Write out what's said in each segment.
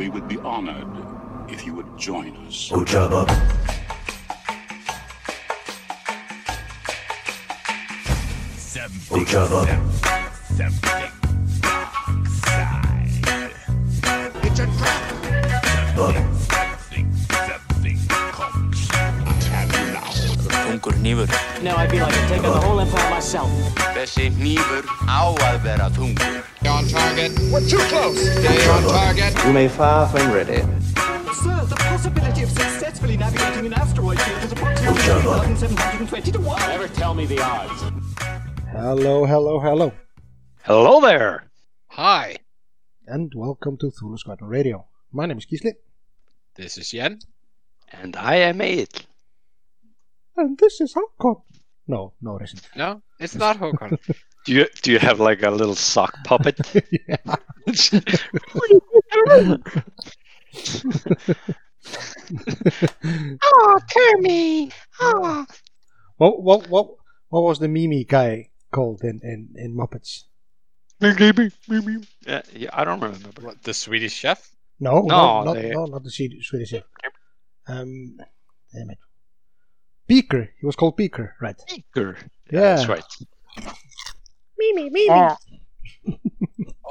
We would be honored if you would join us. Ojaba. Ojaba. It's a trap. Bub. Þungur hnífur. Now I feel like I'm taking the whole empire myself. Þessi hnífur á að vera þungur. On target. We're too close. Stay on target. You may fire when ready. Sir, the possibility of successfully navigating an asteroid field is approximately Ojaba. 1,720 to 1. Never tell me the odds. Hello, hello, hello, Hello there. Hi, and welcome to Thule Squadron Radio. My name is Gisli, this is Yen. And I am it. and this is Hakon. No, no, it isn't. No, it's not Håkon. Do you do you have like a little sock puppet? oh, Kermit. Oh. What, what, what, what was the Mimi guy called in, in, in Muppets? yeah, uh, yeah, I don't remember. what, the Swedish chef? No, No, no, not, they- no, not the Swedish, Swedish chef. Um, damn it. Beaker. He was called Beaker, right? Beaker. Yeah. that's right. Mimi, Mimi.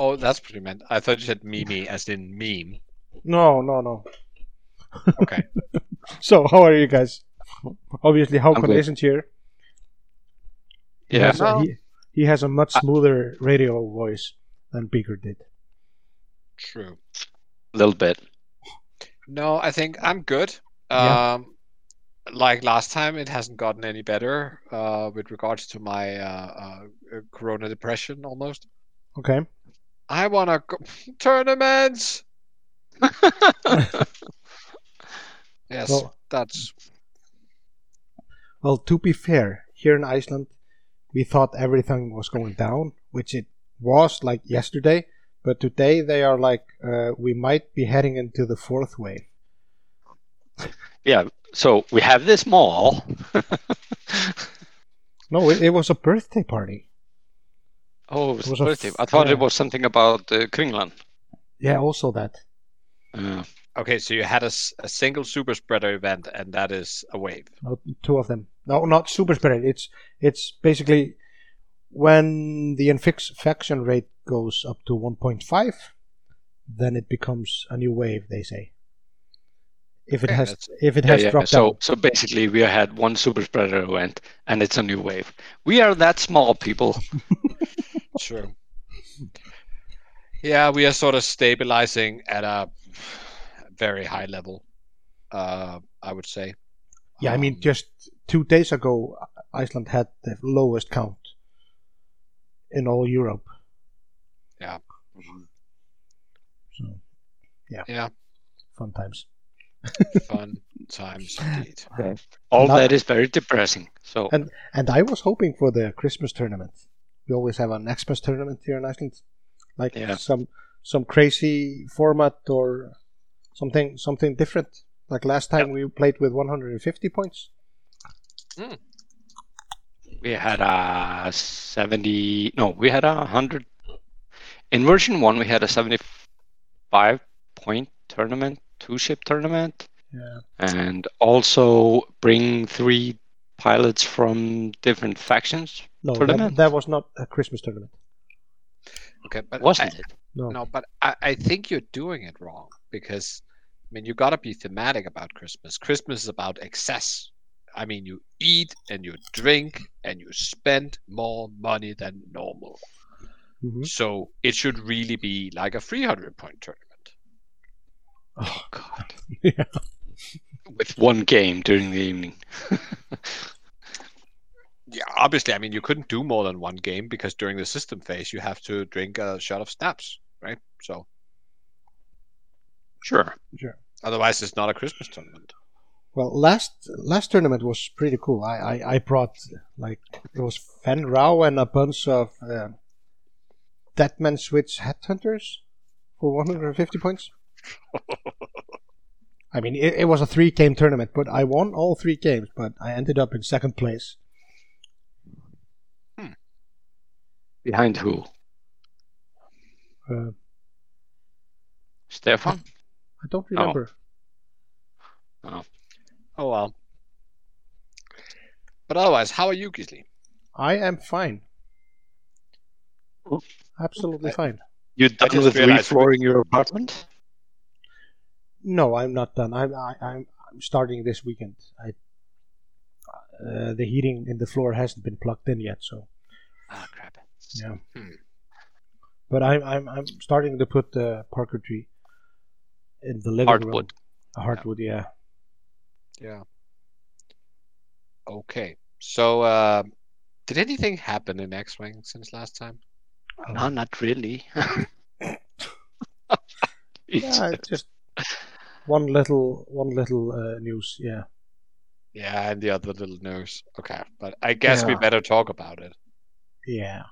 Oh, that's what you meant. I thought you said Mimi as in meme. No, no, no. Okay. So, how are you guys? Obviously, Hakon good. isn't here. He Yeah. has a- he, he has a much smoother radio voice than Beaker did. True. A little bit. No, I think I'm good. Yeah. Um, like last time, it hasn't gotten any better uh, with regards to my uh, uh, uh, Corona depression almost. Okay. I want to go tournaments. Yes, Well- that's Well, to be fair, here in Iceland, we thought everything was going down, which it was like yesterday. But today they are like, uh, we might be heading into the fourth wave. yeah. So we have this mall. No, it, it was a birthday party. oh, it was, It was a a birthday. f- I thought yeah. it was something about uh, Kringlan. Yeah, also that. Uh, okay. So you had a single super spreader event, and that is a wave. No, two of them. No, not super spread. It's it's basically when the infex- infection rate goes up to 1.5, then it becomes a new wave. They say. If it Okay, has that's- if it has yeah. dropped So down. so basically we had one super spreader event and it's a new wave. We are that small people. True. Yeah, we are sort of stabilizing at a very high level. Uh, I would say. Yeah, I mean, Um, just two days ago, Iceland had the lowest count in all Europe. Yeah. So, yeah, Yeah, fun times. Fun times indeed. All Not- that is very depressing. So And and I was hoping for the Christmas tournament. We always have an Xmas tournament here in Iceland, like Yeah. some some crazy format or something something different. Like last time we played with 150 points. Hmm. we had a 70 no we had a 100 in version 1 we had a 75 point tournament two ship tournament Yeah. and also bring three pilots from different factions No, that, Tournament? that was not a Christmas tournament. Okay, but wasn't I, it No. No, but I, I think you're doing it wrong because I mean you gotta be thematic about Christmas. Christmas is about excess. I mean you eat and you drink and you spend more money than normal. Mhm. So it should really be like a 300 point tournament. Oh god yeah. with one game during the evening Yeah, obviously, I mean you couldn't do more than one game because during the system phase you have to drink a shot of snaps, right? So sure Sure. otherwise it's not a Christmas tournament. Well, last last tournament was pretty cool. I I, I brought like it was Fenn Rau and a bunch of uh, Deadman Switch Headhunters for 150 points. I mean, it, it was a three game tournament, but I won all three games, but I ended up in second place. behind who Uh, stefan I don't remember. Oh Oh well. But otherwise, how are you, Gisli? I am fine. Oof. Absolutely fine. You I done just with realized we- reflooring your apartment? No, I'm not done. I'm I, I'm I'm starting this weekend. I uh, the heating in the floor hasn't been plugged in yet, so Ah, crap. yeah. Hmm. But I'm I'm I'm starting to put the parquetry in the living room. Hardwood. A hardwood, yeah. Yeah. Okay. So, uh, did anything happen in X-wing since last time? No, not really. Yeah, it's just one little one little uh, news. Yeah. Yeah, and the other little news. Okay, but I guess we better talk about it. Yeah.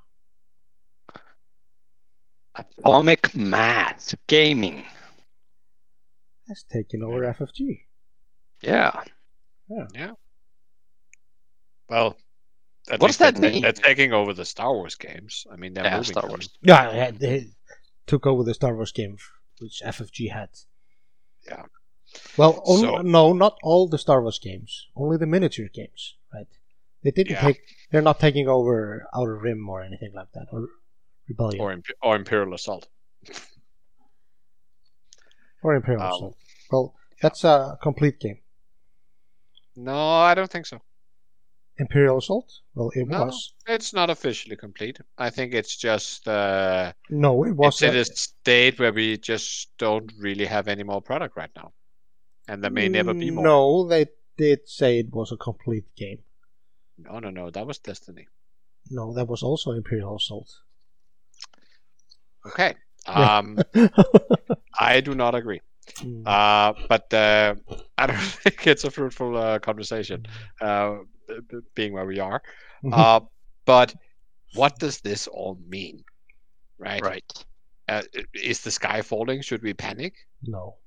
Atomic Mass Gaming. That's taken over FFG. Yeah. Yeah. Well, at What does that they're, mean? They're taking over the Star Wars games. I mean, they're Yeah, moving Star. Wars. Yeah, yeah, they took over the Star Wars game, which FFG had. Yeah. Well, on, So- no, not all the Star Wars games. Only the miniature games, right? They didn't Yeah. take. They're not taking over Outer Rim or anything like that, or Rebellion or, Or, Imp- or Imperial Assault. Or Imperial. Um, Assault. Well, that's a complete game. No, I don't think so. Imperial Assault. Well, it No. was. It's not officially complete. I think it's just uh, No, it was. it's in a- state where we just don't really have any more product right now, and there may never be more. No, they did say it was a complete game. no, no, no. That was Destiny. No, that was also Imperial Assault. Okay. Um, I do not agree. Mm. Uh, but uh, I don't think it's a fruitful uh, conversation, uh, being where we are. Mhm. Uh, but what does this all mean? Right? Right. Uh, is the sky falling? Should we panic? no,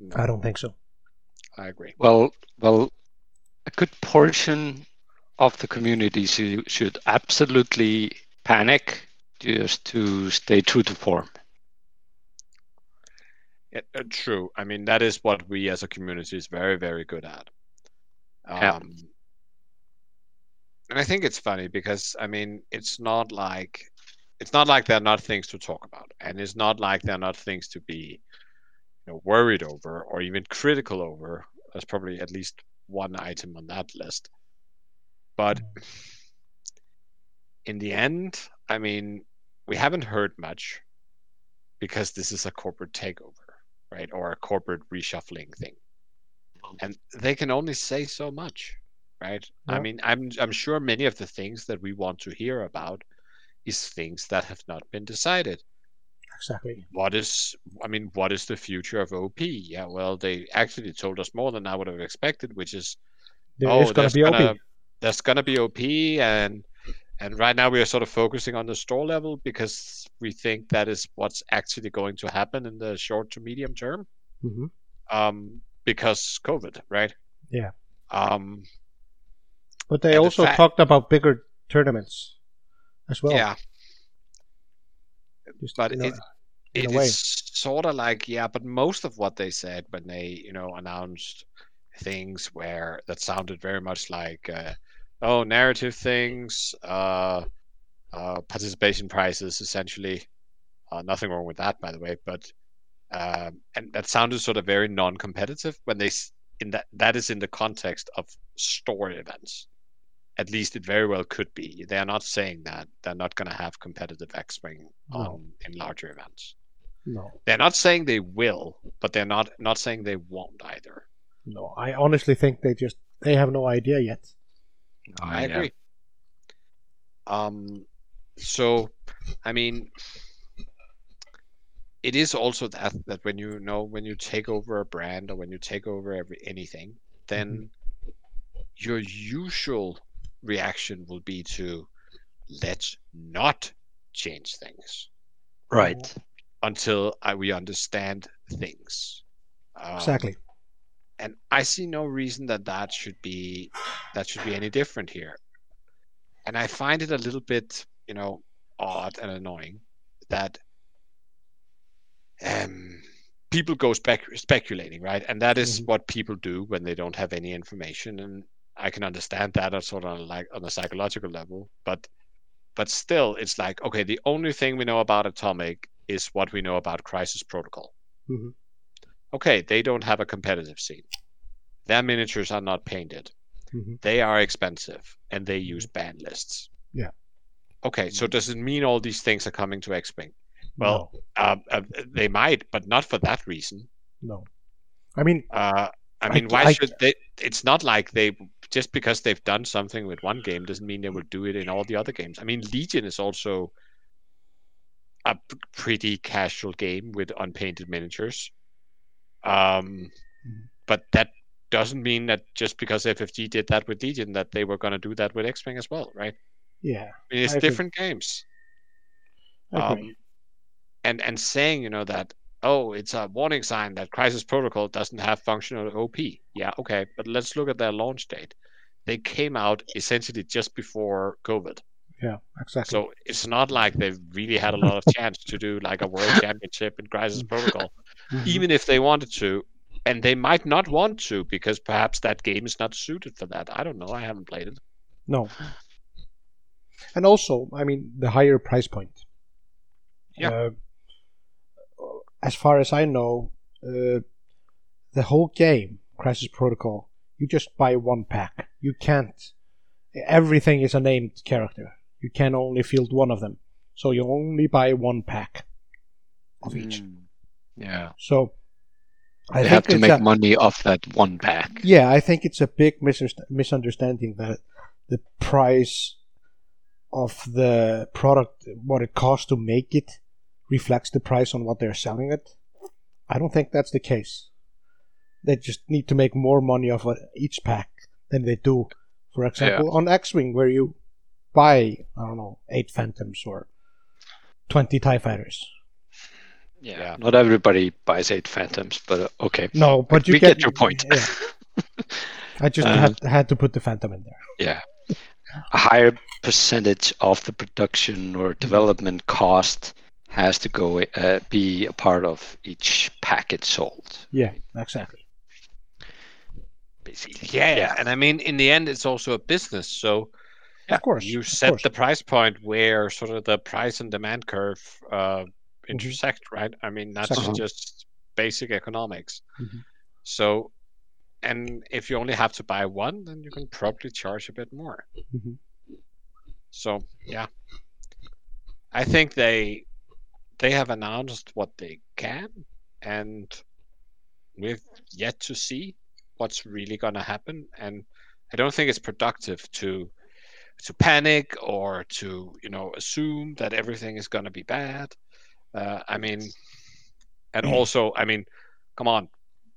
No, I don't think so. I agree. Well, well, a good portion of the community should, should absolutely panic just to stay true to form. Yeah, uh, true. I mean, that is what we as a community is very, very good at. Um, Yeah. And I think it's funny because I mean, it's not like it's not like there are not things to talk about, and it's not like there are not things to be, you know, worried over or even critical over. There's probably at least one item on that list. But in the end, I mean, we haven't heard much because this is a corporate takeover, right? Or a corporate reshuffling thing. And they can only say so much, right? I mean, I'm I'm sure many of the things that we want to hear about is things that have not been decided. Exactly. What is I mean, what is the future of OP? Yeah, well, they actually told us more than I would have expected, which is There oh, is to be gonna, OP. There's gonna be OP, and and right now we are sort of focusing on the store level because we think that is what's actually going to happen in the short to medium term. hmm Um, because COVID, right? Yeah. Um, But they And the also fact- talked about bigger tournaments as well. yeah, Just, but you know, it in it a way. is sort of like yeah, but most of what they said when they you know announced things where that sounded very much like uh, oh narrative things, uh, uh, participation prizes essentially. Uh, nothing wrong with that, by the way, but um, and that sounded sort of very non-competitive when they in that that is in the context of story events. At least it very well could be. They are not saying that they're not going to have competitive X-wing No. on in larger events. No, They're not saying they will, but they're not not saying they won't either. no. I honestly think they just they have no idea yet. I agree. Um, so, I mean, it is also that that when you know when you take over a brand or when you take over every anything, then your usual reaction will be to let's not change things Right. until I, we understand things. Um, Exactly. and I see no reason that that should be that should be any different here. And I find it a little bit, you know, odd and annoying that um, people go spec- speculating, right? And that is Mhm. what people do when they don't have any information. And I can understand that on sort of like on a psychological level, but but still, it's like okay, the only thing we know about Atomic is what we know about Crisis Protocol. Mhm. Okay, they don't have a competitive scene. Their miniatures are not painted. Mhm. They are expensive, and they use ban lists. Yeah. Okay, so does it mean all these things are coming to X-wing? Well, uh, uh, they might, but not for that reason. no, no. I mean, Uh, I I mean, g- why I- should they? It's not like they just because they've done something with one game doesn't mean they will do it in all the other games. I mean, Legion is also a pretty casual game with unpainted miniatures. Um, Mhm. but that doesn't mean that just because FFG did that with Legion that they were going to do that with X-wing as well, right? yeah, I mean, it's I different games. Um, and and saying you know that oh it's a warning sign that crisis protocol doesn't have functional op yeah okay but let's look at their launch date they came out essentially just before covid yeah, exactly. so it's not like they've really had a lot of chance to do like a world championship in crisis protocol Mhm. even if they wanted to and they might not want to because perhaps that game is not suited for that i don't know i haven't played it No. And also, I mean, the higher price point. Yeah. Uh, as far as I know, uh, the whole game, Crisis Protocol, you just buy one pack. You can't. Everything is a named character. You can only field one of them. So you only buy one pack of each. Mm, yeah. So I they have to make a- money off that one pack. yeah, I think it's a big misunderstanding that the price of the product, what it costs to make it, reflects the price on what they're selling it. I don't think that's the case. They just need to make more money off of each pack than they do, for example, on X Wing, where you buy, I don't know, eight Phantoms or 20 TIE Fighters. Yeah. Yeah. Not everybody buys eight Phantoms, but uh, okay. No, but you we get, get your point. Yeah. I just Uh, had, had to put the Phantom in there. Yeah. A higher percentage of the production or development cost has to go uh, be a part of each packet sold. Yeah, exactly. Basically. yeah, yeah, and i mean in the end it's also a business so yeah, of course. you set course. the price point where sort of the price and demand curve uh, Mm-hmm. intersect, right? I mean, that's Exactly. just basic economics. Mhm. So, and if you only have to buy one, then you can probably charge a bit more. Mhm. So, yeah, I think they they have announced what they can, and we've yet to see what's really going to happen. And I don't think it's productive to to panic or to you know assume that everything is going to be bad. Uh, I mean, and also, I mean, come on.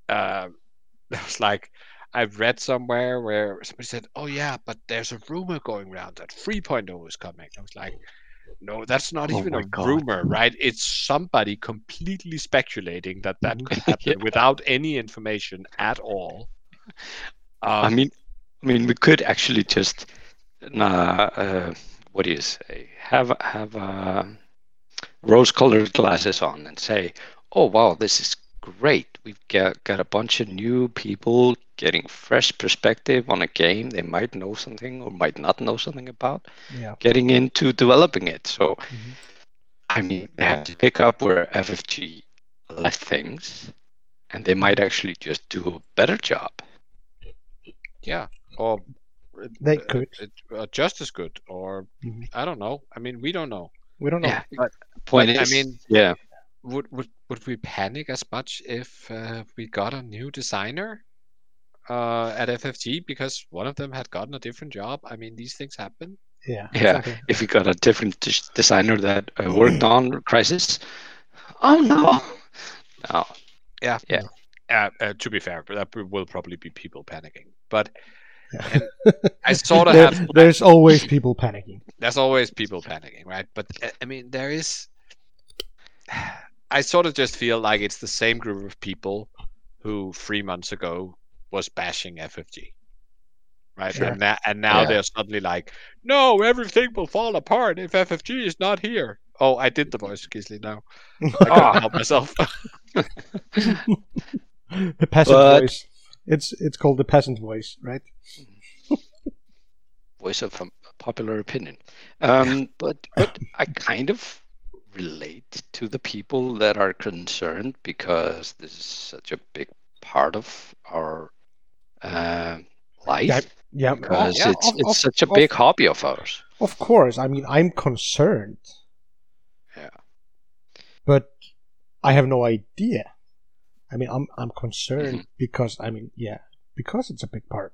Uh, it was like I've read somewhere where somebody said, "Oh yeah, but there's a rumor going around that 3.0 is coming." I was like, "No, that's not Oh even a God. rumor, right? It's somebody completely speculating that that could happen without any information at all." Um, I mean, I mean, we could actually just, uh, uh, what do you say? Have have uh, rose-colored glasses on and say, "Oh wow, this is great. We've got got a bunch of new people getting fresh perspective on a game they might know something or might not know something about, Yeah. getting into developing it." So, Mhm. I mean, they have to pick up where FFG left things, and they might actually just do a better job. yeah, or They uh, could. uh, uh, just as good, or Mhm. I don't know. I mean, we don't know. We don't know. Yeah. But- Point but, I is, mean, yeah. Would would would we panic as much if uh, we got a new designer uh, at FFG because one of them had gotten a different job? I mean, these things happen. Yeah. Yeah, exactly. if you got a different des- designer that uh, worked on Crisis, oh no, no, Yeah. Yeah. Uh, uh, to be fair, that will probably be people panicking. But Yeah. I sort of There- have. there's always people panicking. There's always people panicking, right? But uh, I mean, there is. I sort of just feel like it's the same group of people who three months ago was bashing FFG, right? Sure. And, now, and now Yeah. they're suddenly like, "No, everything will fall apart if FFG is not here." Oh, I did the voice, Gisli. Now I Ah. couldn't help myself. The peasant But- voice. It's it's called the peasant voice, right? voice of popular opinion. Um, but but I kind of relate to the people that are concerned because this is such a big part of our uh, life. Yeah, Yeah, because yeah, it's of- it's of- such a of- big hobby of ours. Of course, I mean I'm concerned. Yeah. But I have no idea. I mean I'm I'm concerned Mm-hmm. because I mean yeah, because it's a big part.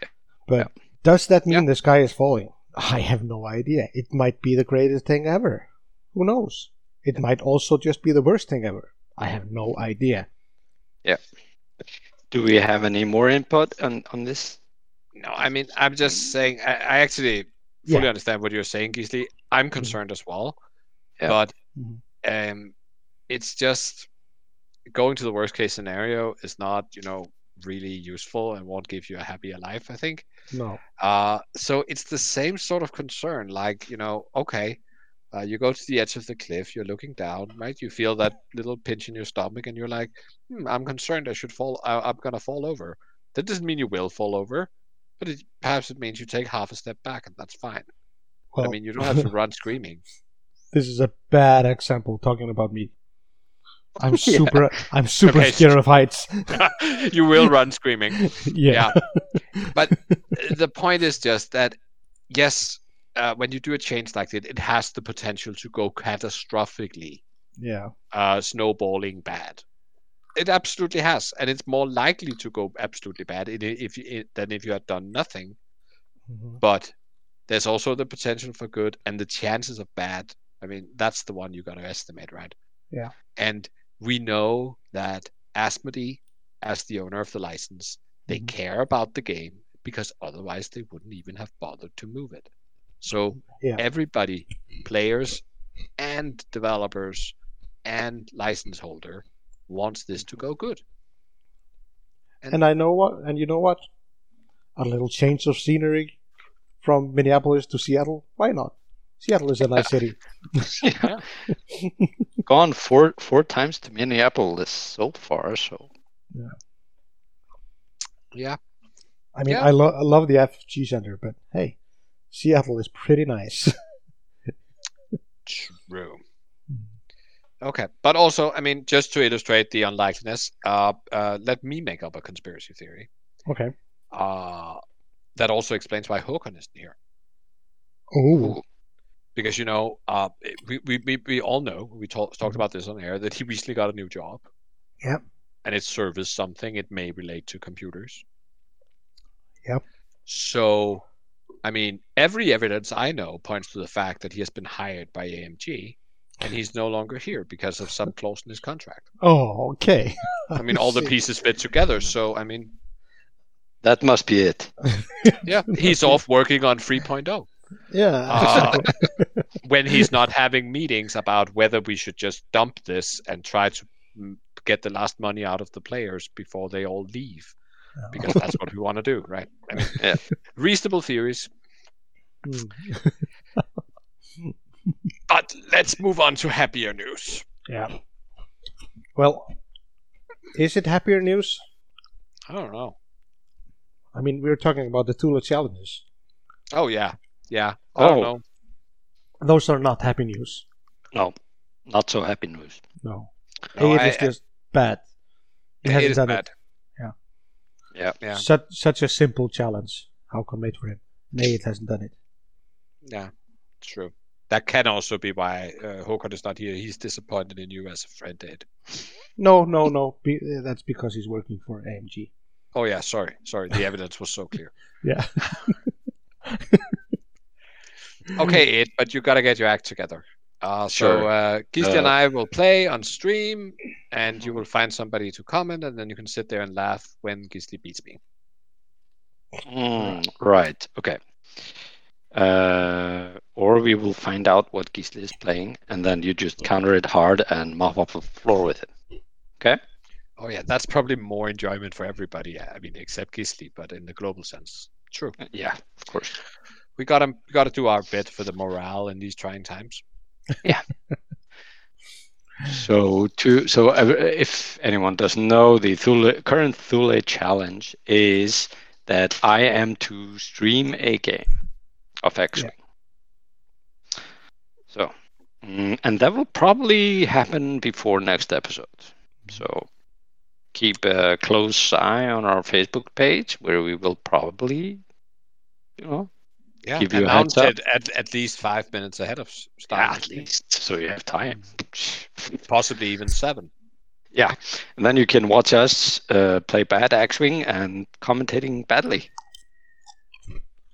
Yeah. But does that mean the sky is falling? I have no idea. It might be the greatest thing ever. Who knows? It might also just be the worst thing ever. I have no idea. Yeah. Do we have any more input on on this? No, I mean, I'm just saying. I, I actually fully Yeah. understand what you're saying, Gisli. I'm concerned as well, Yeah. but Mhm. um, it's just going to the worst case scenario is not, you know, really useful and won't give you a happier life. I think. No. Uh, so it's the same sort of concern. Like, you know, okay, uh, you go to the edge of the cliff, you're looking down, right? You feel that little pinch in your stomach, and you're like, hmm, I'm concerned I should fall, I, I'm gonna fall over. That doesn't mean you will fall over, but it, perhaps it means you take half a step back, and that's fine. Well, I mean, you don't have to run screaming. this is a bad example talking about me. I'm Yeah. super I'm super Okay. scared of heights. you will run screaming. yeah. But the point is just that, yes, uh, when you do a change like that, it has the potential to go catastrophically Yeah. uh, snowballing bad. It absolutely has, and it's more likely to go absolutely bad if you, than if you had done nothing. Mhm. But there's also the potential for good, and the chances of bad. I mean, that's the one you got to estimate, right? Yeah. And we know that Asmodee, as the owner of the license, they Mhm. care about the game because otherwise they wouldn't even have bothered to move it. So Yeah. everybody, players and developers and license holder, wants this to go good. And I know what and you know what? A little change of scenery from Minneapolis to Seattle. Why not? Seattle is a nice city. yeah. Gone four four times to Minneapolis so far, so Yeah. I mean, Yeah. I, lo- I love the FG Center, but hey, Seattle is pretty nice. True. Okay, but also, I mean, just to illustrate the unlikeliness, uh, uh, let me make up a conspiracy theory. okay. Uh, that also explains why Håkon isn't here. Oh, Because you know, uh, we, we, we, we all know we talk, talked about this on air that he recently got a new job. Yep. And it serves something. It may relate to computers. Yep. So, I mean, every evidence I know points to the fact that he has been hired by AMG, and he's no longer here because of some clause in his contract. oh, okay. I mean, all the pieces fit together. So, I mean, that must be it. yeah, he's off working on 3.0 Yeah. uh, when he's not having meetings about whether we should just dump this and try to get the last money out of the players before they all leave, because that's what we want to do, right? I mean, Yeah. reasonable theories. Hmm. But let's move on to happier news. yeah. Well, is it happier news? I don't know. I mean, we were talking about the Thule challenges. Oh yeah, yeah. I Oh. Those are not happy news. No, not so happy news. No. No, it I- is just bad. It hasn't is done bad. Yeah. Yeah. Such such a simple challenge. How come made for him? Nay, it hasn't done it. Yeah, true. That can also be why uh, Håkon is not here. He's disappointed in you as a friend, Ed. No, no, no. Be, that's because he's working for AMG. Oh yeah, sorry, sorry. The evidence was so clear. Yeah. Okay, Ed, but you gotta get your act together. Uh, so Sure. uh, Gisli and Uh, I will play on stream, and you will find somebody to comment, and then you can sit there and laugh when Gisli beats me. Mm, right. Okay. Uh, or we will find out what Gisli is playing, and then you just counter it hard and mop up the floor with it. Okay. Oh yeah, that's probably more enjoyment for everybody. I mean, except Gisli, but in the global sense, true. Yeah, of course. We gotta gotta do our bit for the morale in these trying times. Yeah. so to so if anyone doesn't know, the Thule, current Thule challenge is that I am to stream a game of X-wing. So, mm, and that will probably happen before next episode. So keep a close eye on our Facebook page, where we will probably, you know, Yeah, Give you a heads it at, at least five minutes ahead of s- yeah, start. at least so you have time. possibly even seven. Yeah, and then you can watch us uh, play bad X-wing and commentating badly.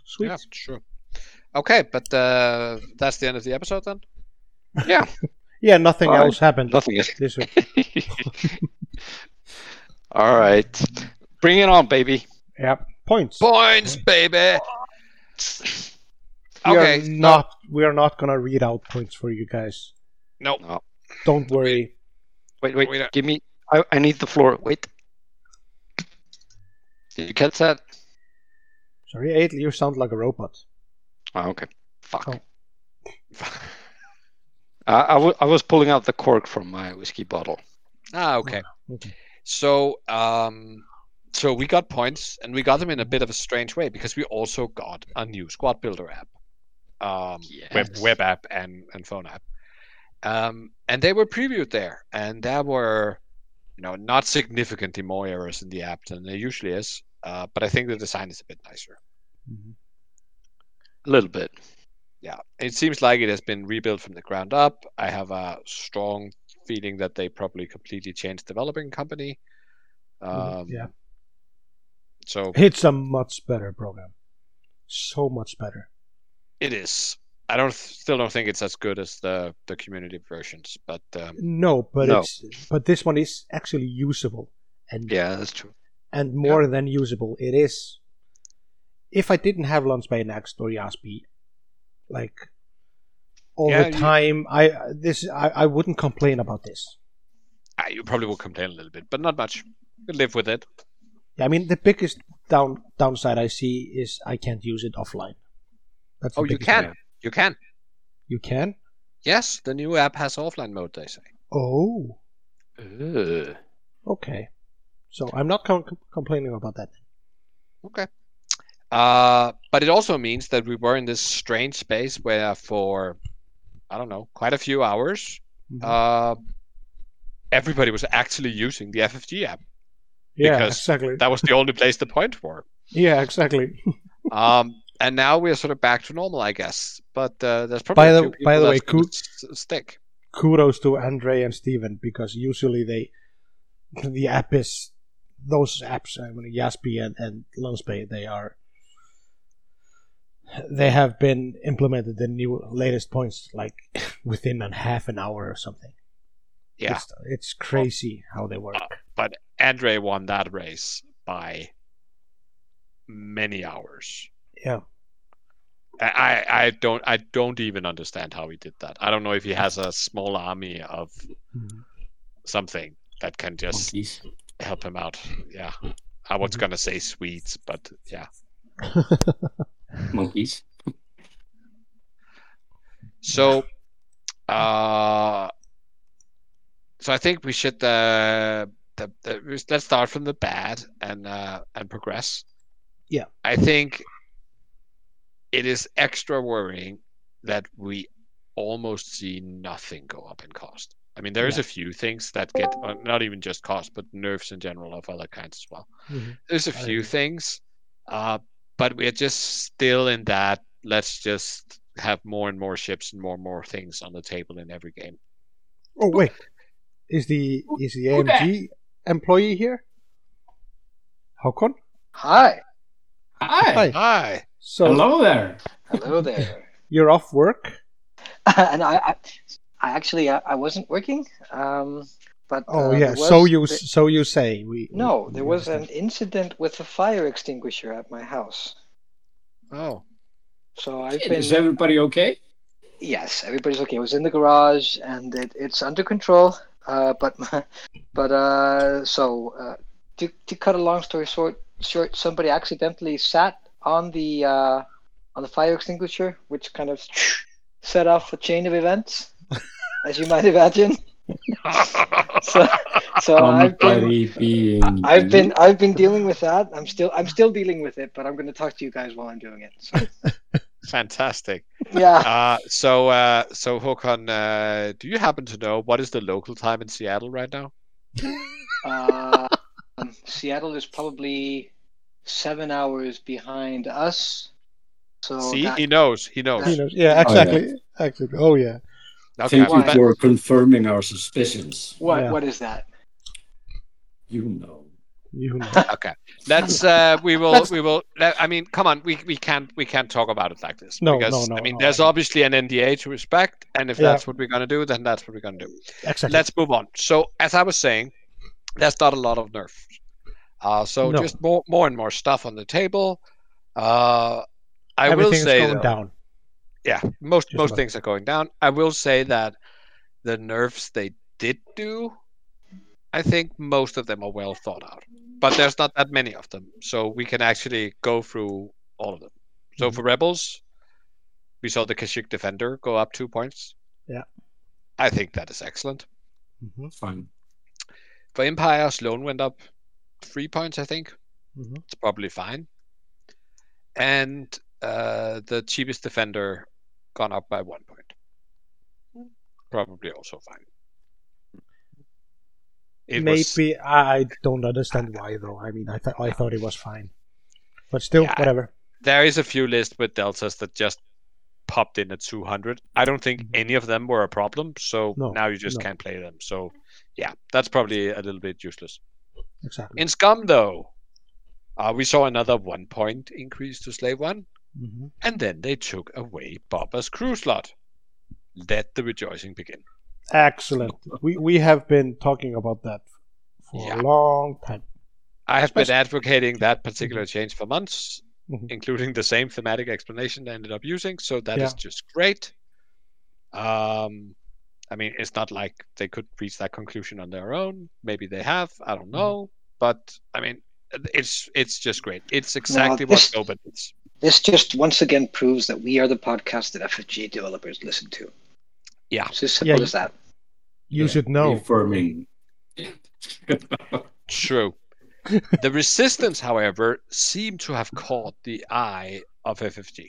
Sweet. Yeah, sure. Okay, but uh, that's the end of the episode then. Yeah, Yeah, nothing Alright. else happened nothing else. this week. All right, bring it on, baby. Yeah, points. Points, baby. We Okay, are so- not we are not gonna read out points for you guys. No, No. Don't worry. Wait, wait, wait give me. I, I need the floor. Wait. Did you catch that? Sorry, eight. You sound like a robot. Oh, okay. Fuck. Oh. I, I, w- I was pulling out the cork from my whiskey bottle. Ah, okay. Okay. So, um, so we got points, and we got them in a bit of a strange way because we also got a new Squad Builder app, um, web Yes. web app and and phone app, um, and they were previewed there, and there were, you know, not significantly more errors in the app than there usually is, uh, but I think the design is a bit nicer. Mhm. A little bit. yeah, it seems like it has been rebuilt from the ground up. I have a strong feeling that they probably completely changed developing company. Um, yeah. So It's a much better program. So much better. it is. I don't still don't think it's as good as the the community versions, but um, No, but No. it's but this one is actually usable and Yeah, that's true. and more than usable. It is. If I didn't have Launchbay Next or YASB, like all Yeah, the you- time, I this I, I wouldn't complain about this. ah, you probably will complain a little bit, but not much. You live with it. Yeah, I mean the biggest down downside I see is I can't use it offline. That's Oh, you can. one. You can. You can. Yes, the new app has offline mode. They say. Oh, Ugh. okay. So I'm not com- complaining about that. Okay. Uh, but it also means that we were in this strange space where, for I don't know, quite a few hours, Mhm. uh, everybody was actually using the FFG app. Yeah, because exactly. That was the only place to point were. yeah, exactly. Um, and now we're sort of back to normal, I guess. But uh, there's probably By the- few by the way, that's gonna s- stick. Kudos to Andre and Steven because usually they the app is those apps. I mean, YASB and and Launchbay, they are they have been implemented the new latest points like within a half an hour or something. Yeah, It's, it's crazy how they work. But Andre won that race by many hours. Yeah. I, I I don't I don't even understand how he did that. I don't know if he has a small army of Mhm. something that can just Monkeys. help him out. Yeah. I was Mhm. gonna say Swedes, but yeah. Monkeys. So uh so I think we should uh the, the, let's start from the bad and uh and progress. Yeah. I think it is extra worrying that we almost see nothing go up in cost. I mean, there is Yeah. a few things that get uh, not even just cost, but nerfs in general of other kinds as well. Mhm. There's a few things, uh, but we're just still in that. Let's just have more and more ships and more and more things on the table in every game. Oh wait, is the is the AMG employee here? Håkon? Hi. Hi. Hi. Hi. So Hello there. Hello there. you're off work? and I, I, I actually, I, I wasn't working. Um, but Oh uh, yeah. So you there- so you say we. no, we there was an incident with a fire extinguisher at my house. Oh. So I've been. Is everybody okay? Yes, everybody's okay. It was in the garage, and it, it's under control. Uh, but but uh, so uh, to to cut a long story short, short, somebody accidentally sat on the uh, on the fire extinguisher, which kind of set off a chain of events, as you might imagine. so, so I've been, being. I've been, I've been dealing with that. I'm still, I'm still dealing with it, but I'm going to talk to you guys while I'm doing it. So, Fantastic. yeah. Uh, so, uh, so Håkon, uh, do you happen to know what is the local time in Seattle right now? Uh, um, Seattle is probably seven hours behind us. So See, that- he knows. He knows. He knows. Yeah, Oh, yeah. exactly. Exactly. Oh yeah. Okay, Thank you for confirming our suspicions. what, Yeah. what is that? You know. You know. okay. Let's. Uh, we will. Let's- We will. let- I mean, come on. We we can't we can't talk about it like this. No, because, no, no, I mean, no, there's I- obviously an NDA to respect, and if Yeah. that's what we're gonna do, then that's what we're gonna do. Exactly. Let's move on. So, as I was saying, there's not a lot of nerfs. Uh, so No. just more more and more stuff on the table. Uh, I will Everything is say going though- down. yeah, most Just most about. things are going down. I will say that the nerfs they did do, I think most of them are well thought out. But there's not that many of them, so we can actually go through all of them. So Mm-hmm. for rebels, we saw the Kashyyyk defender go up two points. Yeah. I think that is excellent. hmm Fine. For Empire, Sloane went up three points. I think hmm it's probably fine. And uh, the cheapest defender gone up by one point. Probably also fine. It was- Maybe I don't understand why though. I mean, I thought I thought it was fine, but still, Yeah. whatever. there is a few lists with deltas that just popped in at 200. I don't think any of them were a problem, so No, now you just no. can't play them. So, yeah, that's probably a little bit useless. Exactly. In Scum, though, uh, we saw another one point increase to Slave 1, hmm and then they took away Boba's crew slot. Let the rejoicing begin. Excellent. We we have been talking about that for Yeah. a long time. I have been advocating that particular change for months, Mhm. including the same thematic explanation they ended up using. So that is Yeah. just great. Um, I mean, it's not like they could reach that conclusion on their own. Maybe they have. I don't know. But I mean, it's it's just great. It's exactly this- what Nova needs. This just once again proves that we are the podcast that FFG developers listen to. Yeah. It's as simple Yeah, as that. You Yeah, should know. For me. True. the resistance, however, seemed to have caught the eye of FFG.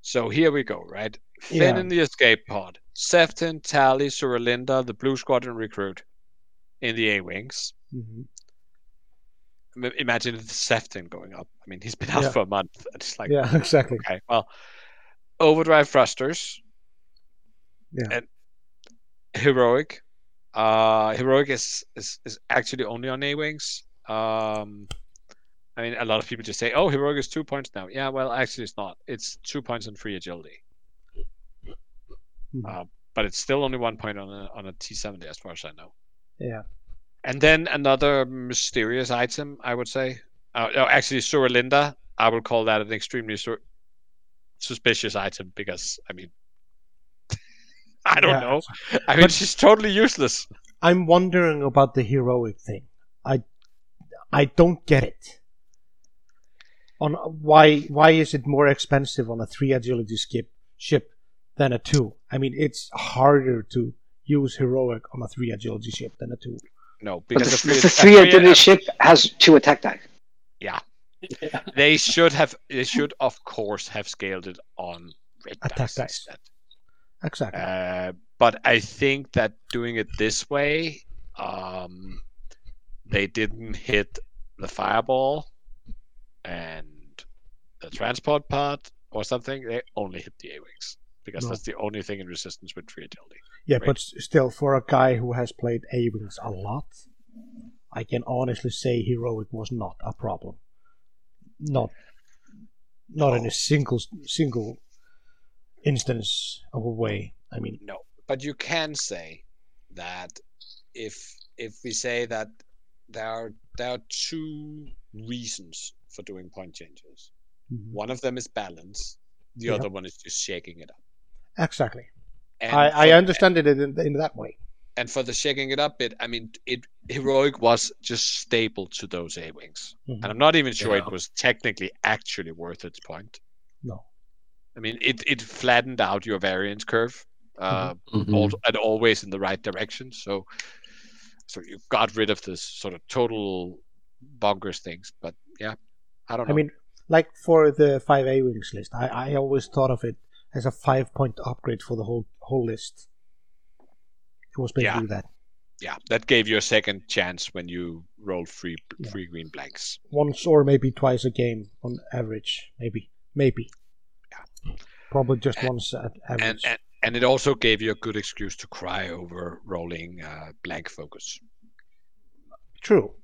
So here we go, right? Finn Yeah. in the escape pod, Seftin, Tally, Suralinda, the Blue Squadron recruit in the A Wings. hmm Imagine the Seftin going up. I mean, he's been out Yeah. for a month. It's like, Yeah, exactly. okay, well, Overdrive Thrusters. Yeah. And Heroic. Uh, Heroic is, is, is actually only on A Wings. Um, I mean, a lot of people just say, oh, Heroic is two points now. Yeah, well, actually, it's not. It's two points and free agility. Mhm. Uh, but it's still only one point on a, on a T70, as far as I know. Yeah. And then another mysterious item, I would say. Uh, no, actually, Suralinda, I would call that an extremely sur- suspicious item because, I mean, I don't Yeah. know. I mean, But- she's totally useless. I'm wondering about the heroic thing. I I don't get it. On why why is it more expensive on a three agility skip ship than a two? I mean, it's harder to use heroic on a three agility ship than a two. No, But because the, a free, the three agility ship has two attack die. they should have, they should of course have scaled it on red Attack dice dice. Exactly. Uh, but I think that doing it this way, um, they didn't hit the fireball and the transport part or something. They only hit the A-wings because No. that's the only thing in resistance with free agility. yeah, right. but still, for a guy who has played A wings a lot, I can honestly say heroic was not a problem. Not not in a single single instance of a way. I mean, No, but you can say that if if we say that there are there are two reasons for doing point changes. mhm. One of them is balance. The Yeah. other one is just shaking it up. exactly. And I, I for- understand it in, in that way. and for the shaking it up bit, I mean, it heroic was just staple to those A wings, Mhm. and I'm not even sure Yeah. it was technically actually worth its point. No. I mean, it it flattened out your variance curve, uh, Mhm. al- and always in the right direction. So, so you got rid of this sort of total bonkers things. But yeah, I don't know. I mean, like for the five A wings list, I, I always thought of it as a five point upgrade for the whole whole list. It was basically that yeah, that gave you a second chance when you rolled free Yeah. free green blanks. once or maybe twice a game on average. Maybe, maybe. Probably just And- once at and, and and it also gave you a good excuse to cry over rolling uh, blank focus. True.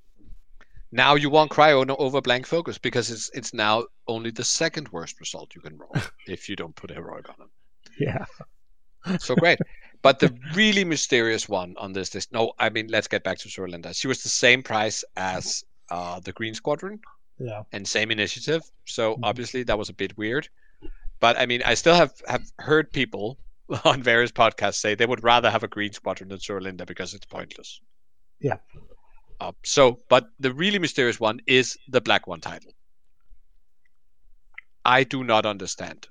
Now you won't cry over blank focus because it's it's now only the second worst result you can roll if you don't put a heroic on them. Yeah. So great. But the really mysterious one on this list, no, I mean let's get back to Sorlinda. She was the same price as uh, the Green Squadron Yeah. and same initiative. So Mhm. obviously that was a bit weird. But I mean, I still have have heard people on various podcasts say they would rather have a Green Squadron than Sorlinda because it's pointless. Yeah. Uh, so, but the really mysterious one is the Black One title. I do not understand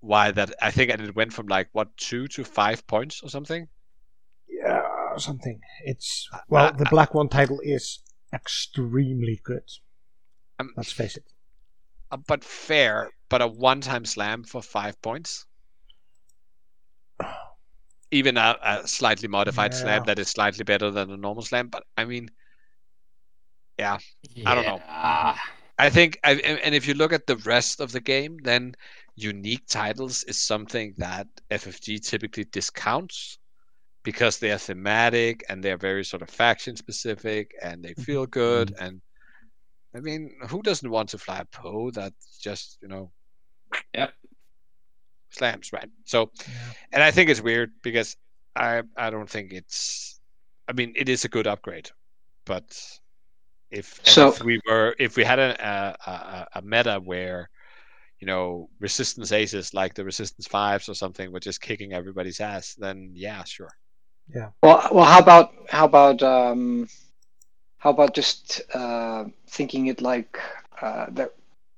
why that. I think and it went from like what two to five points or something. Yeah, something. It's well, the black one title is extremely good. Um, Let's face it. uh, but fair, but a one-time slam for five points. Even a, a slightly modified slam that is slightly better than a normal slam, but I mean, Yeah. I don't know. I think, I, and if you look at the rest of the game, then unique titles is something that FFG typically discounts because they are thematic and they're very sort of faction specific and they feel mm-hmm. good. Mm-hmm. And I mean, who doesn't want to fly a Poe that's just, you know, Yep. slams, right? So, and I think it's weird because I I don't think it's. I mean, it is a good upgrade, but if So- if we were if we had a a, a, a meta where you know resistance aces like the resistance fives or something were just kicking everybody's ass, then yeah, sure. Yeah. Well, well, how about how about um, how about just uh, thinking it like uh, that,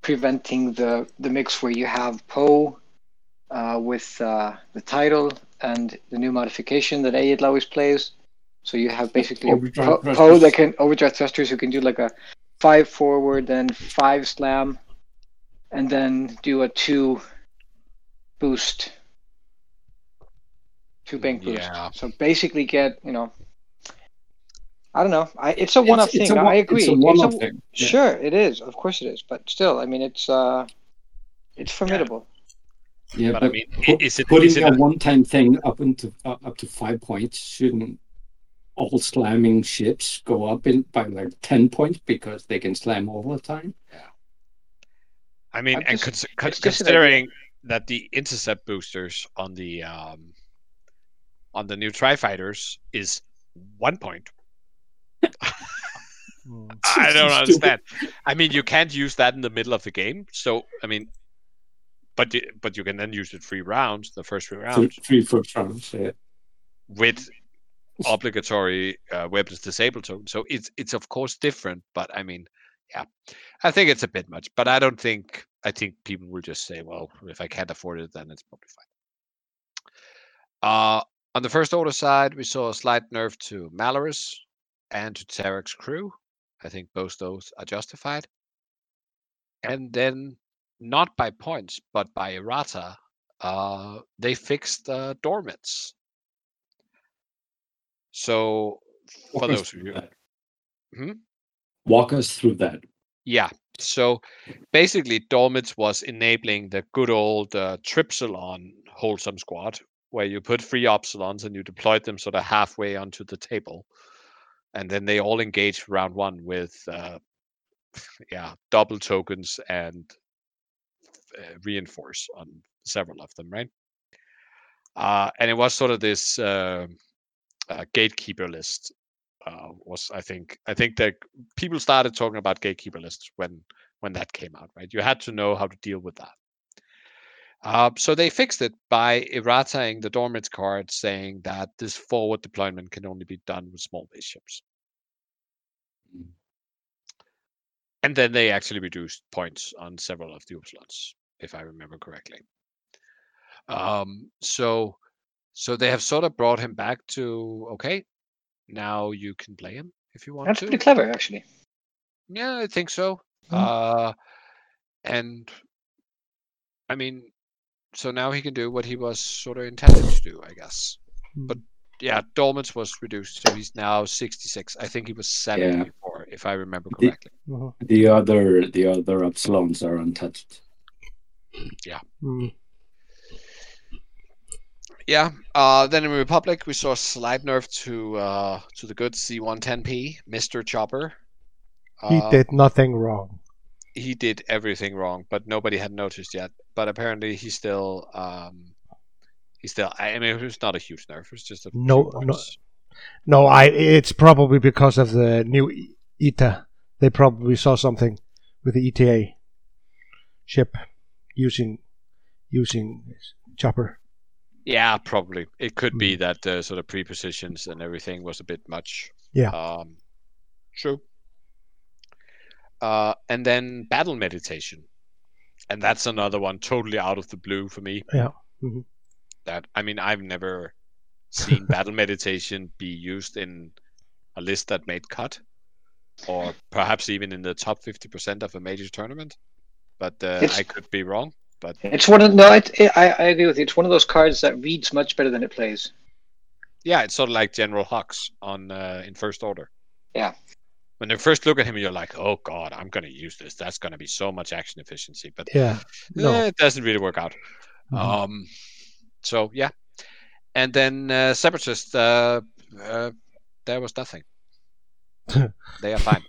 preventing the the mix where you have Poe uh, with uh, the title and the new modification that Ayat always plays. So you have basically Overdrive Poe thrusters. Poe that can overdrive thrusters who can do like a five forward, then five slam, and then do a two boost, two bank boost. Yeah. So basically, get you know. I don't know. I, it's a one-off It's- it's thing. a I one- agree. It's a one-off a- thing. Yeah. Sure, it is. Of course, it is. But still, I mean, it's uh, it's formidable. Yeah, But but, I mean, put- is it- putting is it a a- one-time thing up into uh, up to five points shouldn't all slamming ships go up in by like ten points because they can slam all the time? Yeah. I mean, I'm and just- cons- con- it's just an considering that the intercept boosters on the um, on the new Tri Fighters is one point. I don't Stupid. understand. I mean, you can't use that in the middle of the game. So, I mean, but you, but you can then use it three rounds, the first three Three, rounds, three first rounds. Yeah. with obligatory uh, weapons disabled token. So it's it's of course different, but I mean, yeah, I think it's a bit much. But I don't think I think people will just say, well, if I can't afford it, then it's probably fine. Uh, on the first order side, we saw a slight nerf to Malarus and to Tarek's crew. I think both those are justified. And then, not by points, but by errata, uh, they fixed uh, Dormitz. So, for Walk those of you. Hmm? Walk us through that. Yeah. So basically, Dormitz was enabling the good old uh, Tripsilon wholesome squad, where you put three Upsilons and you deployed them sort of halfway onto the table. And then they all engage round one with, uh, yeah, double tokens and uh, reinforce on several of them, right? Uh, and it was sort of this uh, uh, gatekeeper list uh, was I think I think that people started talking about gatekeeper lists when when that came out, right? You had to know how to deal with that. Uh, so they fixed it by errataing the Dormitz card, saying that this forward deployment can only be done with small base ships. Mm. And then they actually reduced points on several of the Upsilons, if I remember correctly. Um, so, so they have sort of brought him back to okay. Now you can play him if you want That's to. pretty clever, actually. Yeah, I think so. Mm. Uh, and I mean, so now he can do what he was sort of intended to do, I guess. But yeah, Dolmans was reduced, so he's now 66. I think he was 70 Yeah. before, if I remember The- correctly. Mhm. The other the other Upsilons are untouched. Mm. Yeah. Uh, then in Republic, we saw a slight nerf to uh, to the good C110P, Mr. Chopper. He Uh, did nothing wrong. He did everything wrong, but nobody had noticed yet. But apparently, he still, um, he still. I mean, it was not a huge nerf. It was just a No- no- No, I. It's probably because of the new ETA. They probably saw something with the ETA ship using using chopper. Yeah, probably. It could be that the sort of prepositions and everything was a bit much. Yeah. Um, true. Uh, and then battle meditation, and that's another one totally out of the blue for me. Yeah. Mhm. That I mean, I've never seen battle meditation be used in a list that made cut, or perhaps even in the top fifty percent of a major tournament. But uh, I could be wrong. But It's one of no, it, it, I, I agree with you. It's one of those cards that reads much better than it plays. Yeah, it's sort of like General Hux on uh, in First Order. Yeah. When they first look at him, you're like, "Oh God, I'm going to use this. That's going to be so much action efficiency." But Yeah. No. eh, it doesn't really work out. Mhm. Um, so yeah, and then uh, Separatist, uh, uh, there was nothing. they are fine.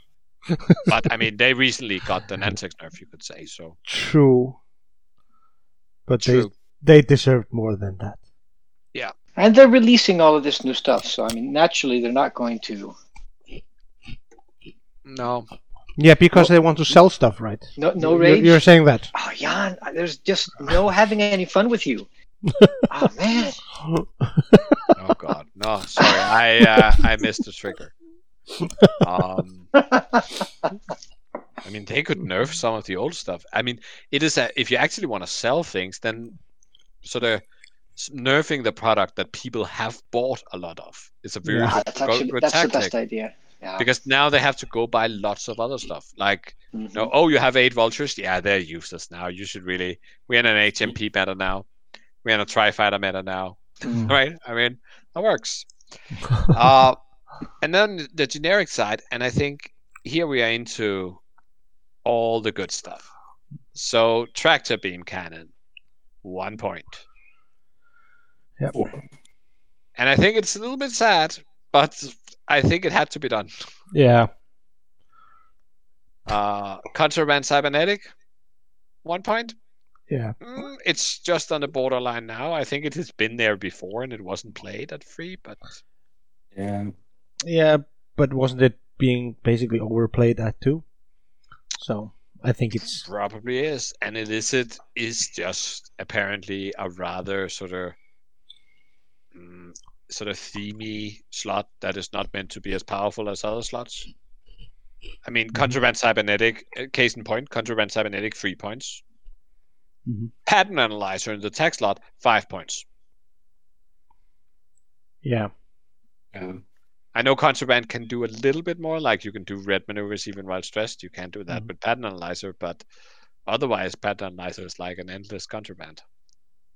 but I mean, they recently got the Nantex nerf, you could say. So True. But true. they they deserved more than that. Yeah, and they're releasing all of this new stuff, so I mean, naturally, they're not going to. No, Yeah, because they want to sell stuff, right? No, no You're- rage. You're saying that. Oh, Jan, there's just no having any fun with you. oh man. oh God, no. Sorry, I uh, I missed the trigger. Um, I mean, they could nerf some of the old stuff. I mean, it is a, if you actually want to sell things, then sort of s- nerfing the product that people have bought a lot of is a very Yeah. Ah, good, that's go- actually good that's the best idea. Yeah. because now they have to go buy lots of other stuff. Like, Mhm. no, oh, you have eight vultures? Yeah, they're useless now. You should really. We're in an HMP meta now. We're in a tri fighter meta now. Mm. right? I mean, that works. uh, and then the generic side, and I think here we are into all the good stuff. So tractor beam cannon, one point. Yep. And I think it's a little bit sad, but I think it had to be done. Yeah. Uh, contraband cybernetic, one point. Yeah. Mm, it's just on the borderline now. I think it has been there before and it wasn't played at free, but Yeah. Yeah, but wasn't it being basically overplayed at two? So I think it's Probably is, and illicit is just apparently a rather sort of mm, sort of themey slot that is not meant to be as powerful as other slots. I mean, contraband cybernetic, uh, case in point, contraband cybernetic three points. Mhm. Pattern analyzer in the tech slot five points. yeah. Yeah. I know contraband can do a little bit more, like you can do red maneuvers even while stressed. You can't do that Mhm. with pattern analyzer, but otherwise, pattern analyzer is like an endless contraband.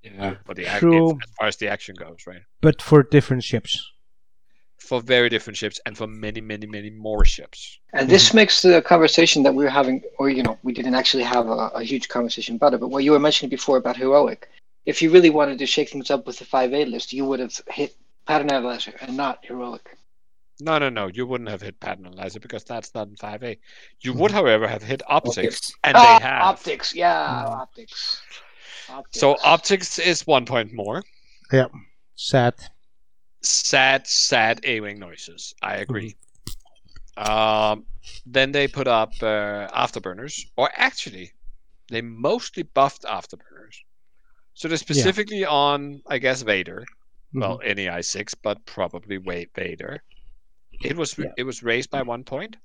Yeah. for the ac- True. as far as the action goes, right? But for different ships. For very different ships and for many, many, many more ships. And this makes the conversation that we were having, or you know, we didn't actually have a, a huge conversation about it, but what you were mentioning before about heroic, if you really wanted to shake things up with the five A list, you would have hit pattern analyzer and not heroic. No, no, no. You wouldn't have hit pattern analyzer because that's not in 5A. You would, however, have hit optics, Optics. and Ah, they have. optics, yeah, optics. So Optics. optics is one point more. Yeah. Sad. Sad, sad A-wing noises. I agree. Um, then they put up uh, afterburners, or actually, they mostly buffed afterburners. So they're specifically on, I guess, Vader. Mhm. Well, any i6, but probably way Vader. It was Yeah. it was raised by one point,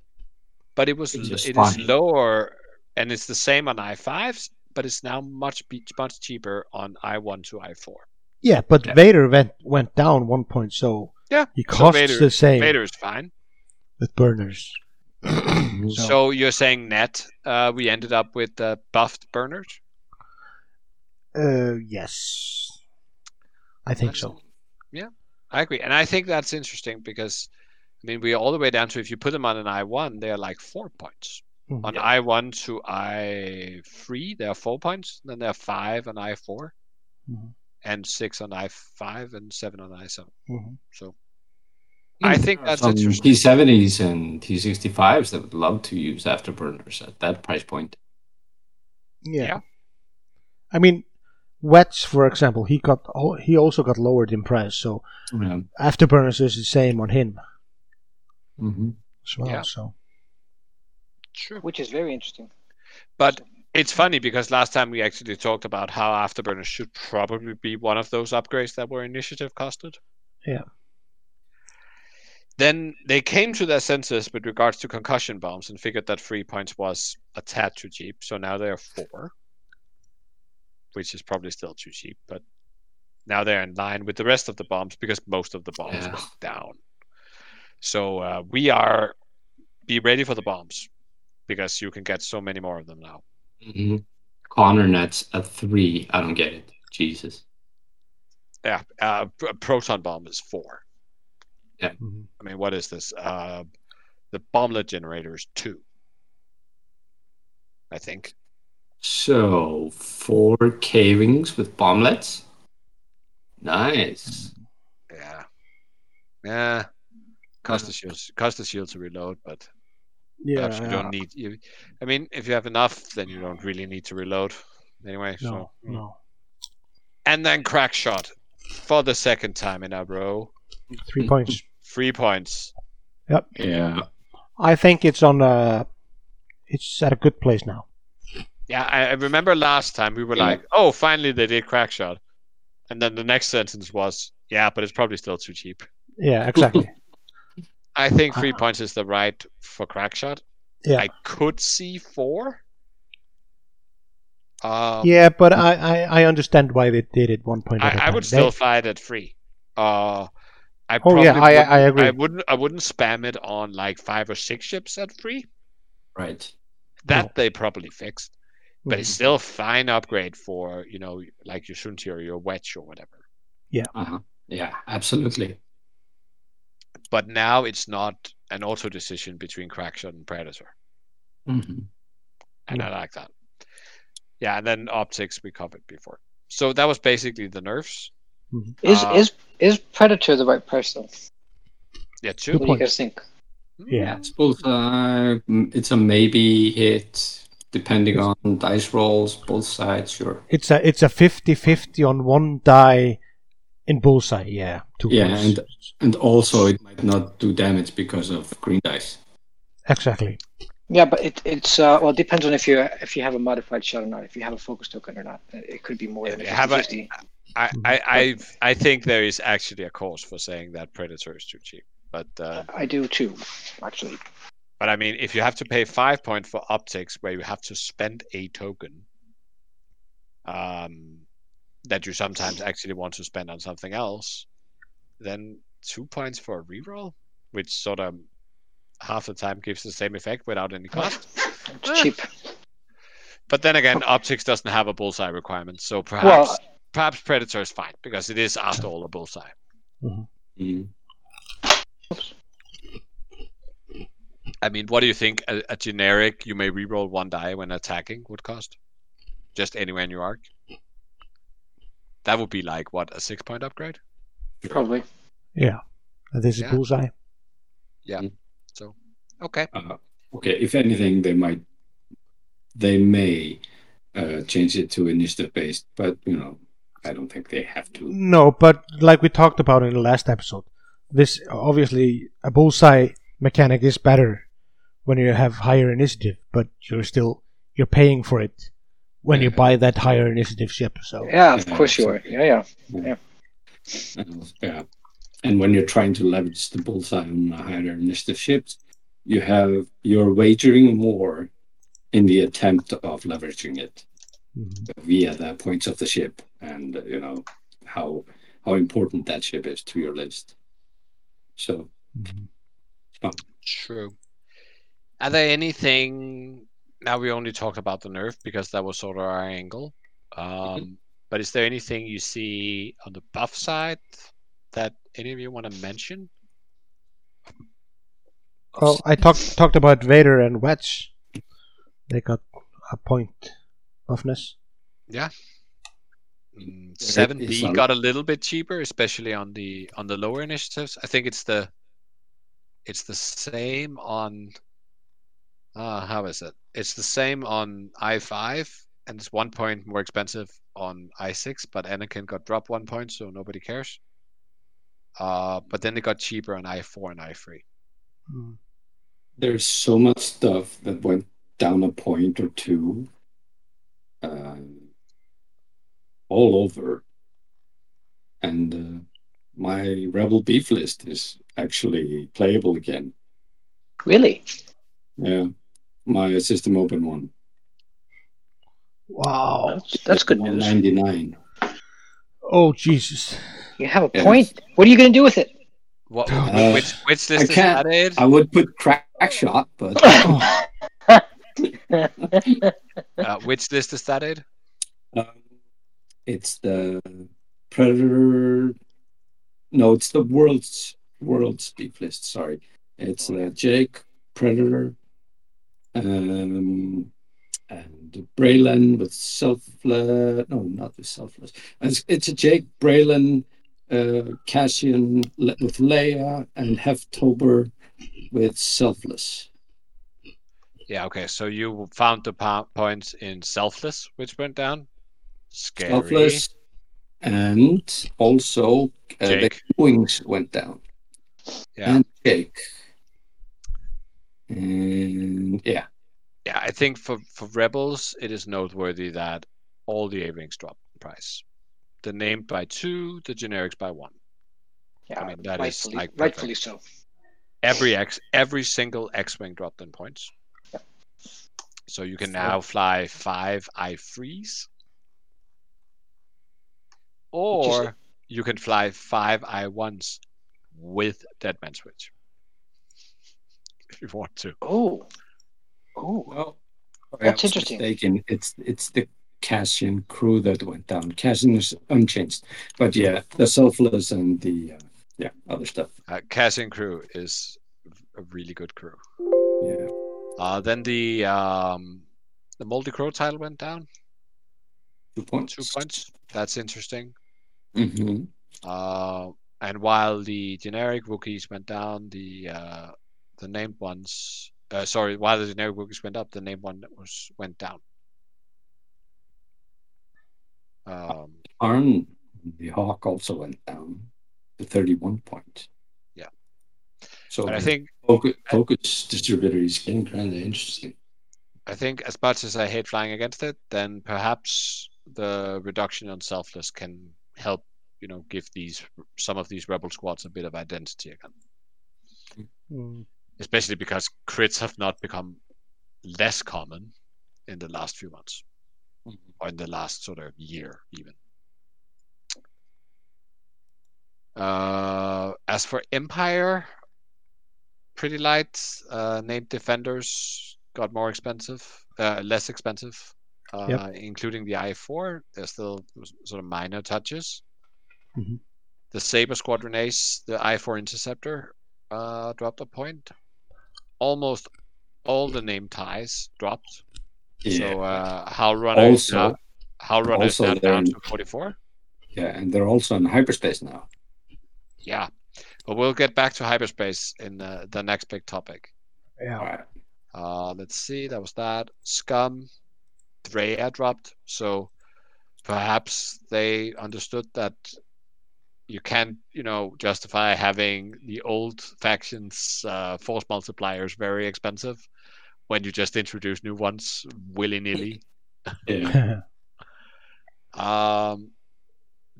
but it was Which it is lower, and it's the same on i5s, but it's now much much cheaper on i1 to i4. Yeah, but Yeah. Vader went went down one point, so Yeah, he so costs Vader- the same Vader is fine. with burners. So, you're saying net, uh, we ended up with uh, buffed burners? uh, yes, I think That's- so. Yeah, I agree, and I think that's interesting because, I mean, we're all the way down to if you put them on an i1, they're like four points. Mhm. On i1 to i3, there are four points. Then there are five on i4, Mhm. and six on i5, and seven on i7. Mhm. So I think that's Some interesting. T70s and T65s that would love to use afterburners at that price point. Yeah. Yeah. I mean, Wedge, for example, he got he also got lowered in price, so Yeah. afterburners is the same on him Mm-hmm. as well. Yeah. So True. which is very interesting. But it's funny because last time we actually talked about how afterburners should probably be one of those upgrades that were initiative costed. Yeah. Then they came to their senses with regards to concussion bombs and figured that three points was a tad too cheap. So now they are four, which is probably still too cheap. But now they're in line with the rest of the bombs because most of the bombs Yeah. went down. So uh, we are be ready for the bombs because you can get so many more of them now. hmm Connor nets at three. I don't get it. Jesus. Yeah, uh, proton bomb is four. mhm. I mean, what is this? Uh, the bomblet generator is two. I think. So four cavings with bomblets. Nice. Yeah. Yeah. Cost the shields. Cost the shield to reload, but yeah, perhaps you don't need. You, I mean, if you have enough, then you don't really need to reload. Anyway. no, so. Hmm. no, And then crack shot for the second time in a row. three points. Three points. Yep. Yeah. I think it's on a, it's at a good place now. Yeah, I, I remember last time we were Yeah. like, "Oh, finally they did crack shot," and then the next sentence was, "Yeah, but it's probably still too cheap." Yeah, exactly. I think three Uh, points is the right for crack shot. Yeah. I could see four. Um, yeah, but I, I, I understand why they did it one point. I, a I, I time. would They- still fight at three. Uh, I Oh, yeah, I- I agree. I wouldn't. I wouldn't spam it on like five or six ships at three. Right. That No. they probably fixed, but it's Mhm. still a fine upgrade for you know like your Soontir or your Wedge or whatever. Yeah. Uh-huh. Yeah, absolutely. But now it's not an auto decision between Crackshot and Predator, hmm and I like that. Yeah, and then optics we covered before. So that was basically the nerfs. Is Uh, is is Predator the right person? Yeah, Good two. What do you guys think? Yeah. It's both. Uh, it's a maybe hit, depending on dice rolls. Both sides, sure. It's a it's a 50-50 on one die in bullseye. Yeah, two Yeah, points. and and also it might not do damage because of green dice. exactly. Yeah, but it, it's uh, well, it depends on if you if you have a modified shot or not. If you have a focus token or not, it could be more If than you a have 50 I, I, I, I think there is actually a cause for saying that Predator is too cheap. But uh, I do too, actually. but I mean, if you have to pay five point for optics, where you have to spend a token, um, that you sometimes actually want to spend on something else, then two points for a reroll, which sort of half the time gives the same effect without any cost. It's cheap. But then again, optics doesn't have a bullseye requirement, so perhaps Well, perhaps Predator is fine because it is after all a bullseye. Mm. I mean, what do you think a, a generic you may reroll one die when attacking would cost? Just anywhere in your arc? That would be like what a six point upgrade. probably. Yeah, this is Yeah. bullseye. Yeah. So okay, Uh, okay, if anything, they might, they may uh, change it to initiative based, but you know, I don't think they have to. No, but like we talked about in the last episode, this obviously a bullseye mechanic is better when you have higher initiative, but you're still you're paying for it when you buy that higher initiative ship. So Yeah, of Yeah, course you are. Yeah, yeah. And, yeah. And when you're trying to leverage the bullseye on a higher initiative ships, you have you're wagering more in the attempt of leveraging it Mhm. via the points of the ship and you know how how important that ship is to your list. So Mhm. True. Are there anything? Now we only talked about the nerf because that was sort of our angle. Um, But is there anything you see on the buff side that any of you want to mention? well, I talked talked about Vader and Wedge. They got a point buffness. Yeah. Mm, Seven is B a- got a little bit cheaper, especially on the on the lower initiatives. I think it's the it's the same on uh how is it? It's the same on I five and it's one point more expensive on I six, but Anakin got dropped one point, so nobody cares. Uh but then it got cheaper on I four and I three. Mm. there's so much stuff that went down a point or two um, all over and uh, my rebel beef list is actually playable again Really? yeah my system open one Wow. That's, that's good news. 199 Oh Jesus. You have a Yes. point. What are you going to do with it? What Uh, which which I list is can't- that i would put crack shot but Uh, which list is that Ed? um, it's the predator no it's the world's world's beef list sorry it's the jake predator um and Braylen with selfless no not with selfless it's, it's a jake Braylen uh cassian with leia and Heff Tobber with selfless Yeah, okay. So you found the po- points in selfless, which went down. Scary. selfless and also uh, the wings went down Yeah. and Jake. And yeah, Yeah, I think for, for Rebels, it is noteworthy that all the A-Wings dropped in price. The named by two, the generics by one. Yeah, I mean, that is, rightfully, like, perfect. rightfully so. Every X, every single X-Wing dropped in points. Yeah. So you can now fly five I-3s. Or you can fly five I-1s with Deadman Switch. If you want to. Oh. Oh. well, That's interesting. Mistaken. It's it's the Cassian crew that went down. Cassian is unchanged, but yeah, the selfless and the uh, yeah other stuff. Uh, Cassian crew is a really good crew. Yeah, Uh, then the um, the Moldy Crow title went down two points. two points. That's interesting. Mm-hmm. Uh, and while the generic rookies went down, the uh, the named ones. Uh, sorry, while the generic Wookiees went up, the named one was went down. Um, Arn, the Hawk also went down to thirty-one points. Yeah. So but I think focus, focus distributor is getting kind of interesting. I think as much as I hate flying against it, then perhaps the reduction on selfless can help, you know, give these some of these rebel squads a bit of identity again. Mm. Especially because crits have not become less common in the last few months. Or in the last sort of year even. Uh, as for Empire, pretty light. Uh, named defenders got more expensive, uh, less expensive, uh, Yep. including the I4. There's still sort of minor touches. Mhm. The Saber Squadron Ace, the I4 Interceptor, uh, dropped a point. Almost all the name ties dropped. Yeah. So uh, Howl Runner is Also- now, Howl Runner is also now down they're- to 44. Yeah, and they're also in hyperspace now. Yeah, but we'll get back to hyperspace in the, the next big topic. Yeah. All right. Uh, let's see, that was that. Scum, Drea dropped, so perhaps they understood that you can't, you know, justify having the old factions uh, force multipliers very expensive when you just introduce new ones willy nilly. Yeah. Um,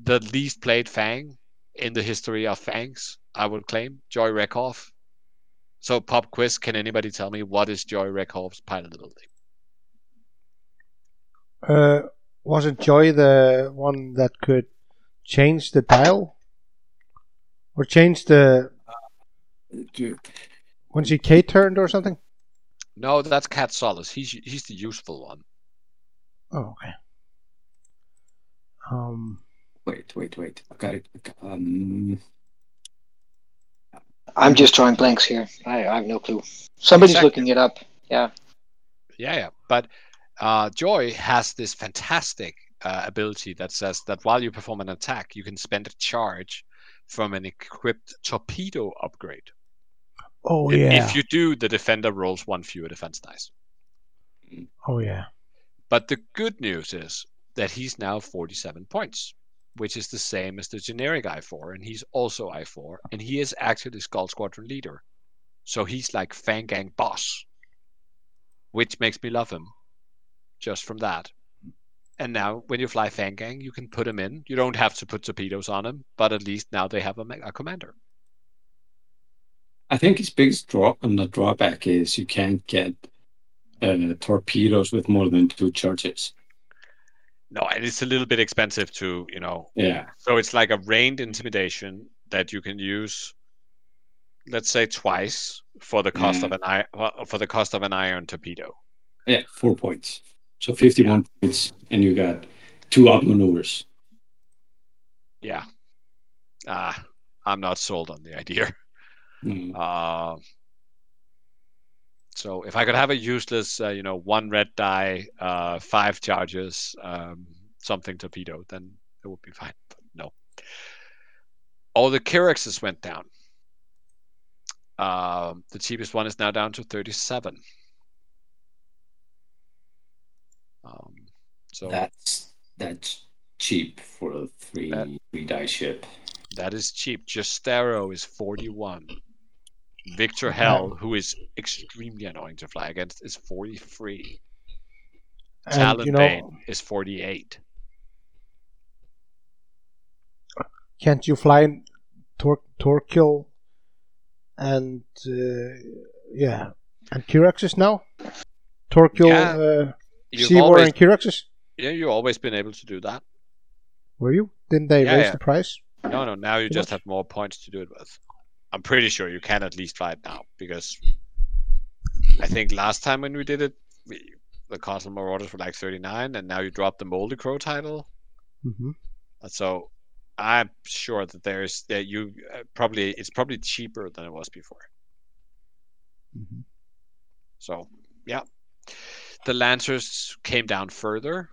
the least played Fang in the history of Fangs, I would claim, Joy Rekkoff. So, pop quiz: Can anybody tell me what is Joy Rekkoff's pilot ability? uh, wasn't Joy the one that could change the dial? Or change the. Do- When she K turned or something? No, that's Kad Solus. He's he's the useful one. Oh, okay. Um, Wait, wait, wait. I got it. Um, I'm just drawing blanks here. I, I have no clue. Somebody's Exactly. looking it up. Yeah. Yeah, yeah. But uh, Joy has this fantastic uh, ability that says that while you perform an attack, you can spend a charge from an equipped torpedo upgrade. oh, If- yeah. If you do, the defender rolls one fewer defense dice. Oh, yeah. But the good news is that he's now 47 points, which is the same as the generic I4, and he's also I4, and he is actually the Skull Squadron leader. So he's like Fangang boss, which makes me love him just from that. And now, when you fly Fangang, you can put them in. You don't have to put torpedoes on them, but at least now they have a, a commander. I think his biggest draw and the drawback is you can't get uh, torpedoes with more than two charges. No, and it's a little bit expensive to, you know, Yeah. So it's like a reined intimidation that you can use, let's say twice for the cost of an ion for the cost of an ion torpedo. Yeah, four points. So 51 points, and you got two outmaneuvers. Yeah. Ah, I'm not sold on the idea. Mm. Uh, so if I could have a useless, uh, you know, one red die, uh, five charges, um, something torpedo, then it would be fine. But no. All the Kihraxzes went down. Um, the cheapest one is now down to 37. Um, so That's that's cheap for a three That- three die ship. that is cheap. Jostero is 41. Viktor Hel, who is extremely annoying to fly against, is 43. And, Talon you know, Bane is 48. can't you fly Tor- Torkil and, uh, yeah, and Kihraxz now? Torkil, Yeah. uh, You've Seawar always, and Kihraxz? yeah, you've always been able to do that. Were you? Didn't they Yeah, raise yeah. the price? No, no, now you just have more points to do it with. I'm pretty sure you can at least fly it now because I think last time when we did it, we, the Cartel Marauders were like 39, and now you dropped the Moldy Crow title. hmm So I'm sure that there's that you uh, probably it's probably cheaper than it was before. Mhm. So yeah, the Lancers came down further.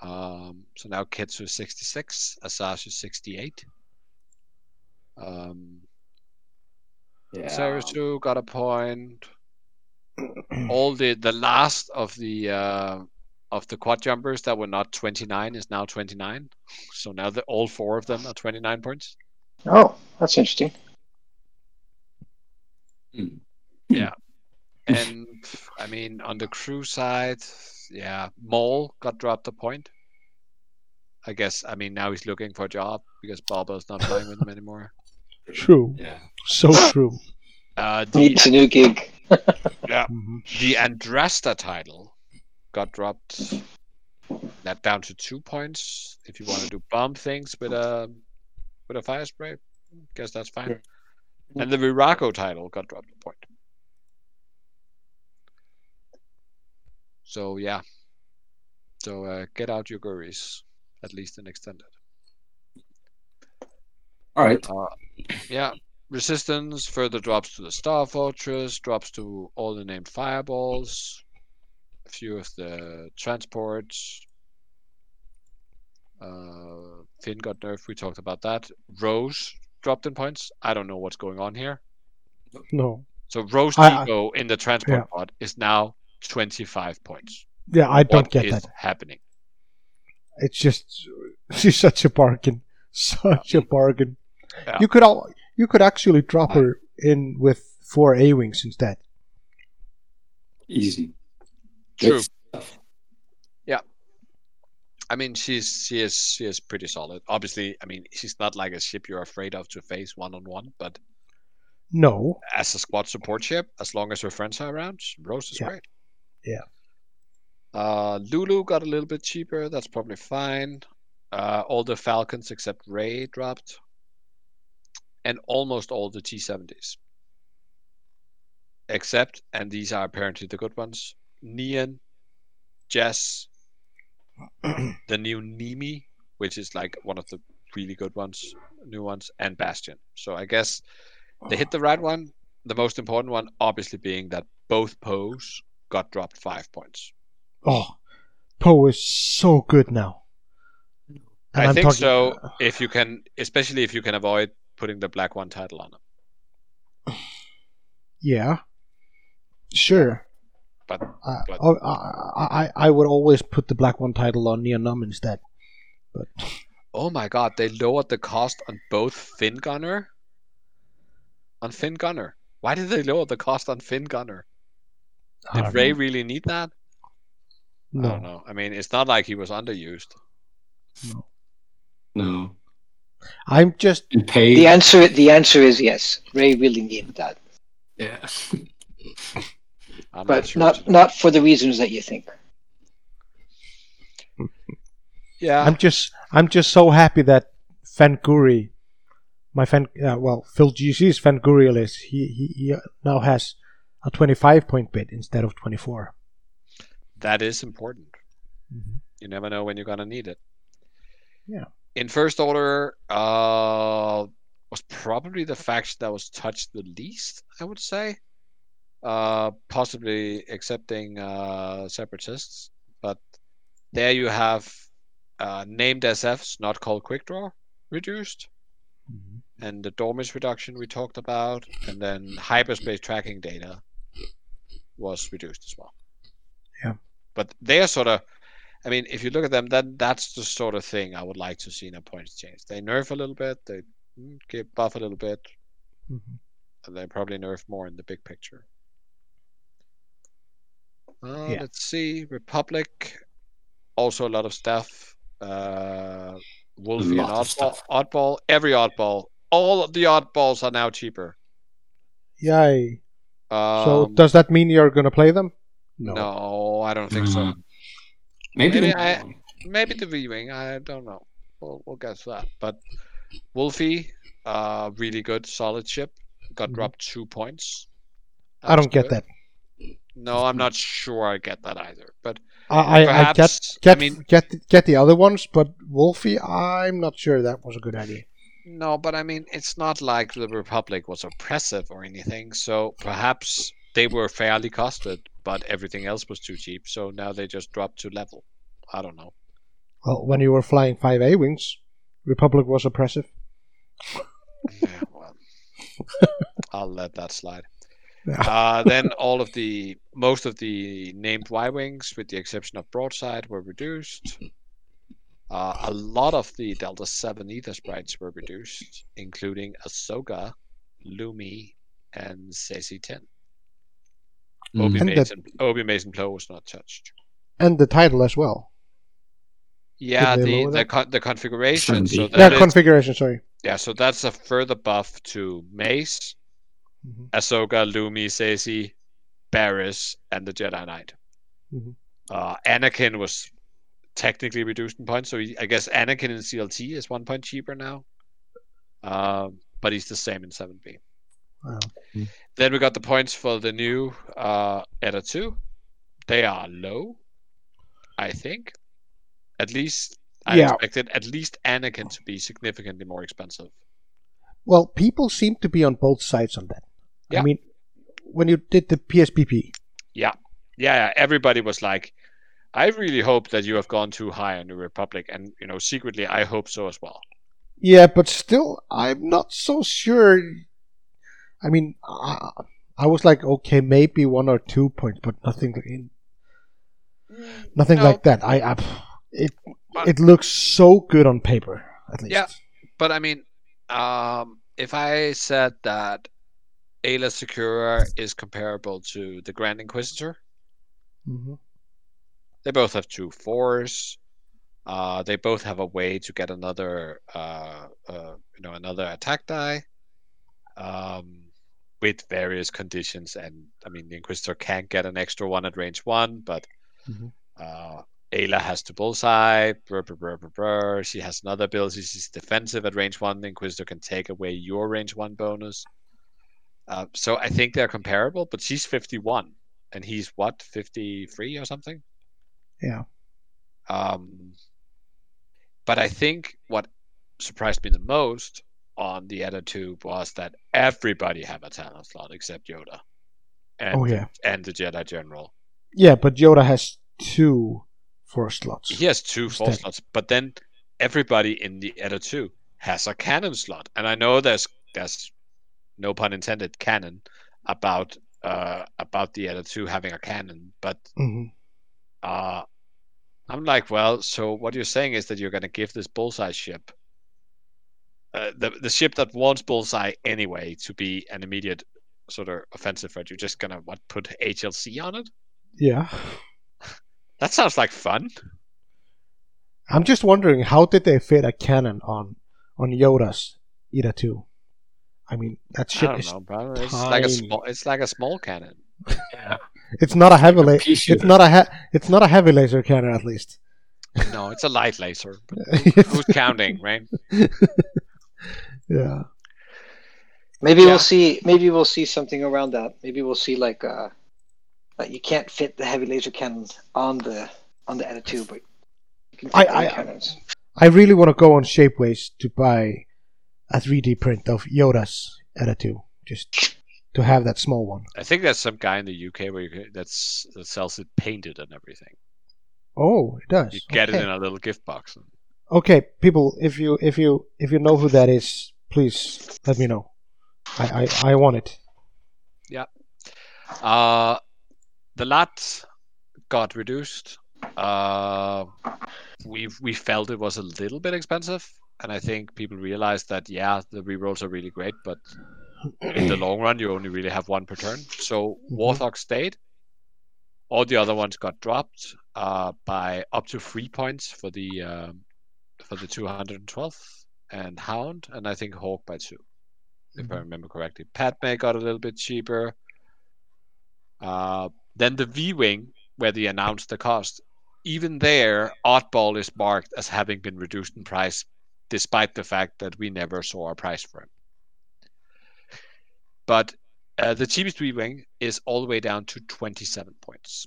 Um, so now Ketsu is 66, Asajj is 68. Um, Yeah. Serissu got a point. All the the last of the uh, of the quad jumpers that were not 29 is now 29. So now the, all four of them are 29 points. Oh, that's interesting. Mm. And I mean, on the crew side, yeah, Maul got dropped a point. I guess. I mean, now he's looking for a job because Boba's not playing with him anymore. True. Yeah. So true. Uh, the Needs a new gig. Mhm. the Andrasta title got dropped. That down to two points. If you want to do bomb things with a with a fire spray, guess that's fine. And the Virago title got dropped a point. So yeah. So uh, get out your Guris, at least in extended. All right. Uh, yeah. Resistance further drops to the Star Fortress, drops to all the named fireballs, a few of the transports. Uh, Finn got nerfed, we talked about that. Rose dropped in points. I don't know what's going on here. No. So Rose I- I- in the transport Yeah. pod is now 25 points. Yeah, I don't What get is that. happening? It's just she's such a bargain. Such a bargain. Yeah. You could all you could actually drop her in with four A wings instead. Easy. True. Good stuff. I mean, she's she is she is pretty solid. Obviously, I mean, she's not like a ship you're afraid of to face one on one, but No. as a squad support ship, as long as her friends are around, Rose is Yeah. great. Yeah. Uh, Lulu got a little bit cheaper. That's probably fine. Uh, all the Falcons except Rey dropped, and almost all the T70s. Except, and these are apparently the good ones: Nien, Jess, the new Nimi, which is like one of the really good ones, new ones, and Bastion. So I guess they hit the right one. The most important one, obviously, being that both Poes got dropped five points. Oh, Poe is so good now. And I I'm think talking- so. If you can, especially if you can avoid putting the black one title on them. Yeah. Sure. But, Uh, but I, I I would always put the black one title on Nien Nunb instead. But oh my god, they lowered the cost on both Finn Gunner. On Finn Gunner, why did they lower the cost on Finn Gunner? I Did Rey know. really need that? I don't no, know. I mean, it's not like he was underused. No. No. I'm just And pay. The answer the answer is yes. Rey really needed that, Yeah. I'm but sure not not for the reasons that you think. Yeah, I'm just I'm just so happy that Fanguri, my fan, uh, well Phil GC's Fanguri list, he, he he now has a 25 point bid instead of 24. that is important. Mhm. You never know when you're gonna need it. Yeah. In first order, uh, was probably the faction that was touched the least. I would say, uh, possibly accepting uh, separatists, but there you have uh, named SFs, not called quick draw, reduced, Mhm. and the Dormitz reduction we talked about, and then hyperspace tracking data was reduced as well. Yeah. But they are sort of, I mean, if you look at them, that that's the sort of thing I would like to see in a points change. They nerf a little bit, they mm, give buff a little bit, Mhm. and they probably nerf more in the big picture. Uh, Yeah. Let's see, Republic, also a lot of stuff. Uh, Wolfie and lot of Oddball, stuff. Oddball, every Oddball, all of the Oddballs are now cheaper. Yay! Um, so does that mean you're gonna play them? no. I don't think so. Mm. Maybe, Maybe the I- one. Maybe the V-wing, I don't know. We'll we'll get to that. But Wolfie, uh, really good, solid ship. Got Mhm. dropped two points. I don't get good. that. No, I'm not sure I get that either. But I I, I get get I mean- get get the other ones, but Wolfie, I'm not sure that was a good idea. No, but I mean, it's not like the Republic was oppressive or anything. So perhaps they were fairly costed, but everything else was too cheap. So now they just dropped to level. I don't know. Well, when you were flying five A wings, Republic was oppressive. yeah, well, I'll let that slide. Uh, then all of the most of the named Y wings, with the exception of broadside, were reduced. Uh, a lot of the Delta Seven Aethersprites were reduced, including Ahsoka, Lumi, and Saesee Tiin. Obi. And the- Mason, Obi Mason Plo was not touched. And the title as well. Yeah, the the, con- the configuration. So that yeah, configuration. Sorry. yeah, so that's a further buff to Mace, Mhm. Ahsoka, Lumi, Saesee, Barris, and the Jedi Knight. Mhm. Uh, Anakin was technically reduced in points, so he, I guess Anakin in CLT is one point cheaper now. Um, but he's the same in 7B. Wow. Then we got the points for the new uh, Eta 2. They are low, I think. At least I Yeah. expected at least Anakin to be significantly more expensive. Well, people seem to be on both sides on that. Yeah. I mean, when you did the PSPP, Yeah, yeah. Everybody was like, "I really hope that you have gone too high on the Republic," and you know, secretly, I hope so as well. yeah, but still, I'm not so sure. I mean, I, I was like, okay, maybe one or two points, but nothing, in, nothing No. like that. I, I it But- it looks so good on paper, at least. Yeah. But I mean, um, if I said that Aayla Secura is comparable to the Grand Inquisitor, hmm they both have two fours. Uh, they both have a way to get another, uh, uh, you know, another attack die, um, with various conditions. And I mean, the Inquisitor can get an extra one at range one, but Mhm. uh, Aayla has to bullseye. Brr, brr, brr, brr, brr. She has another ability. She's defensive at range one. The Inquisitor can take away your range one bonus. Uh, so I think they're comparable, but she's 51 and he's what 53 or something. Yeah. Um, but I think what surprised me the most on the Edda tube was that everybody have a talent slot except Yoda, and Oh yeah. and the Jedi General. Yeah, but Yoda has two force slots. He has two force Instead. slots, but then everybody in the Eta-2 has a cannon slot. And I know there's there's no pun intended canon about uh about the Eta-2 having a cannon, but hmm uh I'm like, well, so what you're saying is that you're gonna give this bullseye ship uh, the the ship that wants bullseye anyway to be an immediate sort of offensive threat. You're just gonna what put HLC on it? Yeah. That sounds like fun. I'm just wondering how did they fit a cannon on on Yoda's Eta-2? I mean, that I ship don't is know, bro. It's like a small. It's like a small cannon. Yeah. It's not a heavy Like laser. It's not a he- it's not a heavy laser cannon at least. No, it's a light laser. But who's counting, right? yeah. Maybe Yeah. we'll see. Maybe we'll see something around that. Maybe we'll see like uh, like you can't fit the heavy laser cannons on the on the attitude, but you can fit I- the I- cannons. I really want to go on Shapeways to buy a 3D print of Yoda's Eta-2 just to have that small one. I think there's some guy in the UK where you that's that sells it painted and everything. Oh, it does. You get okay. it in a little gift box. Okay, people, if you if you if you know who that is, please let me know. I I, I want it. Yeah. Uh, the lat got reduced. Uh, we we felt it was a little bit expensive, and I think people realized that yeah, the rerolls are really great, but in the long run, you only really have one per turn. So Mhm. Warthog stayed. All the other ones got dropped uh, by up to three points for the um for the 212th and Hound, and I think Hawk by two, if I remember correctly. Padme got a little bit cheaper. Uh, then the V Wing, where they announced the cost, even there, Oddball is marked as having been reduced in price, despite the fact that we never saw a price for him. But uh, the cheapest V Wing is all the way down to 27 points.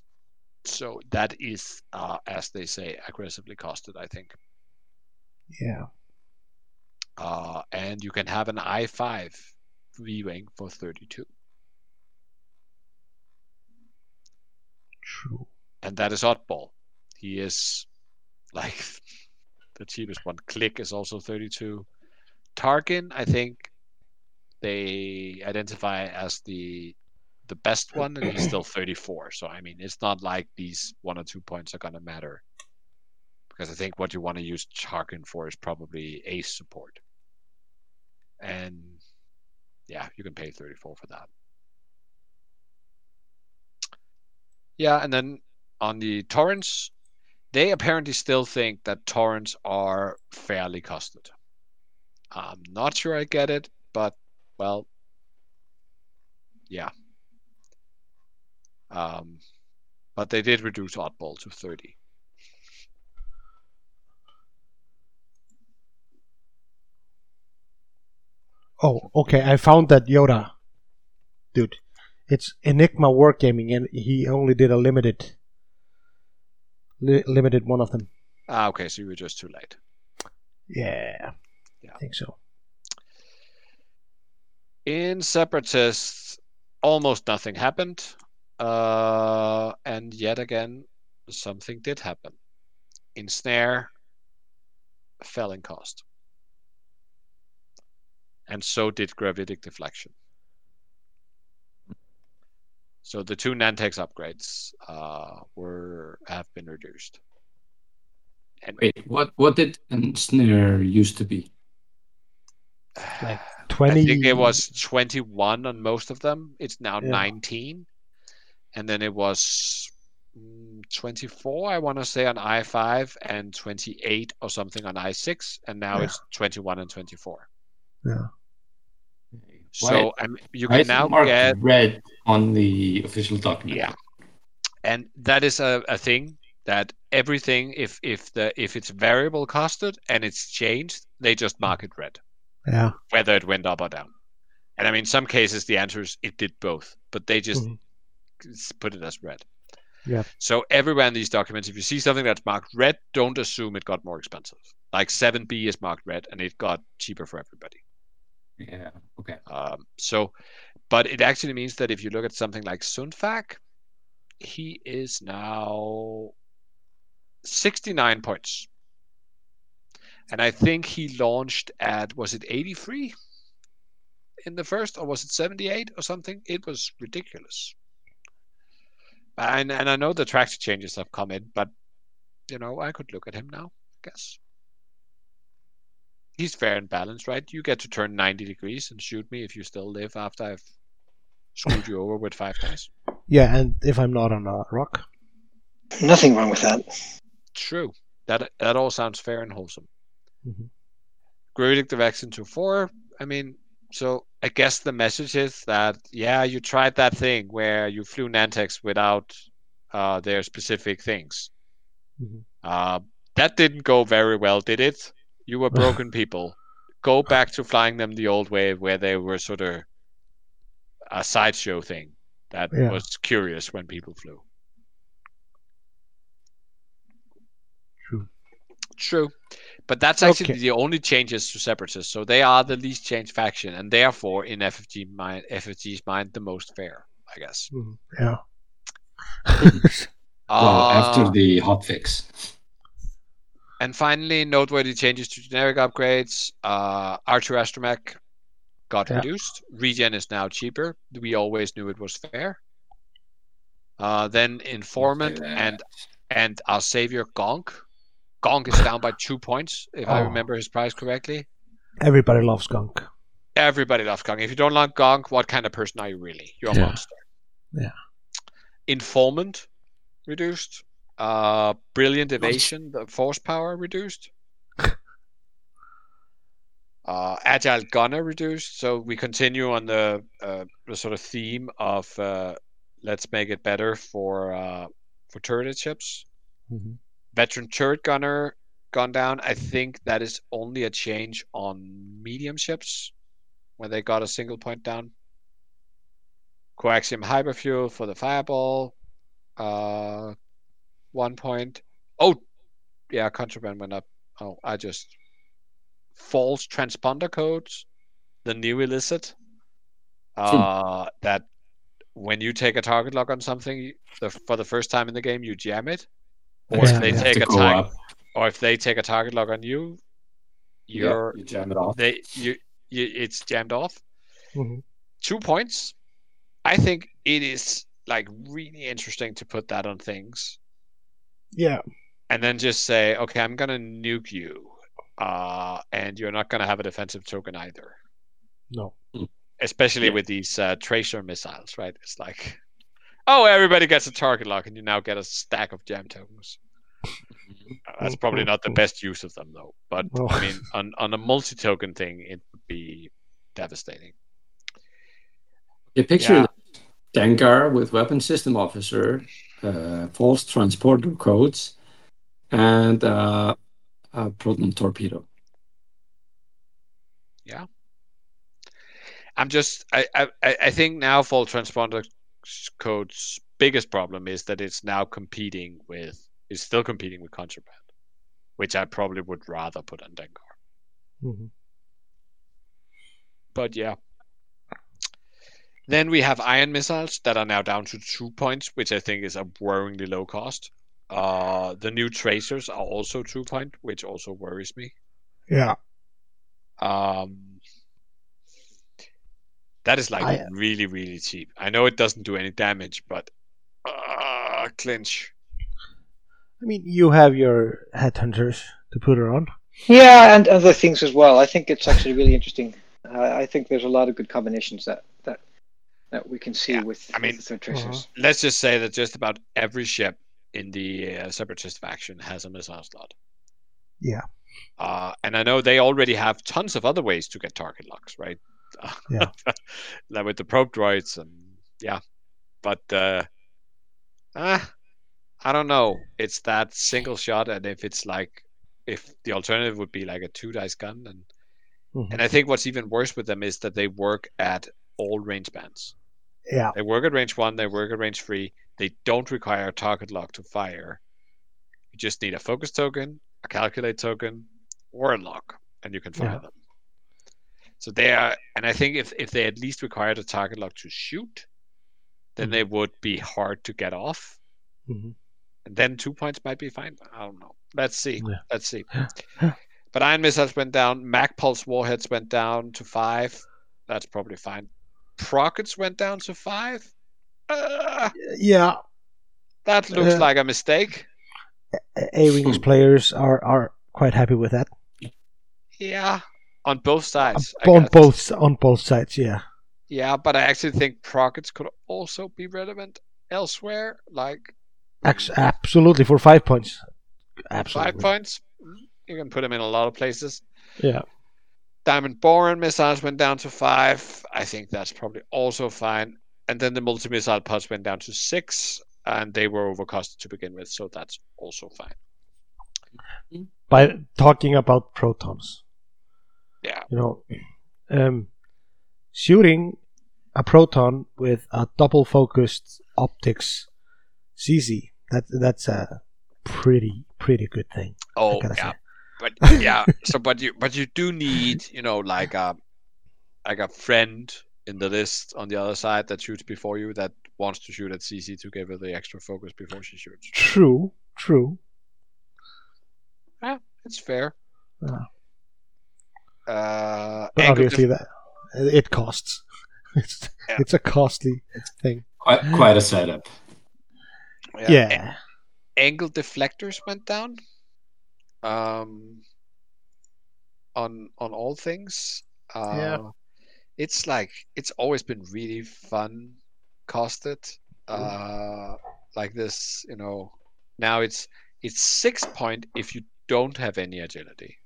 So that is, uh, as they say, aggressively costed, I think. Yeah. Uh, and you can have an i5 V Wing for 32. True. and that is Oddball. He is like the cheapest one. Klick is also 32. Tarkin, I think they identify as the the best one, and he's still 34. So I mean, it's not like these one or two points are gonna matter, because I think what you want to use Tarkin for is probably ace support, and yeah, you can pay 34 for that. Yeah, and then on the torrents, they apparently still think that torrents are fairly costed. I'm not sure I get it, but well, yeah. Um, but they did reduce oddball to 30. Oh, okay. I found that Yoda, dude. It's Enigma Wargaming, and he only did a limited, li- limited one of them. Ah, okay, so you were just too late. Yeah, Yeah. I think so. In Separatists, almost nothing happened. Uh, and yet again, something did happen. Ensnare, fell in cost. And so did Gravitic Deflection. So the two Nantex upgrades uh, were have been reduced. And Wait, what what did Ensnare used to be? Like I twenty. think it was 21 on most of them. It's now Yeah. 19. And then it was mm, 24, I want to say, on i5 and 28 or something on i6, and now Yeah. it's 21 and 24. Yeah. So um, you Why can now marked get red on the official document. Yeah. and that is a, a thing that everything if if the if it's variable costed and it's changed they just mark it red Yeah. whether it went up or down and i mean some cases the answer is it did both but they just Mhm. put it as red Yeah. so everywhere in these documents if you see something that's marked red don't assume it got more expensive like 7b is marked red and it got cheaper for everybody Yeah. Okay. um, so, but it actually means that if you look at something like Sun Fac, he is now 69 points. And I think he launched at, was it 83 in the first, or was it 78 or something? It was ridiculous. And, and I know the track changes have come in, but, you know, I could look at him now, I guess he's fair and balanced, right? You get to turn 90 degrees and shoot me if you still live after I've screwed you over with five dice. Yeah, and if I'm not on a rock. Nothing wrong with that. True. That that all sounds fair and wholesome. Mhm. Grudig directs into four. I mean, so I guess the message is that yeah, you tried that thing where you flew Nantex without uh, their specific things. Mhm. Uh, that didn't go very well, did it? You were broken people. Go back to flying them the old way, where they were sort of a sideshow thing that Yeah. was curious when people flew. True. True. But that's actually Okay. the only changes to separatists. So they are the least changed faction, and therefore, in FFG mind, FFG's mind, the most fair, I guess. Mhm. Yeah. well, after Uh, the hotfix. And finally, noteworthy changes to generic upgrades. Uh, Archer Astromech got Yeah. reduced. Regen is now cheaper. We always knew it was fair. Uh, then Informant that. and and our savior Gonk. Gonk is down by two points, if I Oh. remember his price correctly. Everybody loves gunk. Everybody loves Gonk. If you don't like Gonk, what kind of person are you really? You're a Yeah. monster. Yeah. Informant reduced. Uh, brilliant evasion, the force power reduced. Uh, agile gunner reduced. So we continue on the uh, the sort of theme of uh, let's make it better for uh, for turret ships. Mhm. Veteran turret gunner gone down. I think that is only a change on medium ships where they got a single point down. Coaxium hyperfuel for the fireball. Uh, one point. Oh, yeah, contraband went up. Oh, I just false transponder codes. The new illicit. Uh, that when you take a target lock on something the, for the first time in the game, you jam it. Or Yeah. if they They take a go target, up. or if they take a target lock on you, you're you jam it off. they you, you it's jammed off. Mhm. Two points. I think it is like really interesting to put that on things Yeah. and then just say, okay, I'm gonna nuke you, uh, and you're not gonna have a defensive token either. No. Especially Yeah. with these uh, tracer missiles, right? It's like, oh, everybody gets a target lock, and you now get a stack of jam tokens. Uh, That's probably not the best use of them, though. But No. I mean, on on a multi-token thing, it would be devastating. You picture Yeah. Dengar with weapon system officer, uh, false transponder codes, and uh, a proton torpedo. Yeah. I'm just I I, I I think now full transponder code's biggest problem is that it's now competing with it's still competing with contraband, which I probably would rather put on Dengar. Mhm. But yeah. Then we have ion missiles that are now down to two points, which I think is a worryingly low cost. Uh, the new tracers are also two point, which also worries me. Yeah. Um, that is like I- really, really cheap. I know it doesn't do any damage, but uh, clinch. I mean, you have your headhunters to put her on. Yeah, and other things as well. I think it's actually really interesting. Uh, I think there's a lot of good combinations that that that we can see Yeah, with, I mean- with the tracers. Let's just say that just about every ship in the uh, separatist faction has a missile slot. Yeah. Uh, and I know they already have tons of other ways to get target locks, right? Yeah. like with the probe droids and yeah, but uh, ah, I don't know. It's that single shot, and if it's like if the alternative would be like a two dice gun, and Mhm. and I think what's even worse with them is that they work at all range bands. Yeah. They work at range one, they work at range three. They don't require a target lock to fire. You just need a focus token, a calculate token, or a lock, and you can fire Yeah. them. So they are, and I think if, if they at least required a target lock to shoot, then they would be hard to get off. Mhm. And then two points might be fine. I don't know. Let's see. Yeah. Let's see. but Ion Missiles went down. Magpulse Warheads went down to five. That's probably fine. Prockets went down to five. Uh, Yeah. that looks Uh, like a mistake. A Wings players are, are quite happy with that. Yeah, on both sides. I on both on both sides, yeah. Yeah, but I actually think Prockets could also be relevant elsewhere, like Ex- absolutely for five points. Absolutely. five points. You can put them in a lot of places. Yeah. Diamond Boron missiles went down to five. I think that's probably also fine. And then the multi missile pods went down to six, and they were overcosted to begin with, so that's also fine. Mm-hmm. By talking about protons. You know, um, shooting a proton with a double focused optics CZ. That that's a pretty pretty good thing. Oh yeah, but yeah. so but you but you do need you know like a like a friend in the list on the other side that shoots before you that wants to shoot at CC to give her the extra focus before she shoots. True, true. Yeah, it's fair. Yeah. Uh, But obviously def- that it costs. It's Yeah. it's a costly thing. Quite, quite a setup. Yeah. angle deflectors went down um on on all things uh Yeah. it's like it's always been really fun costed uh like this you know now it's it's six point if you don't have any agility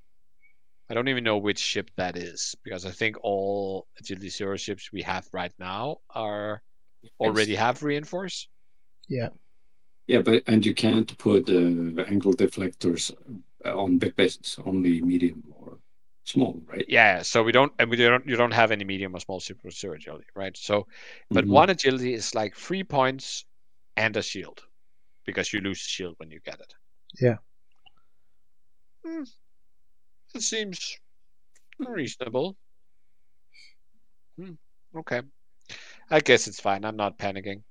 i don't even know which ship that is because i think all agility zero ships we have right now are already have reinforce Yeah. Yeah, but and you can't put uh, angle deflectors uh, on big bases, only medium or small, right? Yeah, so we don't, and we don't, you don't have any medium or small super zero agility, right? So, but Mhm. one agility is like three points and a shield, because you lose the shield when you get it. Yeah. Hmm. It seems reasonable. Hmm. Okay, I guess it's fine. I'm not panicking.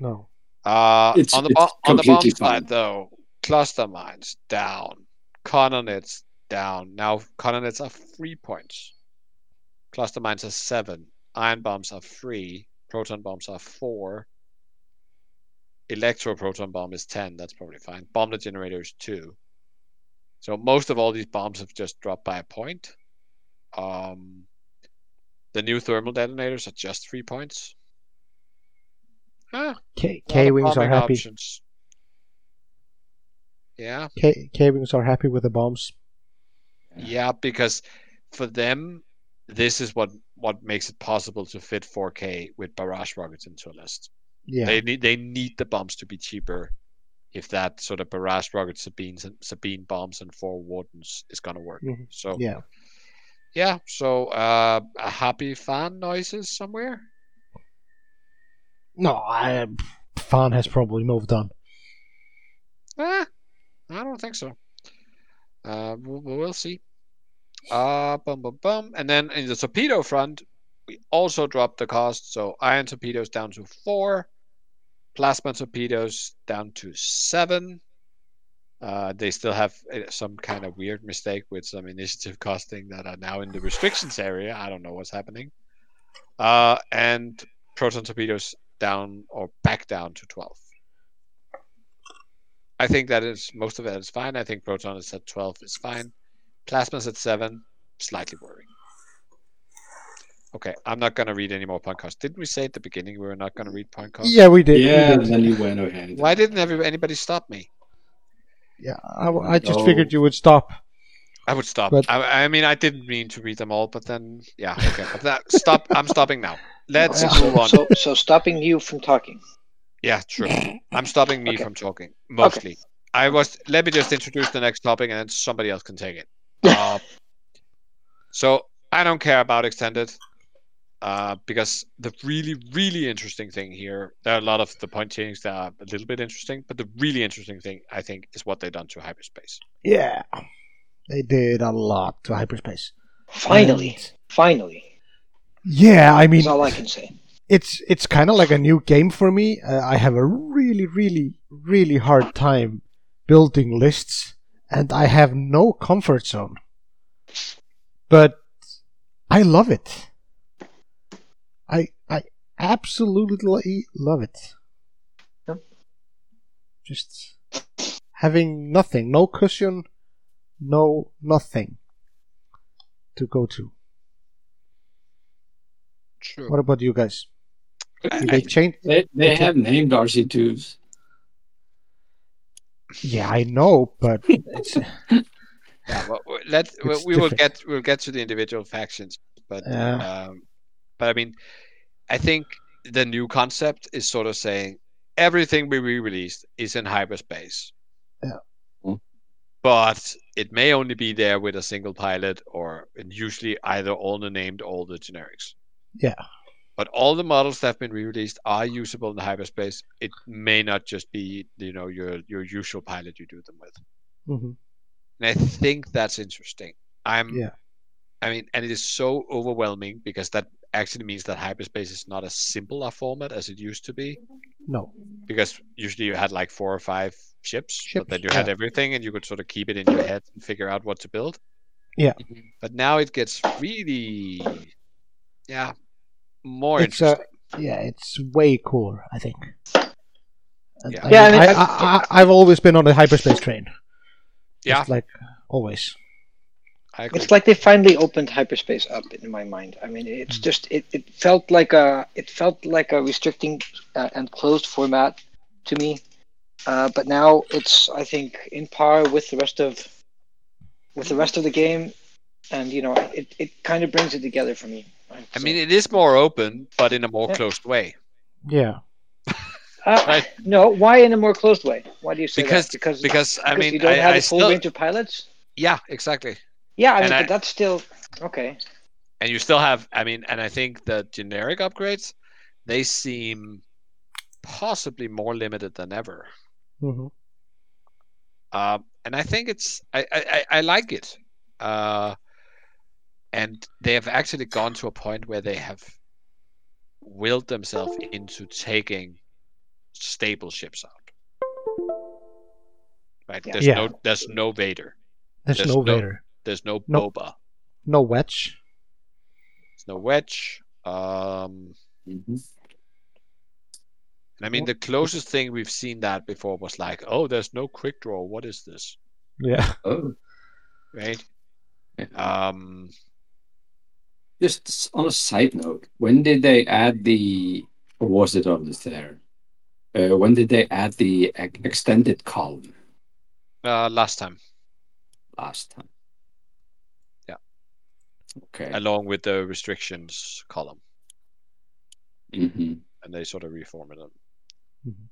No. Uh, It's- on the bo- on the bomb completely side though, cluster mines down, Conner Nets down. Now Conner Nets are three points. Cluster mines are seven. Ion bombs are three. Proton bombs are four. Electro proton bomb is ten. That's probably fine. Bomblet generator is two. So most of all these bombs have just dropped by a point. Um, the new thermal detonators are just three points. Ah, K K wings are happy. options. Yeah, K K wings are happy with the bombs. yeah, because for them, this is what what makes it possible to fit 4K with barrage rockets into a list. Yeah. They need they need the bombs to be cheaper if that sort of barrage rocket Sabines and Sabine bombs and four wardens is gonna work. Mhm. So Yeah. yeah, so uh, a happy fan noises somewhere. No, I Fan has probably moved on. Eh, I don't think so. Uh, we'll, we'll see. Uh, bum bum bum. And then in the torpedo front, we also dropped the cost. So ion torpedoes down to four, plasma torpedoes down to seven. Uh, they still have uh, some kind of weird mistake with some initiative costing that are now in the restrictions area. I don't know what's happening. Uh, and proton torpedoes down or back down to 12. I think that is most of it is fine. I think proton is at 12 is fine. Plasma's at 7, slightly worrying. Okay, I'm not gonna read any more point costs. Didn't we say at the beginning we were not gonna read point costs? Yeah, we did. we Yeah, did. and then you went ahead. Why didn't every, anybody stop me? Yeah, I, I just No. figured you would stop. I would stop. But- I, I mean, I didn't mean to read them all, but then yeah, okay. But that, stop. I'm stopping now. Let's Yeah. move on. So, so stopping you from talking. Yeah, true. I'm stopping me Okay. from talking mostly. I was. Let me just introduce the next topic, and then somebody else can take it. Uh, so I don't care about extended, uh, because the really, really interesting thing here. There are a lot of the point changes that are a little bit interesting, but the really interesting thing I think is what they've done to hyperspace. Yeah, they did a lot to hyperspace. Finally, And- finally. Yeah, I mean, That's all I can say. it's it's kind of like a new game for me. Uh, I have a really, really, really hard time building lists, and I have no comfort zone. But I love it. I I absolutely love it. Yep. Just having nothing, no cushion, no nothing to go to. True. What about you guys? I- they change? They, they have named RC2s. Yeah, I know, but it's Yeah, well, let well, It's we will get we'll get to the individual factions, but Yeah. um, but I mean, I think the new concept is sort of saying everything we re-released is in hyperspace. Yeah. Mm. But it may only be there with a single pilot, or and usually either all the named or the generics. Yeah. But all the models that have been re-released are usable in the hyperspace. It may not just be you know your your usual pilot you do them with. Mm-hmm. And I think that's interesting. I'm Yeah. I mean, and it is so overwhelming because that actually means that hyperspace is not as simple a format as it used to be. no. Because usually you had like four or five ships, Ships, but then you had everything and you could sort of keep it in your head and figure out what to build. Yeah. But now it gets really, yeah, more It's uh, interesting. yeah, it's way cooler. I think. And Yeah. I, Yeah, I mean, mean, I, I- I, I, have always been on the hyperspace train. yeah, Just like always. I agree. It's like they finally opened hyperspace up in my mind. I mean, it's Mm. just it, it felt like a it felt like a restricting uh, and closed format to me, uh, but now it's I think in par with the rest of with the rest of the game, and you know it, it kind of brings it together for me. I mean, it is more open, but in a more Yeah. closed way. Yeah. uh, right. no, why in a more closed way? Why do you say Because that? Because because I because mean, you don't I, have I a full still, range of pilots. yeah, exactly. Yeah, I And mean, I- but that's still okay. and you still have i mean and i think the generic upgrades they seem possibly more limited than ever. Hmm um, and i think it's i i, I- I like it. Uh, and they have actually gone to a point where they have willed themselves into taking stable ships out. Right? Yeah. there's Yeah. no there's no vader. There's, There's no no- Vader, there's no No. boba no Wedge. there's no wedge um Mhm. And I mean, the closest thing we've seen that before was like, oh, there's no quick draw. What is this? Yeah. Oh, Right? yeah. Um, Just on a side note, when did they add the, or was it on the there? Uh, when did they add the extended column uh, last time, last time? Yeah. Okay. along with the restrictions column, hmm and they sort of reformatted them. Mhm.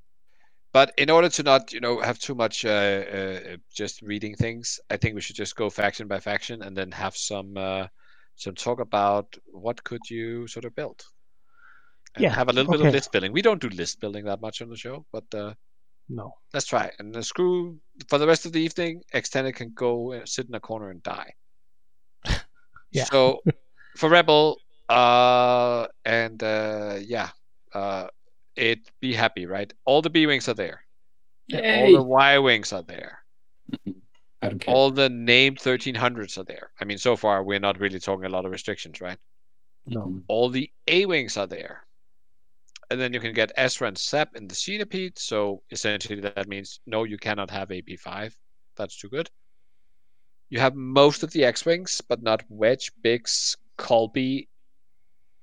But in order to not, you know, have too much uh, uh, just reading things, I think we should just go faction by faction and then have some uh, some talk about what could you sort of build. And Yeah, have a little bit of list building. We don't do list building that much on the show, but uh, No. Let's try it. And the screw for the rest of the evening, extended can go uh, sit in a corner and die. Yeah. So for Rebel, uh, and uh, yeah, uh, it be happy, right? All the B wings are there. All the Y wings are there. I don't care. All the named 1300s are there. I mean, so far we're not really talking a lot of restrictions, right? No. All the A wings are there. And then you can get Ezra and Zeb in the Sheathipede. So essentially, that means no, you cannot have AP5. That's too good. You have most of the X wings, but not Wedge, Biggs, Kullbee,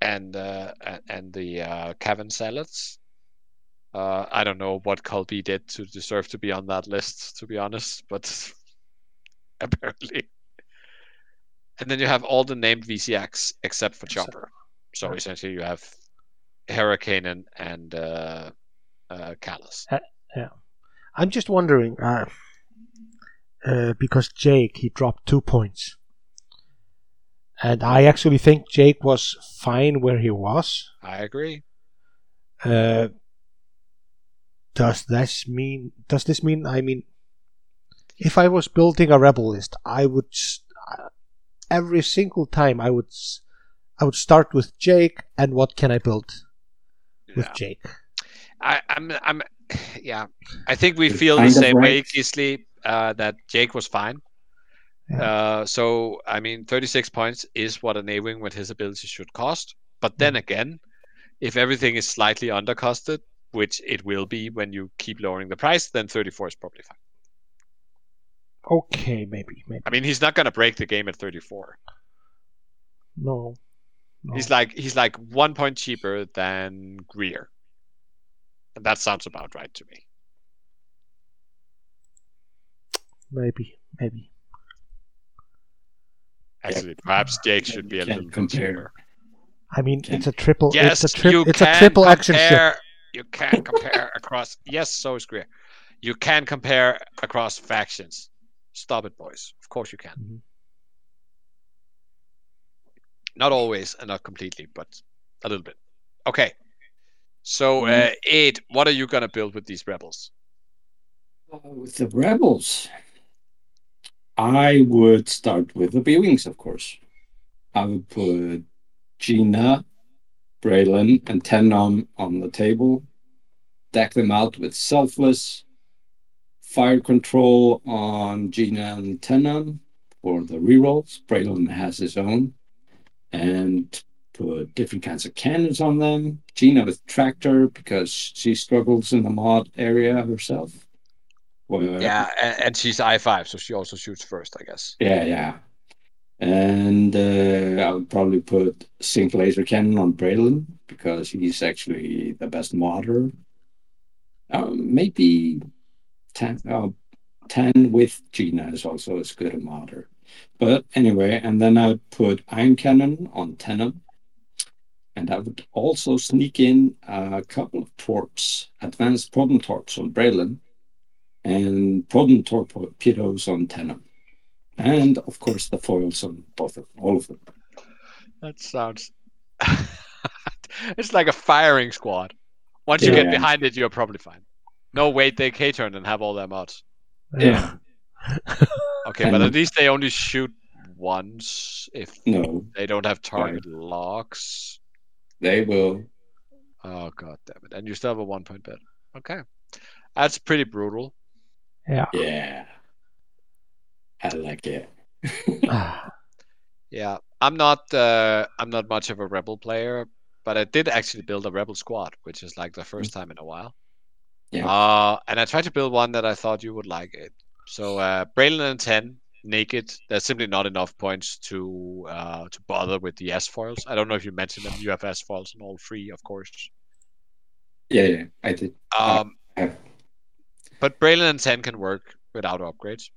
and uh, and the uh, Cavern Angels. Uh, I don't know what Kullbee did to deserve to be on that list, to be honest, but apparently. And then you have all the named VCX except for Chopper. So essentially, you have Hurricane and and uh, uh, Callus. Yeah. I'm just wondering, uh, uh, because Jake he dropped two points, and I actually think Jake was fine where he was. I agree. Uh, does this mean? Does this mean? I mean, if I was building a rebel list, I would uh, every single time I would s- I would start with Jake and what can I build with Yeah. Jake? I, I'm, I'm, yeah. I think we feel the kind of same way, right. Uh, that Jake was fine. Yeah. Uh, so I mean, 36 points is what an A-wing with his ability should cost. But then again, if everything is slightly undercosted, which it will be when you keep lowering the price, then 34 is probably fine. Okay, maybe, maybe I mean, he's not gonna break the game at 34. no. no. He's like he's like one point cheaper than Greer, and that sounds about right to me. Maybe, maybe. Actually, perhaps Jake should be a Can't little compare. I mean, Can- it's a triple. Yes, it's a, tri- you it's can a triple action ship. compare. You can compare across. Yes, so is Greer. You can compare across factions. Stop it, boys. Of course you can. Mhm. Not always and not completely, but a little bit. Okay. So, uh, Ed, what are you gonna build with these rebels? Uh, with the rebels, I would start with the B-wings, of course. I would put Gina, Braylen, and Ten Numb on the table. Deck them out with selfless fire control on Gina and Ten Numb for the rerolls. Braylen has his own. And put different kinds of cannons on them. Gina with tractor because she struggles in the mod area herself. Well, Yeah, and, and she's I five, so she also shoots first, I guess. yeah, yeah. And uh, I would probably put Sync Laser Cannon on Braylen because he's actually the best modder. Um, maybe 10, uh, 10 with Gina is also as good a modder. But anyway, and then I would put Ion Cannon on Ten Numb. And I would also sneak in a couple of torps, advanced proton torps on Braylen, and proton torpedoes on Ten Numb. And of course, the foils on both of all of them. That sounds. it's like a firing squad. Once you get behind it, you're probably fine. No, wait, they K turn and have all their mods. Yeah. Okay, but at least they only shoot once if No, they don't have target locks. they will. Oh god damn it! And you still have a one point bet. Okay, that's pretty brutal. Yeah. Yeah. I like it. Ah, Yeah, I'm not. Uh, I'm not much of a rebel player, but I did actually build a rebel squad, which is like the first time in a while. Yeah. Uh, and I tried to build one that I thought you would like it. So uh, Braylen and ten naked. There's simply not enough points to uh, to bother with the S foils. I don't know if you mentioned them. You have S foils on all three, of course. yeah, yeah, I did. Um, I have- but Braylen and 10 can work without upgrades.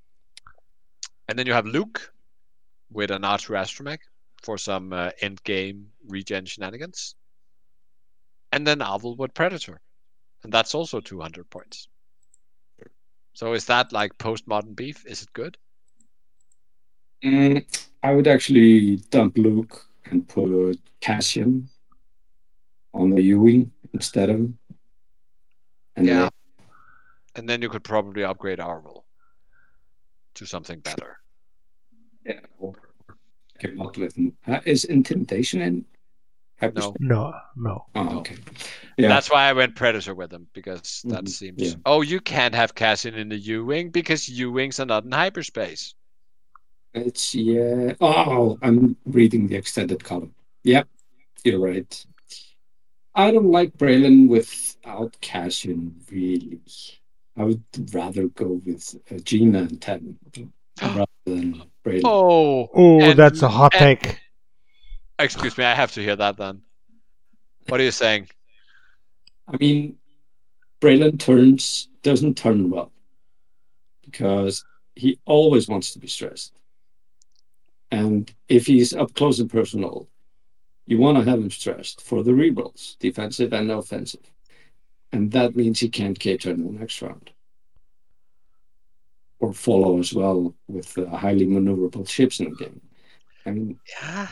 And then you have Luke with an R2 Astromech for some uh, end game regen shenanigans. And then Owl with Predator. And that's also 200 points. So is that like postmodern beef? Is it good? Mm, I would actually dump Luke and put Cassian on the U-wing instead of him. And Yeah. Then- And then you could probably upgrade Arvel to something better. yeah, or come up with uh, is intimidation in? No. no, no. Oh, okay. Yeah. That's why I went Predator with them because that Mhm, seems. yeah. Oh, you can't have Cassian in the U wing because U wings are not in hyperspace. It's yeah. Oh, I'm reading the extended column. Yep, you're right. I don't like Braylen without Cassian, really. I would rather go with uh, Gina and Ten rather than Braylen. Oh, Oh, And- that's a hot and- take. excuse me, I have to hear that then. What are you saying? I mean, Braylen turns doesn't turn well because he always wants to be stressed. And if he's up close and personal, you want to have him stressed for the rerolls, defensive and offensive. And that means he can't K turn the next round. Or follow as well with uh, highly maneuverable ships in the game. I mean, Yeah,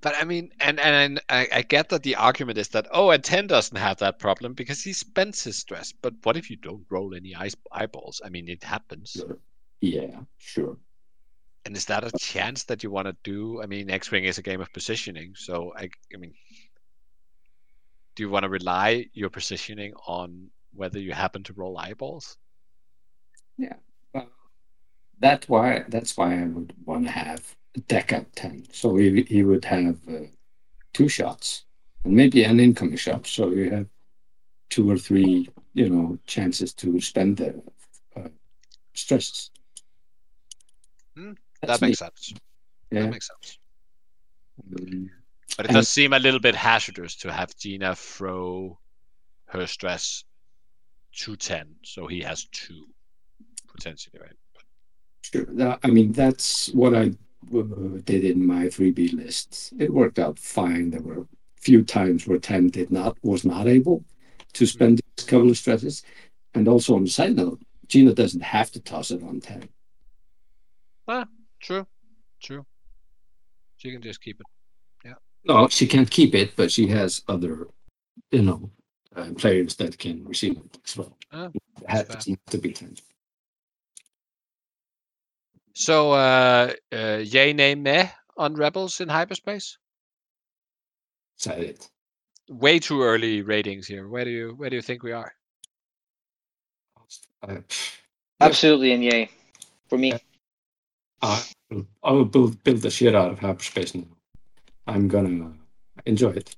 but I mean, and and I, I get that the argument is that oh, and ten doesn't have that problem because he spends his stress. But what if you don't roll any ice eyeballs? I mean, it happens. sure. yeah, sure. And is that a chance that you want to do? I mean, X-wing is a game of positioning, so I, I mean, do you want to rely your positioning on whether you happen to roll eyeballs? Yeah, well, that why that's why I would want to have a deck at ten. So he he would have uh, two shots and maybe an incoming shot. So you have two or three, you know, chances to spend the uh, stresses. That's that makes me. sense. Yeah. That makes sense. Um, But it And- does seem a little bit hazardous to have Gina throw her stress to 10, so he has two, potentially, right? Sure. That- I mean, that's what I uh, did in my 3B list. It worked out fine. There were few times where 10 did not, was not able to spend these couple of stresses. And also on the side note, Gina doesn't have to toss it on 10. Ah, True, true. She can just keep it. No, she can't keep it, but she has other, you know, uh, players that can receive it as well. It has to, to be 10. So, uh, uh, yay, nay, meh on Rebels in hyperspace? Said it. Way too early ratings here. Where do you where do you think we are? Uh, Absolutely, and yay. For me. I will- I will build, build the shit out of hyperspace now. I'm gonna enjoy it.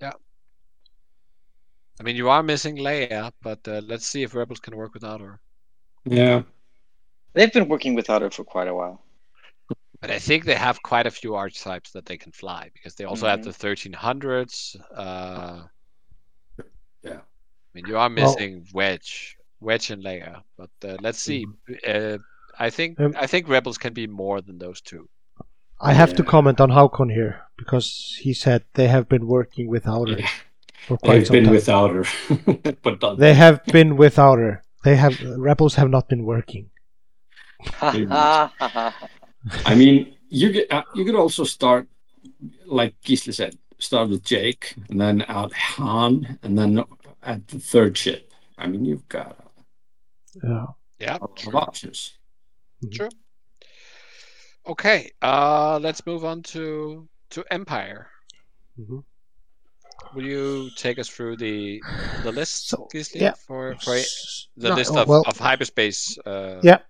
Yeah. I mean, you are missing Leia, but uh, let's see if Rebels can work without her. Yeah. They've been working without it for quite a while. But I think they have quite a few archetypes that they can fly because they also have the 1300s. Uh, Yeah. I mean, you are missing Wedge, Wedge and Leia, but uh, let's see. Uh, I think Um, I think Rebels can be more than those two. I have to comment on Haukon here because he said they have been working without her Yeah. for quite I've some been time. without her, but not They have been without her. They have rebels have not been working. I mean, you get uh, you could also start like Gisli said, start with Jake, and then add Han, and then add the third ship. I mean, you've got Yeah. Yeah. a lot of options. Okay. Uh, let's move on to to Empire. Mhm. Will you take us through the the list, So, Gisli, yeah. for for the no, list oh, of, well, of hyperspace? Uh, Yeah.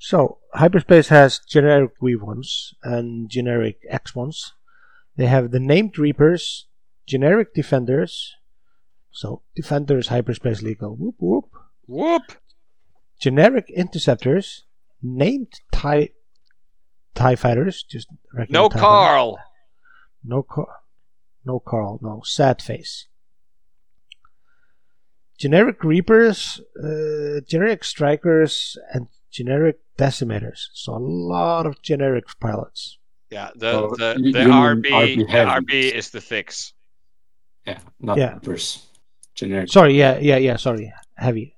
So hyperspace has generic V ones and generic X ones. They have the named reapers, generic defenders. So defenders hyperspace legal. Whoop whoop. Whoop. Generic interceptors, named tie tie fighters. Just regular No TIE fighters. Carl. No Carl. No Carl. No sad face. Generic reapers, uh, generic strikers, and generic decimators. So a lot of generic pilots. Yeah. The Oh, the, you- the RB RB the. RB is the fix. Yeah, not Yeah. numbers. Generic. Sorry, yeah, yeah, yeah. Sorry, heavy.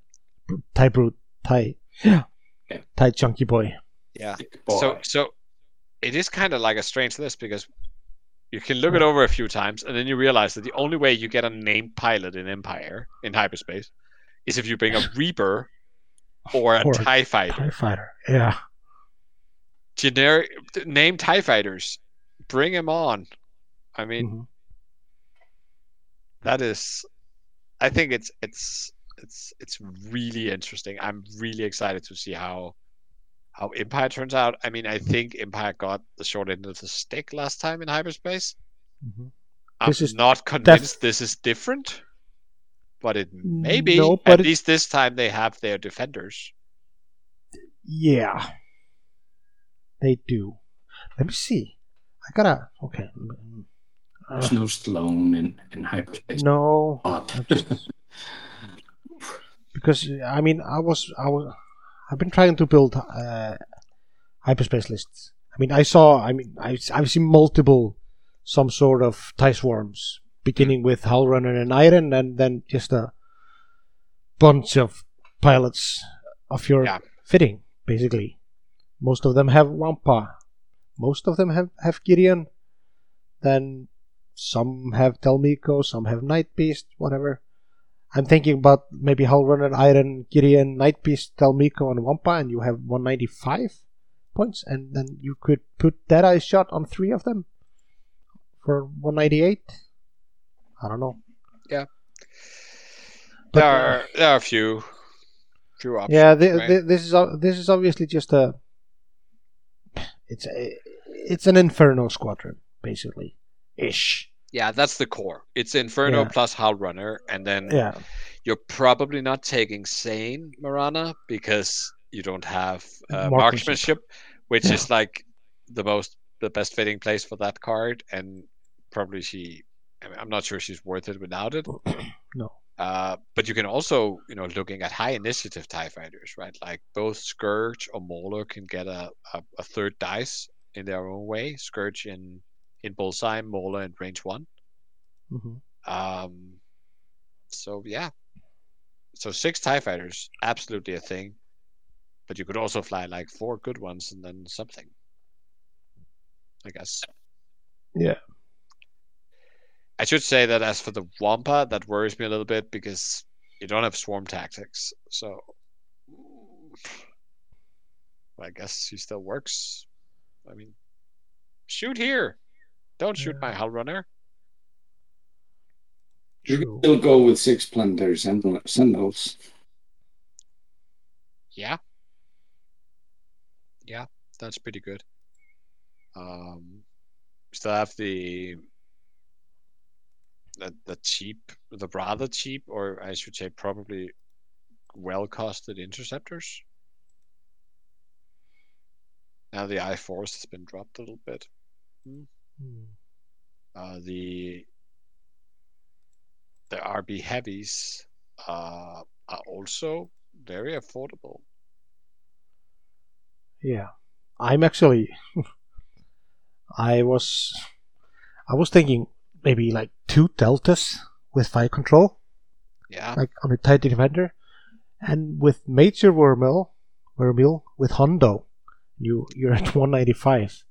TIE brute, TIE, Yeah. TIE chunky boy. Yeah. boy. So so it is kind of like a strange list because you can look it over a few times and then you realize that the only way you get a named pilot in Empire in hyperspace is if you bring a Reaper or a Or TIE fighter. TIE fighter. Yeah. Generic named TIE fighters. Bring them on. I mean Mhm. that is I think it's it's it's it's really interesting. I'm really excited to see how how Empire turns out. I mean, I think Empire got the short end of the stick last time in hyperspace. Mhm. I'm This is not convinced this is different, but it may be. No, but At it- least this time they have their defenders. Yeah. They do. Let me see. I gotta. Okay. mm, There's no Sloane in, in hyperspace. No, just- because I mean, I was I was I've been trying to build uh, hyperspace lists. I mean, I saw. I mean, I I've seen multiple some sort of tie swarms beginning with Howlrunner and Iden, and then just a bunch of pilots of your Yeah. fitting, basically. Most of them have Wampa. Most of them have have Gideon. Then some have Telmiko, some have Night Beast, whatever. I'm thinking about maybe Hull Runner, Iden, Gideon, Night Beast, Telmiko, and Wampa, and you have 195 points, and then you could put Dead Eye Shot on three of them for 198. I don't know. Yeah. But, there uh, are there are a few few options. yeah, thi- right? thi- this is this is obviously just a it's a, it's an Inferno squadron basically ish. Yeah, that's the core. It's Inferno Yeah. plus Howlrunner, and then Yeah, you're probably not taking Seyn Marana because you don't have uh, Marksmanship. marksmanship, which Yeah. is like the most the best fitting place for that card, and probably she. I mean, I'm not sure she's worth it without it. no. Uh, but you can also, you know, looking at high initiative TIE fighters, right? Like both Scourge or Mauler can get a, a, a third dice in their own way. Scourge in in bullseye, Mauler, and range one. hmm Um, so yeah, so six Tie Fighters, absolutely a thing. But you could also fly like four good ones and then something. I guess. Yeah. I should say that as for the Wampa, that worries me a little bit because you don't have swarm tactics. So I guess he still works. I mean, shoot here. Don't shoot my Howlrunner. You can still go with six planetary sentinel- sentinels. Yeah. Yeah, that's pretty good. Um, still have the the the cheap, the rather cheap, or I should say, probably well costed interceptors. Now the I force has been dropped a little bit. Hmm. Uh, the the RB heavies uh, are also very affordable. Yeah, I'm actually. I was, I was thinking maybe like two deltas with fire control, Yeah. like on a TIE defender, and with major Vermeil, Vermeil with Hondo, you you're at 195.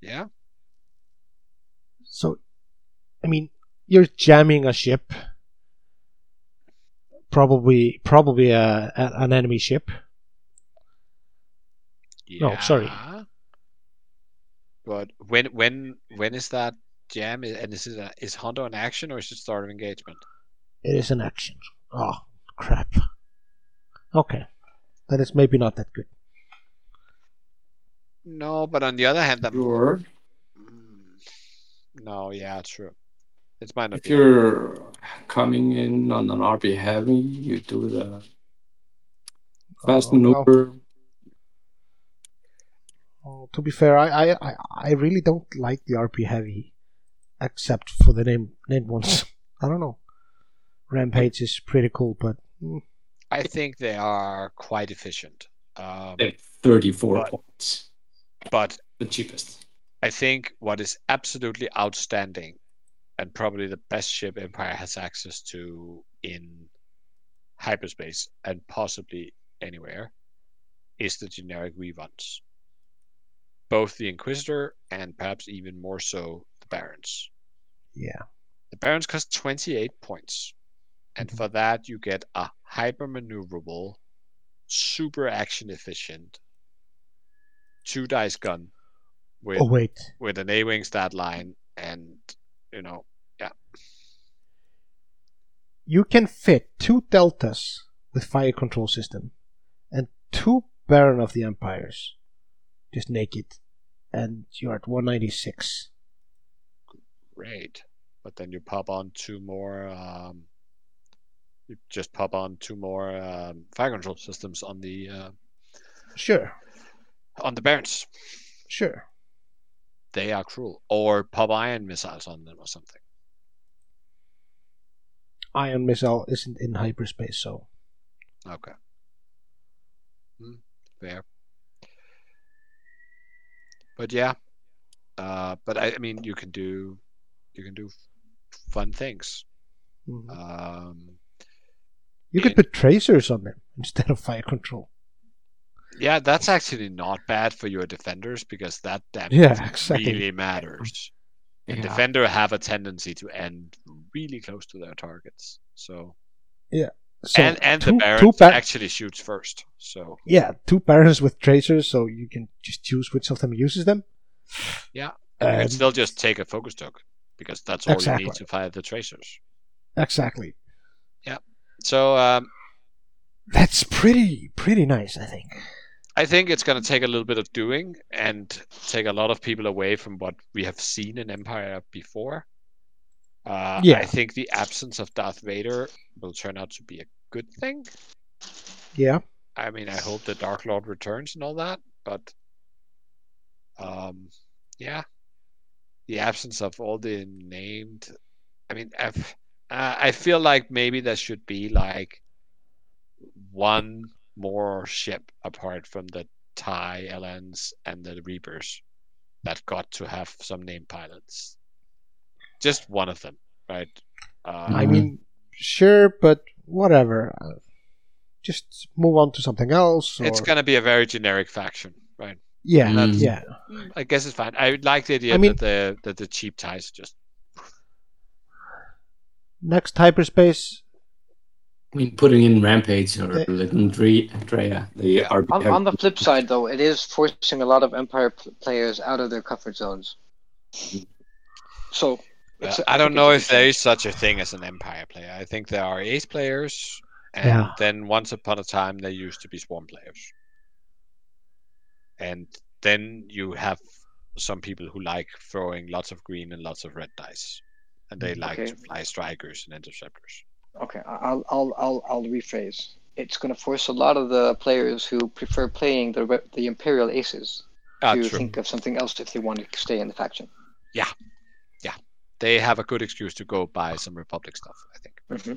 Yeah. So, I mean, you're jamming a ship, probably probably a, a an enemy ship. No, sorry. But when when when is that jam? And is it a, is Hondo in action or is it start of engagement? It is an action. Oh crap. Okay, that is maybe not that good. No, but on the other hand, that Sure. Mm, no, yeah, true. It might not If be. you're coming in on an RB heavy, you do the fast Oh, well. maneuver. Oh, to be fair, I, I, I, I really don't like the RB heavy, except for the name named ones. I don't know. Rampage is pretty cool, but mm, I think they are quite efficient. Um, They have 34 But- points. But The cheapest. I think what is absolutely outstanding and probably the best ship Empire has access to in hyperspace and possibly anywhere is the generic reruns. Both the Inquisitor and perhaps even more so the Barons. yeah, The Barons cost 28 points. And mm-hmm. for that, you get a hyper maneuverable, super action efficient, two dice gun with Oh wait, with an A-wing stat line, and you know, yeah, you can fit two deltas with fire control system, and two Baron of the Empires, just naked, and you're at 196. great. But then you pop on two more. Um, you just pop on two more um, fire control systems on the uh, Sure, on the Barons. sure. they are cruel. Or pop ion missiles on them or something. Ion missile isn't in hyperspace, so Okay. Hmm, fair. But yeah, uh, but I, I mean, you can do, you can do fun things. Mhm. Um, you could in- put tracers on them instead of fire control. Yeah, that's actually not bad for your defenders because that damage Yeah, exactly. really matters. And Yeah. defender have a tendency to end really close to their targets. So, So and and two, the Baron actually shoots first. So yeah, two barons with tracers, so you can just choose which of them uses them. Yeah, and you Um, can still just take a focus token because that's all you need to fire the tracers. Exactly. Yeah. So um, That's pretty pretty nice, I think. I think it's going to take a little bit of doing and take a lot of people away from what we have seen in Empire before. Uh, Yeah. I think the absence of Darth Vader will turn out to be a good thing. Yeah. I mean, I hope the Dark Lord returns and all that, but um, yeah, the absence of all the named. I mean, I've, uh, I feel like maybe there should be like one more ship apart from the TIE LNs and the Reapers that got to have some name pilots. Just one of them, right? Uh, I mean, sure, but whatever. Just move on to something else. Or... it's gonna be a very generic faction, right? yeah, Mm. yeah. I guess it's fine. I like the idea I mean- that the that the cheap ties just Next hyperspace. I mean, putting in Rampage or They- Lyttan Dre- Dree, the Yeah. RP On, on the flip side, though, it is forcing a lot of Empire pl- players out of their comfort zones. So, Well, it's- I don't know if there is such a thing as an Empire player. I think there are Ace players, and Yeah. then once upon a time there used to be Swarm players, and then you have some people who like throwing lots of green and lots of red dice, and they like Okay. to fly strikers and interceptors. Okay, I'll I'll I'll I'll rephrase. It's going to force a lot of the players who prefer playing the the Imperial Aces Ah, to true. think of something else if they want to stay in the faction. Yeah, yeah, they have a good excuse to go buy some Republic stuff. I think. hmm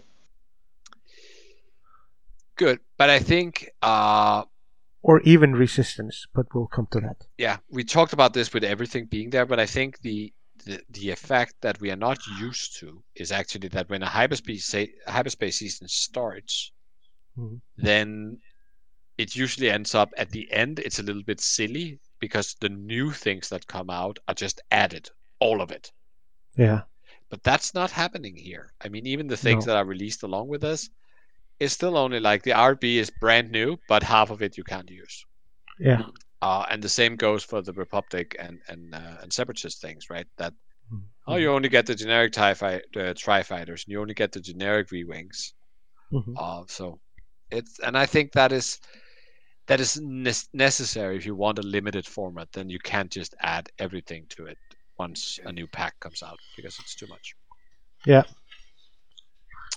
Good, but I think uh, Or even resistance, but we'll come to that. yeah, we talked about this with everything being there, but I think the the, the effect that we are not used to is actually that when a hyperspace hyperspace season starts, Mhm. then it usually ends up at the end. It's a little bit silly because the new things that come out are just added, all of it. Yeah. But that's not happening here. I mean, even the things No. that are released along with this is still only like the RB is brand new, but half of it you can't use. Yeah. Uh, and the same goes for the Republic and and uh, and Separatist things, right? That Mhm. oh, you only get the generic TIE fight, uh, Tri fighters, and you only get the generic V wings. Mhm. Uh, so it's and I think that is that is ne- necessary if you want a limited format. Then you can't just add everything to it once a new pack comes out because it's too much. Yeah.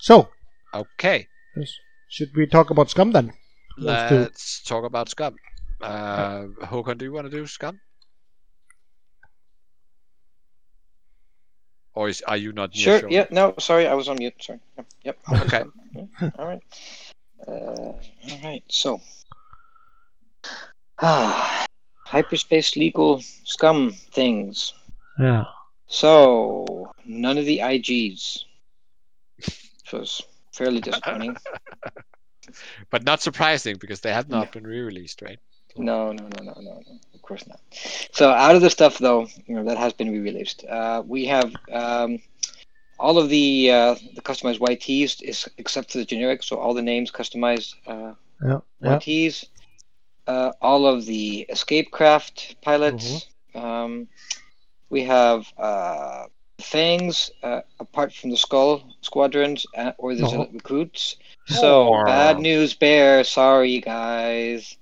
So, Okay, should we talk about Scum then? Let's let's talk about Scum. Uh, Håkon, do you want to do Scum? Or is, are you not near Sure. Yeah. No. Sorry, I was on mute. Sorry. Yep. yep. I'll Okay. All right. Uh, all right. So, ah, hyperspace legal scum things. Yeah. So none of the IGs, which was fairly disappointing. But not surprising because they have not been re-released, right? No, no, no, no, no, no. Of course not. So out of the stuff though, you know, that has been re-released, uh, we have um, all of the uh, the customized YTs is except for the generic, so all the names customized uh, Yeah. Yeah. YTs, uh, all of the escape craft pilots. Um, we have uh, fangs uh, apart from the skull squadrons, uh, or the Oh. recruits. So Oh. bad news, bear. Sorry, guys.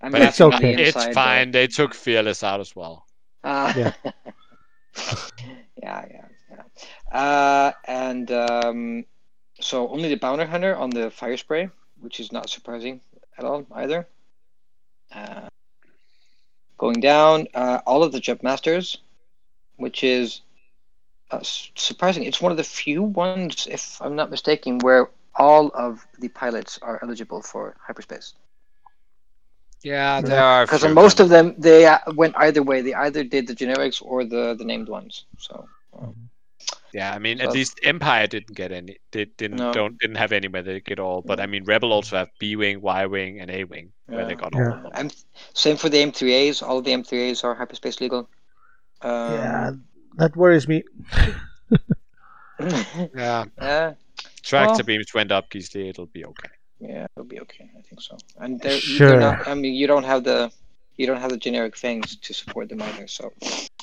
I'm But It's laughing on the okay. It's inside, though. fine. They took Fearless out as well. Uh, Yeah. yeah, yeah, yeah. Uh, and um, so only the bounty hunter on the Firespray, which is not surprising at all either. Uh, Going down, uh, all of the JumpMasters, which is uh, surprising. It's one of the few ones, if I'm not mistaken, where all of the pilots are eligible for hyperspace. Yeah, there are. Because most of them, they uh, went either way. They either did the generics or the the named ones. So Yeah, I mean, So- at least Empire didn't get any. Did, didn't No. don't didn't have any where they get all. But I mean, Rebel also have B wing, Y wing, and A wing where they Yeah. got all Yeah. of them. I'm same for the M3As. All the M3As are hyperspace legal. Um, yeah, that worries me. Yeah, yeah, tractor Well- beams went up, Gisli. It'll be okay. Yeah, it'll be okay. I think so. And they're, Sure. they're not, I mean, you don't have the you don't have the generic things to support them either. So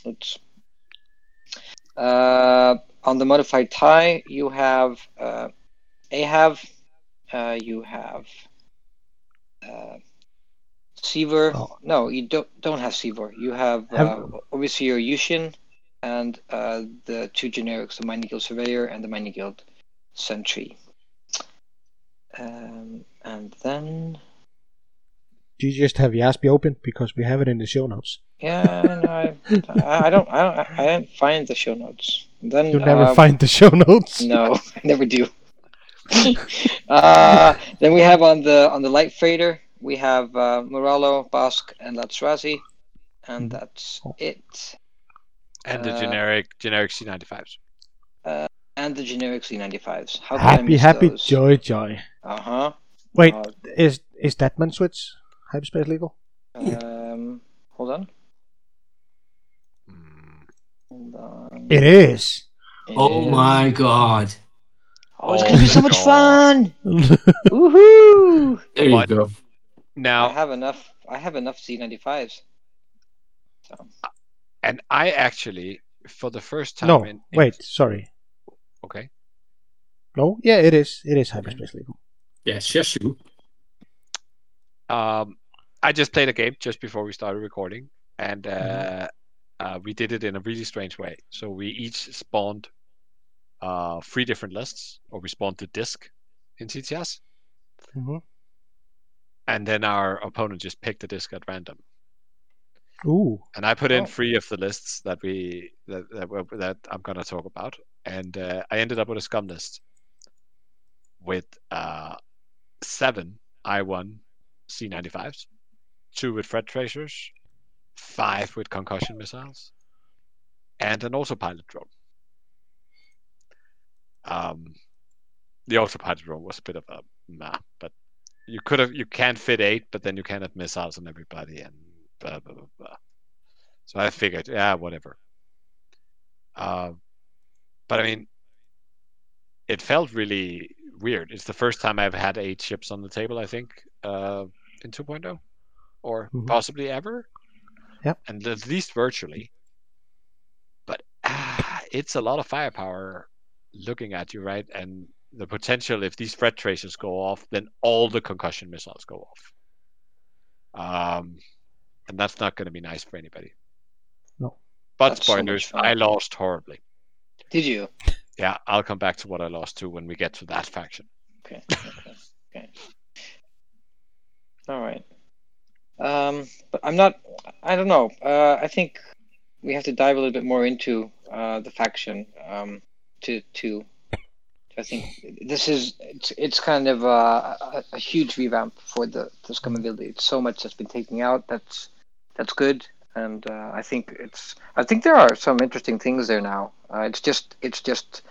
it's uh, on the modified tie. You have uh, Ahhav. Uh, you have uh, Seevor. Oh. No, you don't don't have Seevor. You have, Have- uh, Overseer Yushyn and uh, the two generics, the Mining Guild Surveyor and the Mining Guild Sentry. Um, and then, Do you just have YASB open because we have it in the show notes? yeah, no, I, I, I don't, I don't, I don't find the show notes. Then You never uh, find the show notes. No, I never do. uh, then we have on the on the light freighter we have uh, Moralo, Bossk, and Latts Razzi, and Mhm. that's it. And the Uh, generic generic Z-95s. And the generic Z-95s. How Happy, happy, those? joy, joy. Uh huh. Wait, Uh, is is Deadman Switch hyperspace legal? Um, hold on. Hold on. It is. Oh my god. Oh, it's gonna be so much God. fun! Woohoo! There you What? go. I have enough. I have enough Z-95s. So and I actually, for the first time, no, in, in- wait, sorry. Okay, No, yeah, it is. It is hyperspace legal. Yes, yes, you. um, I just played a game just before we started recording, and uh, Mm-hmm. uh, we did it in a really strange way. So we each spawned uh, three different lists, or we spawned the disc in TTS, hmm and then our opponent just picked a disc at random. Ooh, and I put in Oh. three of the lists that we that that, that I'm gonna talk about, and uh, I ended up with a scum list with uh, seven I1 Z-95s, two with thread tracers, five with concussion missiles, and an autopilot drone. Um, the autopilot drone was a bit of a nah, but you could have you can't fit eight, but then you can't have missiles on everybody and blah blah blah. blah. So I figured, yeah, whatever. Uh, but I mean, it felt really weird. It's the first time I've had eight ships on the table, I think, uh, in 2.0, or Mhm. possibly ever. Yep. And at least virtually. But ah, it's a lot of firepower looking at you, right? And the potential, if these thread tracers go off, then all the concussion missiles go off. Um, and that's not going to be nice for anybody. No. But That's spoilers. I lost horribly. Did you? Yeah, I'll come back to what I lost to when we get to that faction. Okay. Okay. okay. All right. Um, but I'm not. I don't know. Uh, I think we have to dive a little bit more into uh, the faction. Um, to to. I think this is it's it's kind of a, a, a huge revamp for the the scum ability. It's so much that's been taken out. That's that's good, and uh, I think it's I think there are some interesting things there now. Uh, it's just it's just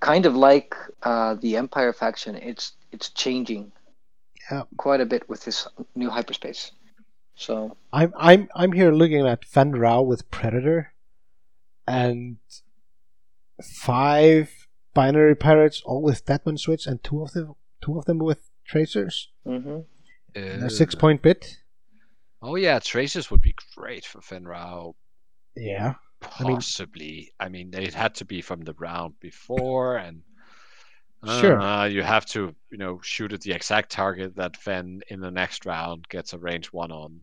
kind of like uh, the Empire faction. It's it's changing Yeah. quite a bit with this new hyperspace. So I'm I'm I'm here looking at Fenn Rau with Predator, and five Binayre pirates, all with Deadman Switch, and two of them two of them with tracers. hmm And a six point bit. Oh yeah, tracers would be great for Fenn Rau. Yeah. I mean- Possibly. I mean, it had to be from the round before, and Sure. uh, you have to, you know, shoot at the exact target that Fenn in the next round gets a range one on,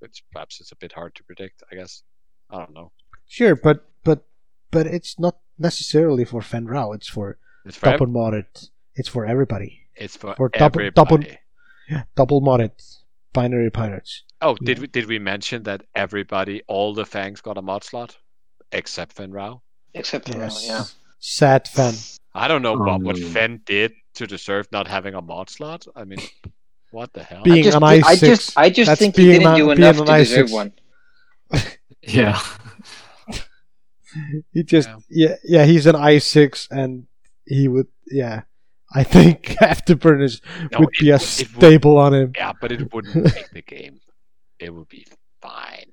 which perhaps is a bit hard to predict. I guess. I don't know. Sure, but but but it's not necessarily for Fenn Rau. It's for It's for ev- double modded. It's for everybody. it's for, for double- everybody. double- Double modded Binayre pirates. Oh, did we did we mention that everybody, all the fangs got a mod slot, except Fenn Rau? Except for Yes. yeah. Sad Fenn. I don't know what, what Um, Fenn did to deserve not having a mod slot. I mean, what the hell? Being I just, an I i6. just, I just That's think he being didn't an- do enough an to i6. one. Yeah. He just Yeah. yeah. yeah he's an i six and he would yeah. I think Afterburners No, would it be a would- it would- staple on him. Yeah, but it wouldn't make the game. It would be fine.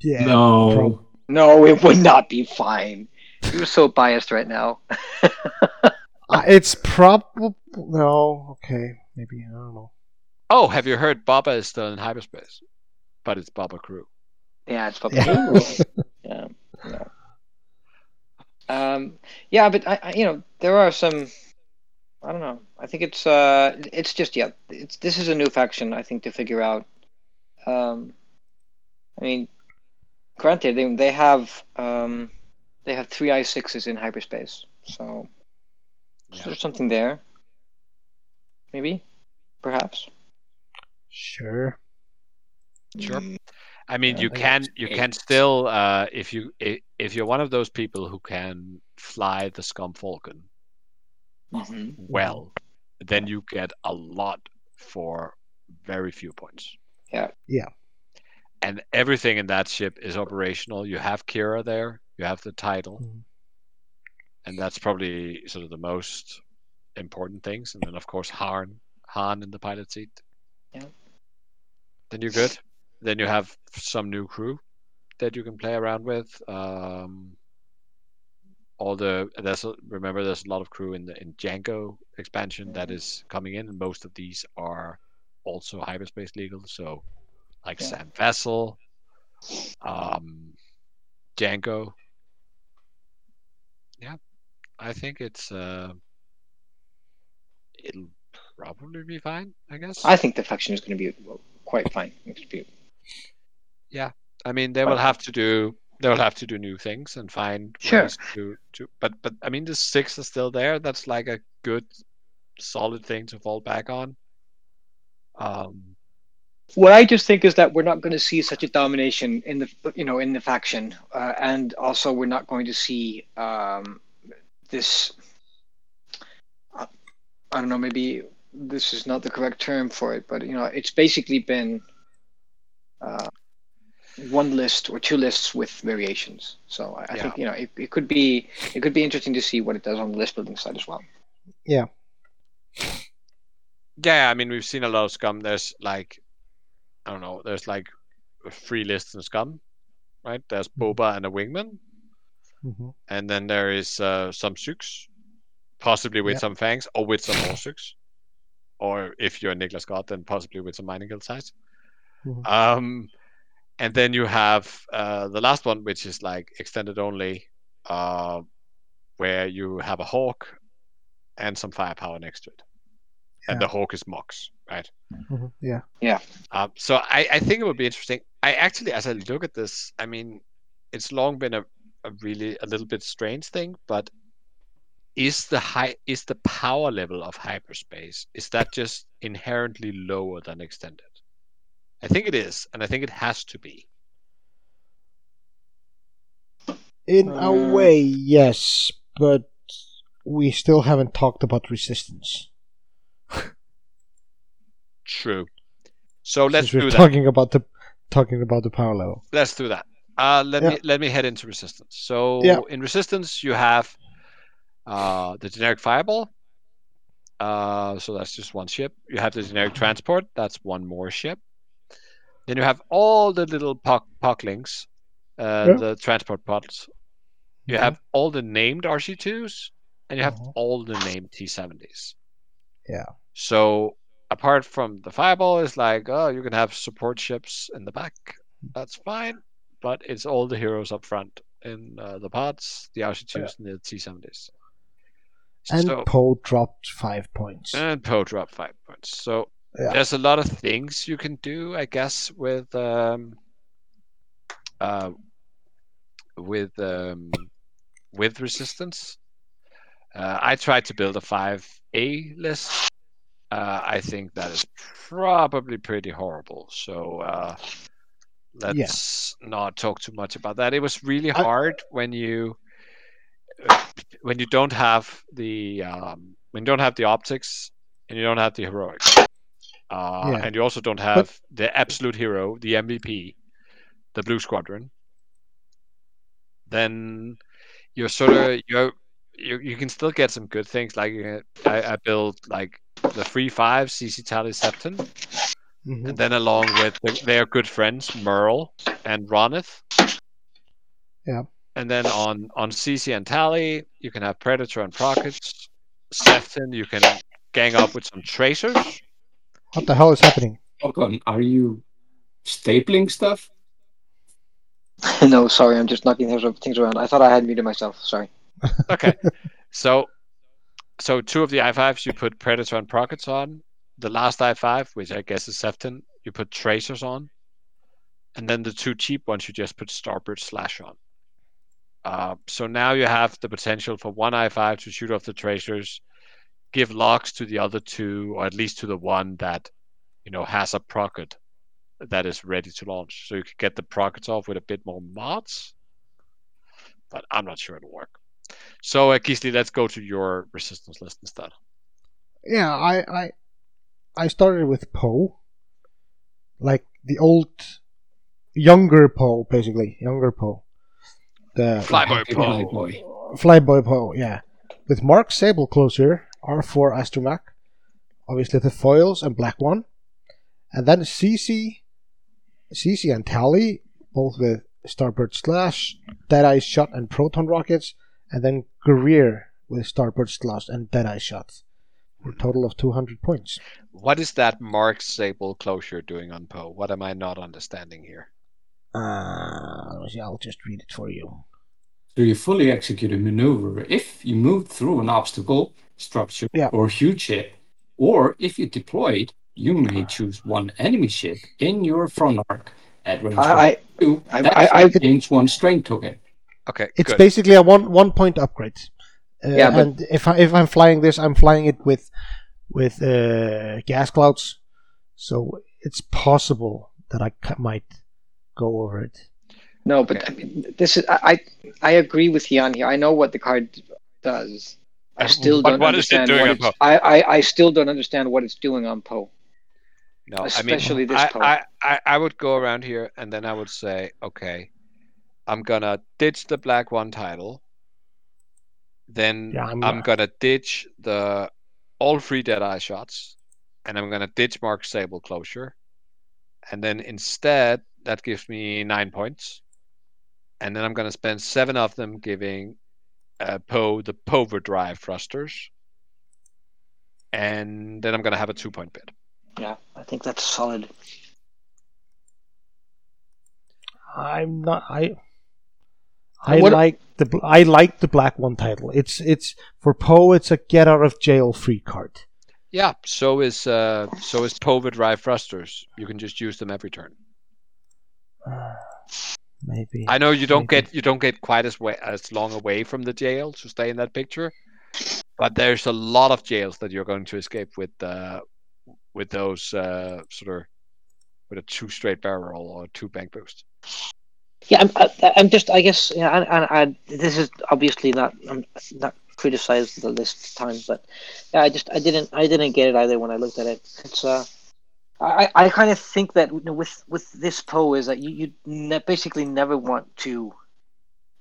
Yeah. no. prob- No, it would not be fine. You're so biased right now. Uh, it's probably no. Okay, maybe I don't know. Oh, have you heard Boba is still in hyperspace? But it's Boba Crew. yeah, it's Boba Yeah. yeah. yeah. Um, yeah, but I, I, you know, there are some. I don't know. I think it's uh, it's just yeah. It's this is a new faction. I think to figure out. Um, I mean, granted, they they have um, they have three i sixes in hyperspace, so Yeah. there's something there. Maybe, perhaps. Sure. Sure. I mean, Yeah, you can you eight. can still uh, if you if you're one of those people who can fly the Scum Falcon Mhm. well, then you get a lot for very few points. Yeah. Yeah. And everything in that ship is operational. You have Qi'ra there. You have the title, Mhm. and that's probably sort of the most important things. And then of course Han Han in the pilot seat. Yeah. Then you're good. Then you have some new crew that you can play around with. Um, all the there's a, remember there's a lot of crew in the in Jango expansion that is coming in, and most of these are also hyperspace legal. So like Yeah. Zam Wesell, um, Jango. Yeah, I think it's uh, it'll probably be fine. I guess. I think the faction is going to be well, quite fine. Yeah, I mean, they will have to do they will have to do new things and find Sure. ways to to. But but I mean, the six is still there. That's like a good, solid thing to fall back on. Um, What I just think is that we're not going to see such a domination in the you know in the faction, uh, and also we're not going to see um, this. uh, I don't know. Maybe this is not the correct term for it, but you know, it's basically been uh, one list or two lists with variations. So I, I Yeah. think you know it, it could be it could be interesting to see what it does on the list building side as well. yeah, Yeah, I mean, we've seen a lot of scum. There's like, I don't know. There's like three lists in scum, right? There's Boba and a wingman, Mhm. and then there is uh, some Sux, possibly with Yeah. some fangs or with some more Sux, or if you're Niklas Scott, then possibly with some mining guild size. Mhm. Um, and then you have uh, the last one, which is like extended only, uh, where you have a hawk and some firepower next to it, and the hawk is Mux, right? Mhm. Yeah. Um, so I, I think it would be interesting. I actually, as I look at this, I mean, it's long been a, a really a little bit strange thing, but is the high is the power level of hyperspace is that just inherently lower than extended? I think it is, and I think it has to be. In a Uh, way, yes, but we still haven't talked about resistance. True. So let's Since we're do that. talking about the talking about the power level. Let's do that. Uh, let Yeah. me let me head into resistance. So Yeah. in resistance, you have uh, the generic fireball. Uh, so that's just one ship. You have the generic transport. That's one more ship. Then you have all the little pock pocklings, uh, Yeah. the transport pods. You have all the named RZ-2s, and you have Mhm. all the named T70s. Yeah. So apart from the fireball, is like, oh, you can have support ships in the back. That's fine, but it's all the heroes up front in uh, the pods, the RZ-2s, and the T70s. And so, Poe dropped five points. and Poe dropped five points. So Yeah. there's a lot of things you can do, I guess, with um, uh, with um, with resistance. Uh, I tried to build a five A list uh, I think that is probably pretty horrible. So uh, let's not talk too much about that. It was really I- hard when you when you don't have the um, when you don't have the optics and you don't have the heroics, uh, Yeah. and you also don't have the absolute hero, the MVP, the Blue Squadron. Then you're sort of you're you, you can still get some good things like uh, I, I built like the three five Zizi Tally Seftin, Mhm. and then along with the, their good friends Merle and Ronith. Yeah. And then on on Zizi and Tally, you can have Predator and Prockets. Seftin, you can gang up with some tracers. What the hell is happening? Håkon, are you stapling stuff? no, sorry, I'm just knocking things things around. I thought I had muted myself. Sorry. Okay. so so two of the i5s you put Predator and Prockets on. The last i5, which I guess is Seftin, you put tracers on. And then the two cheap ones you just put Starbird Slash on. Uh, so now you have the potential for one i5 to shoot off the tracers, give locks to the other two, or at least to the one that you know has a procket that is ready to launch. So you could get the prockets off with a bit more mods. But I'm not sure it'll work. So uh, Gisli, let's go to your resistance list instead. Yeah, I I I started with Poe, like the old, younger Poe, basically younger Poe, the Flyboy Poe. Flyboy. Flyboy Poe, yeah, with Marg Sabl Closure, R4 Astromech, obviously the foils and Black One, and then Zizi, Zizi and Tally, both with Starbird Slash, Deadeye Shot and Proton Rockets, and then Greer with Starbird Slash and Deadeye Shot, for a total of 200 points. What is that Marg Sabl Closure doing on Poe? What am I not understanding here? Uh, let me see, I'll just read it for you. So you fully execute a maneuver if you move through an obstacle, structure, Yeah. or huge ship, or if you deploy it, you may choose one enemy ship in your front arc at range I, I two. I- That I- I- gains one strain token. Okay, It's good. basically a one one point upgrade. Uh, Yeah, but- and if I if I'm flying this, I'm flying it with with uh, gas clouds, so it's possible that I might go over it. no, but I mean, this is I, I I agree with Jan here. I know what the card does. I still don't what is it understand doing what on it's, Poe? I, I I still don't understand what it's doing on Poe. No, especially I mean, this I, Poe. I, I, I would go around here and then I would say, okay, I'm gonna ditch the black one title. Then Yeah, I'm- I'm, gonna ditch the all three dead eye shots, and I'm gonna ditch Marg Sabl Closure, and then instead that gives me nine points, and then I'm gonna spend seven of them giving uh, Poe the Pover Drive thrusters, and then I'm gonna have a two point bid. Yeah, I think that's solid. I'm not. I. I What- like the I like the black one title. It's it's for Poe. It's a get out of jail free card. Yeah, so is uh, so is Pover Drive thrusters. You can just use them every turn. Uh, maybe. I know you don't Maybe. get you don't get quite as way, as long away from the jail to stay in that picture, but there's a lot of jails that you're going to escape with uh, with those uh, sort of with a two straight barrel or two bank boost. Yeah, I'm, I, I'm just, I guess, yeah, and, and I, this is obviously not, I'm not criticized the list time, but yeah, I just, I didn't, I didn't get it either when I looked at it. It's, uh, I, I kind of think that you know, with with this Poe is that you you ne- basically never want to,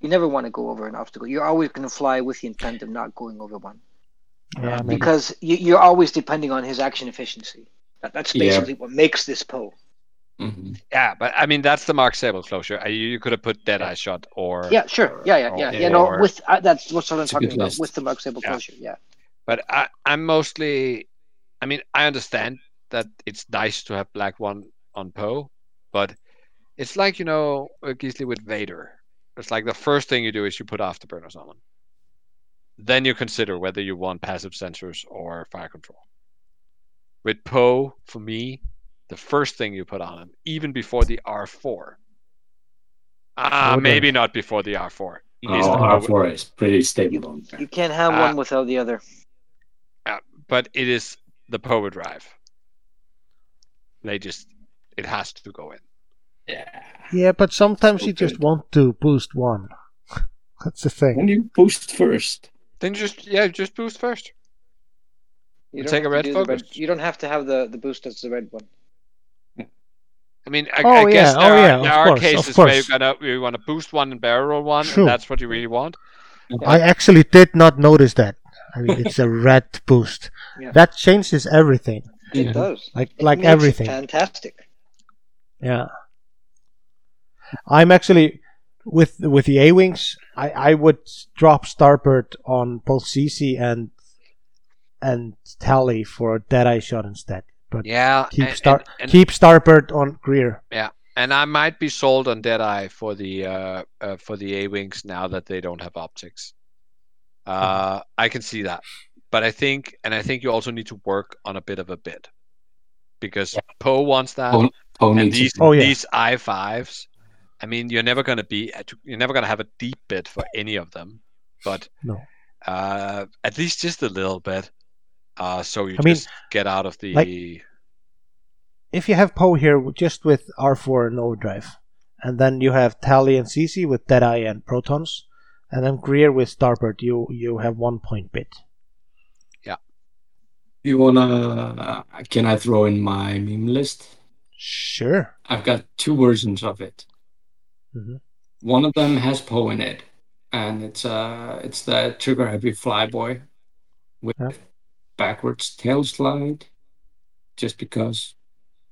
you never want to go over an obstacle. You're always going to fly with the intent of not going over one Yeah, because you, you're always depending on his action efficiency. That, that's Yeah. basically what makes this Poe. hmm Yeah, but I mean that's the Marg Sabl Closure. You, you could have put Deadeye Shot or Yeah, sure. Yeah, yeah, yeah. or- Yeah, no, with uh, that's what I'm It's talking about with the Marg Sabl Yeah. closure. Yeah. But I, I'm mostly, I mean, I understand that it's nice to have Black One on Poe, but it's like, you know, uh, Gisli with Vader. It's like the first thing you do is you put afterburners on them. Then you consider whether you want passive sensors or fire control. With Poe, for me, the first thing you put on him, even before the R4. Ah, Okay. maybe not before the R4. Oh, the- R4 is pretty stable. You can't have Uh, one without the other. but it is the power drive. They just it has to go in. Yeah. Yeah, but sometimes you Okay. just want to boost one. That's the thing. When you boost first. Then just yeah, just boost first. You Take a have to red do the focus. You don't have to have the, the boost as the red one. I mean, I, Oh, I guess yeah, there, oh, are, yeah, of there are course, of cases where you course. gotta you want to boost one and barrel roll one, True. and that's what you really want. I actually did not notice that. I mean, it's a red boost. Yeah. That changes everything. It Yeah. does. Like It like makes everything. Fantastic. Yeah. I'm actually with with the A wings. I I would drop starboard on both Zizi and and Tally for a Deadeye shot instead. But Yeah, keep and, star and, and, keep starboard on Greer. yeah, and I might be sold on Deadeye for the uh, uh for the A wings now that they don't have optics. Uh, I can see that, but I think, and I think you also need to work on a bit of a bid, because Poe wants that, Poe- Poe and needs these. Oh, yeah. these I fives. I mean, you're never gonna be, you're never gonna have a deep bid for any of them, but No. uh, at least just a little bit, uh, so you I mean, just get out of the. like- If you have Poe here just with R4 and overdrive, and then you have Tally and Zizi with Deadeye and protons, and then Greer with starboard, you you have one point bit. You wanna? Can I throw in my meme list? Sure. I've got two versions of it. Mhm. One of them has Poe in it, and it's uh it's the trigger happy flyboy with backwards tail slide. Just because,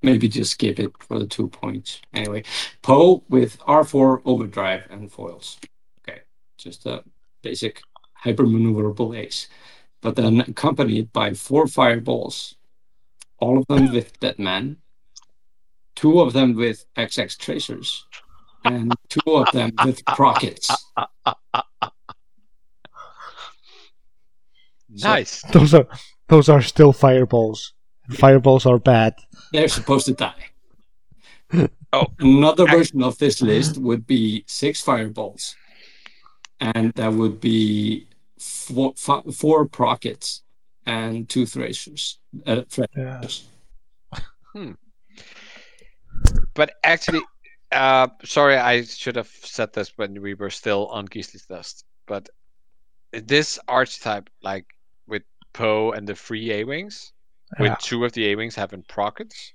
maybe just skip it for the two points. Anyway, Poe with R4 overdrive and foils. Okay, just a basic hyper maneuverable ace, but then accompanied by four fireballs, all of them with Deadman, two of them with XX tracers, and two of them with rockets. nice. Those are those are still fireballs. Fireballs are bad. They're supposed to die. Oh. Another version of this list would be six fireballs, and that would be four, fi- four rockets and two thracers. Uh, Yeah. thracers. But actually, uh, sorry, I should have said this when we were still on Gisli's list. But this archetype, like with Poe and the free A wings, with two of the A wings having prockets,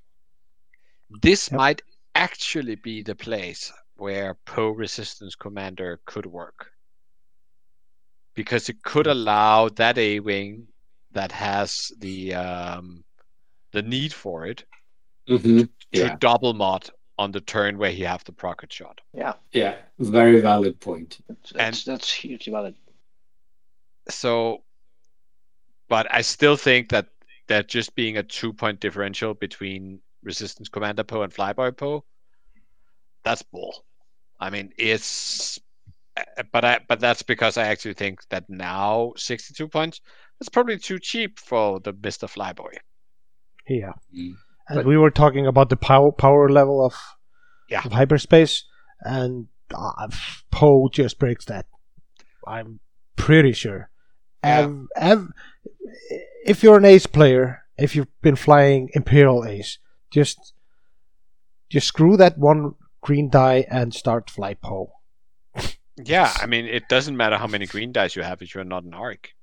this Yep. might actually be the place where Poe Resistance Commander could work. Because it could allow that A wing that has the um, the need for it Mhm. to Yeah, double mod on the turn where he have the procket shot. Yeah, yeah, very valid point. that's that's, that's hugely valid. So, but I still think that that just being a two point differential between Resistance Commander Poe and Flyboy Poe, that's bull. I mean, it's, but I but that's because I actually think that now sixty two points is probably too cheap for the Mister Flyboy. Yeah. Mm. And But- we were talking about the power power level of, Yeah. of hyperspace, and uh, Poe just breaks that. I'm pretty sure. Yeah. Ev- ev- if you're an ace player, if you've been flying Imperial Ace, just just screw that one green die and start fly Poe. Yeah, I mean, it doesn't matter how many green dice you have if you're not an arc.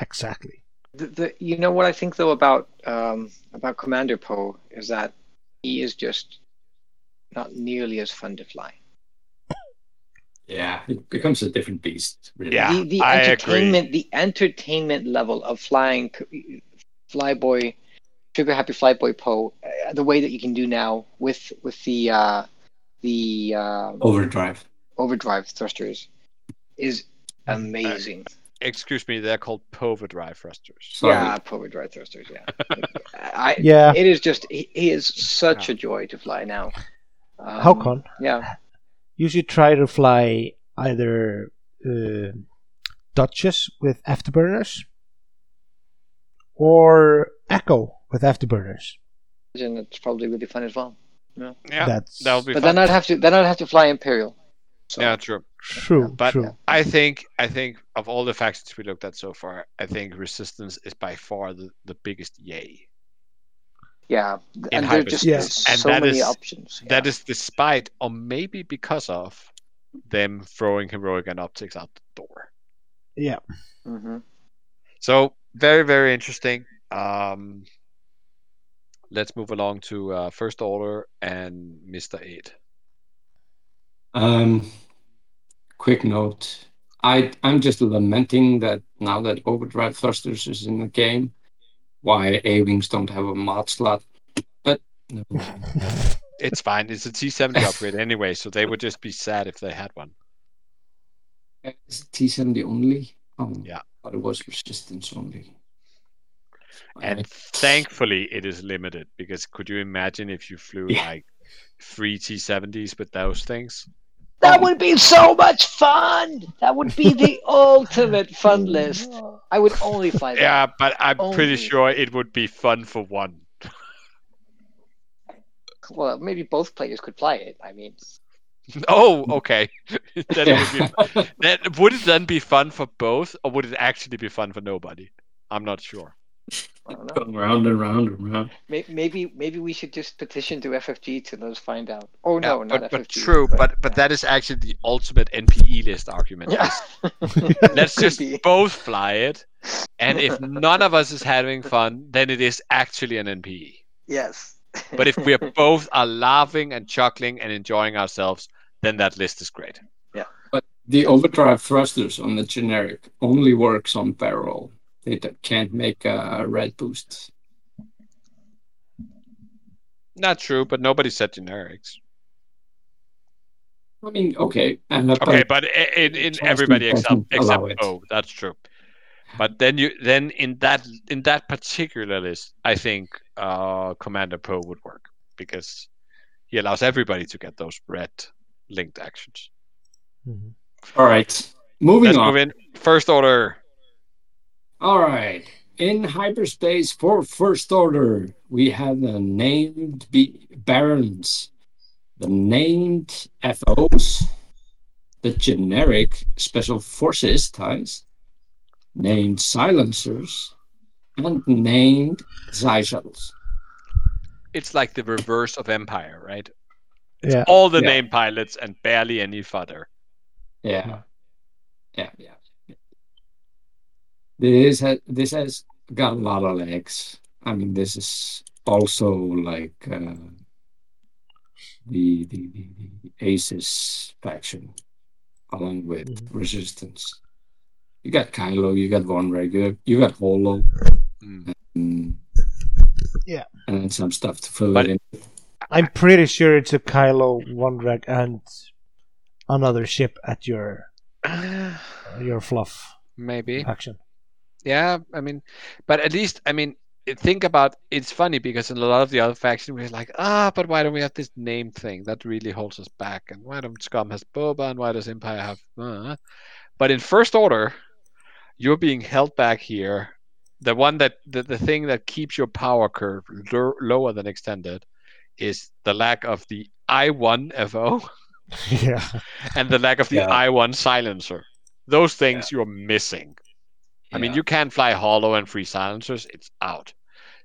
Exactly. The, the, you know what I think though about um, about Commander Poe is that he is just not nearly as fun to fly. Yeah, it becomes a different beast. Really. Yeah, the, the I agree. entertainment the entertainment level of flying c- flyboy trigger happy flyboy Poe uh, the way that you can do now with with the uh, the uh, Overdrive. Overdrive thrusters is amazing. Excuse me, they're called Poverdrive thrusters. Sorry. Yeah, overdrive thrusters. Yeah, I, Yeah. it is just he, he is such a joy to fly now. Um, Håkon? Yeah, You should try to fly either uh, Duchess with afterburners or Echo with afterburners. and it's probably really fun as well. Yeah, That's- that'll be But fun. then I'd have to then I'd have to fly Imperial. So Yeah, true. True, But true. I think I think of all the factions we looked at so far, I think resistance is by far the, the biggest yay. yeah, and there just hyperspace. And so that many is- options. That is despite or maybe because of them throwing heroic and optics out the door. Yeah. hmm So very very interesting. Um, let's move along to uh, first order and Mister Eight. Um, quick note. I I'm just lamenting that now that Overdrive Thrusters is in the game, why A wings don't have a mod slot. But no. It's fine. It's a T seventy upgrade anyway, so they would just be sad if they had one. Is T seventy only? Oh, Yeah. But it was resistance only. And thankfully, it is limited because could you imagine if you flew Yeah. like three T70s with those things? That um, would be so much fun. That would be the ultimate fun list. I would only fly that. Yeah, but I'm pretty sure it would be fun for one. Well, maybe both players could play it. I mean, Oh, okay. then it would, be, then, would it then be fun for both, or would it actually be fun for nobody? I'm not sure. I don't know. Going round and round and round. Maybe maybe we should just petition to FFG to let us find out. Oh no, Yeah, not but, FFG. but true, but but that is actually the ultimate NPE list argument. yeah. Let's just be. both fly it, and if none of us is having fun, then it is actually an NPE. yes. But if we are both are laughing and chuckling and enjoying ourselves, then that list is great. Yeah. But the overdrive thrusters on the generic only works on barrel. They can't make a red boost. Not true, but nobody said generics. I mean, okay. And Okay, but in, in everybody except doesn't except allow it. O, that's true. But then you then in that in that particular list, I think uh, Commander Poe would work because he allows everybody to get those red linked actions. Mhm. all right. Moving Let's on. move in. First order. All right. In hyperspace for first order, we have the named B- barons, the named FOs, the generic special forces ties, named silencers, and named Xi shuttles. It's like the reverse of Empire, right? Yeah. All the Yeah. named pilots and barely any fodder. Yeah. Yeah, yeah. This has this has got a lot of legs. I mean, this is also like uh, the, the the the Aces faction, along with Mhm. Resistance. You got Kylo, you got Vonreg, you, you got Holo, Mm. mm, Yeah. and then some stuff to fill But- it in. I'm pretty sure it's a Kylo, Vonreg, and another ship at your your fluff Maybe. action. Yeah, I mean, but at least, I mean, think about it's funny because in a lot of the other factions, we're like, ah, but why don't we have this name thing that really holds us back? And why don't Scum has Boba and why does Empire have. Uh? But in First Order, you're being held back here. The one that, the, the thing that keeps your power curve lo- lower than extended is the lack of the I1 FO yeah. and the lack of the Yeah. I1 silencer. Those things you're missing. I mean, you can't fly Holo and free silencers. It's out.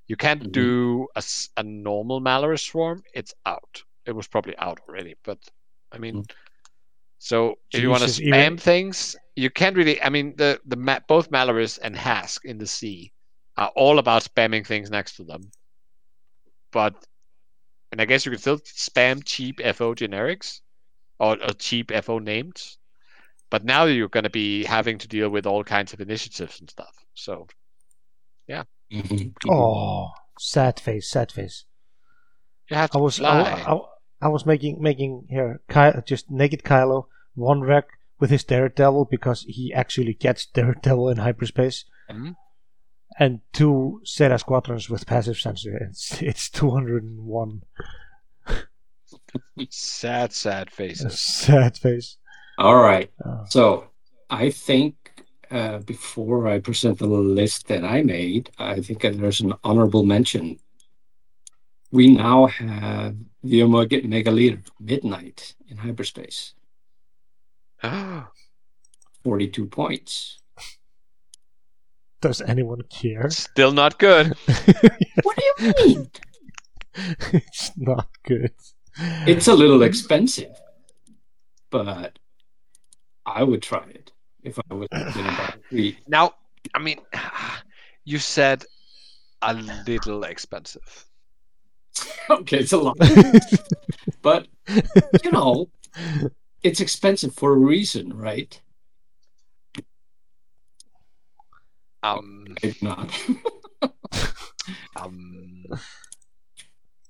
You can't Mhm. do a normal Malarus swarm. It's out. It was probably out already, but I mean, so if you want to spam even- things, you can't really. I mean, the the ma- both Malarus and Hask in the sea are all about spamming things next to them. But and I guess you can still spam cheap FO generics or, or cheap FO names. But now you're going to be having to deal with all kinds of initiatives and stuff. So Mhm. Oh, sad face, sad face. you have to I was I, fly. I, I was making making here Ky- just naked Kylo Vonreg with his Daredevil because he actually gets Daredevil in hyperspace, Mhm. and two Zeta squadrons with passive sensor. It's it's two hundred and one. sad, sad faces. Sad face. All right. Oh. So I think uh, before I present the list that I made, I think there's an honorable mention. We now have the Omega Mega Leader Midnight in hyperspace. Ah. 42 points. Does anyone care? Still not good. What do you mean? it's not good. It's a little expensive, but I would try it if I was thinking about three. Now, I mean, you said a little expensive. Okay, it's a lot, but you know, it's expensive for a reason, right? Um, Maybe not. um,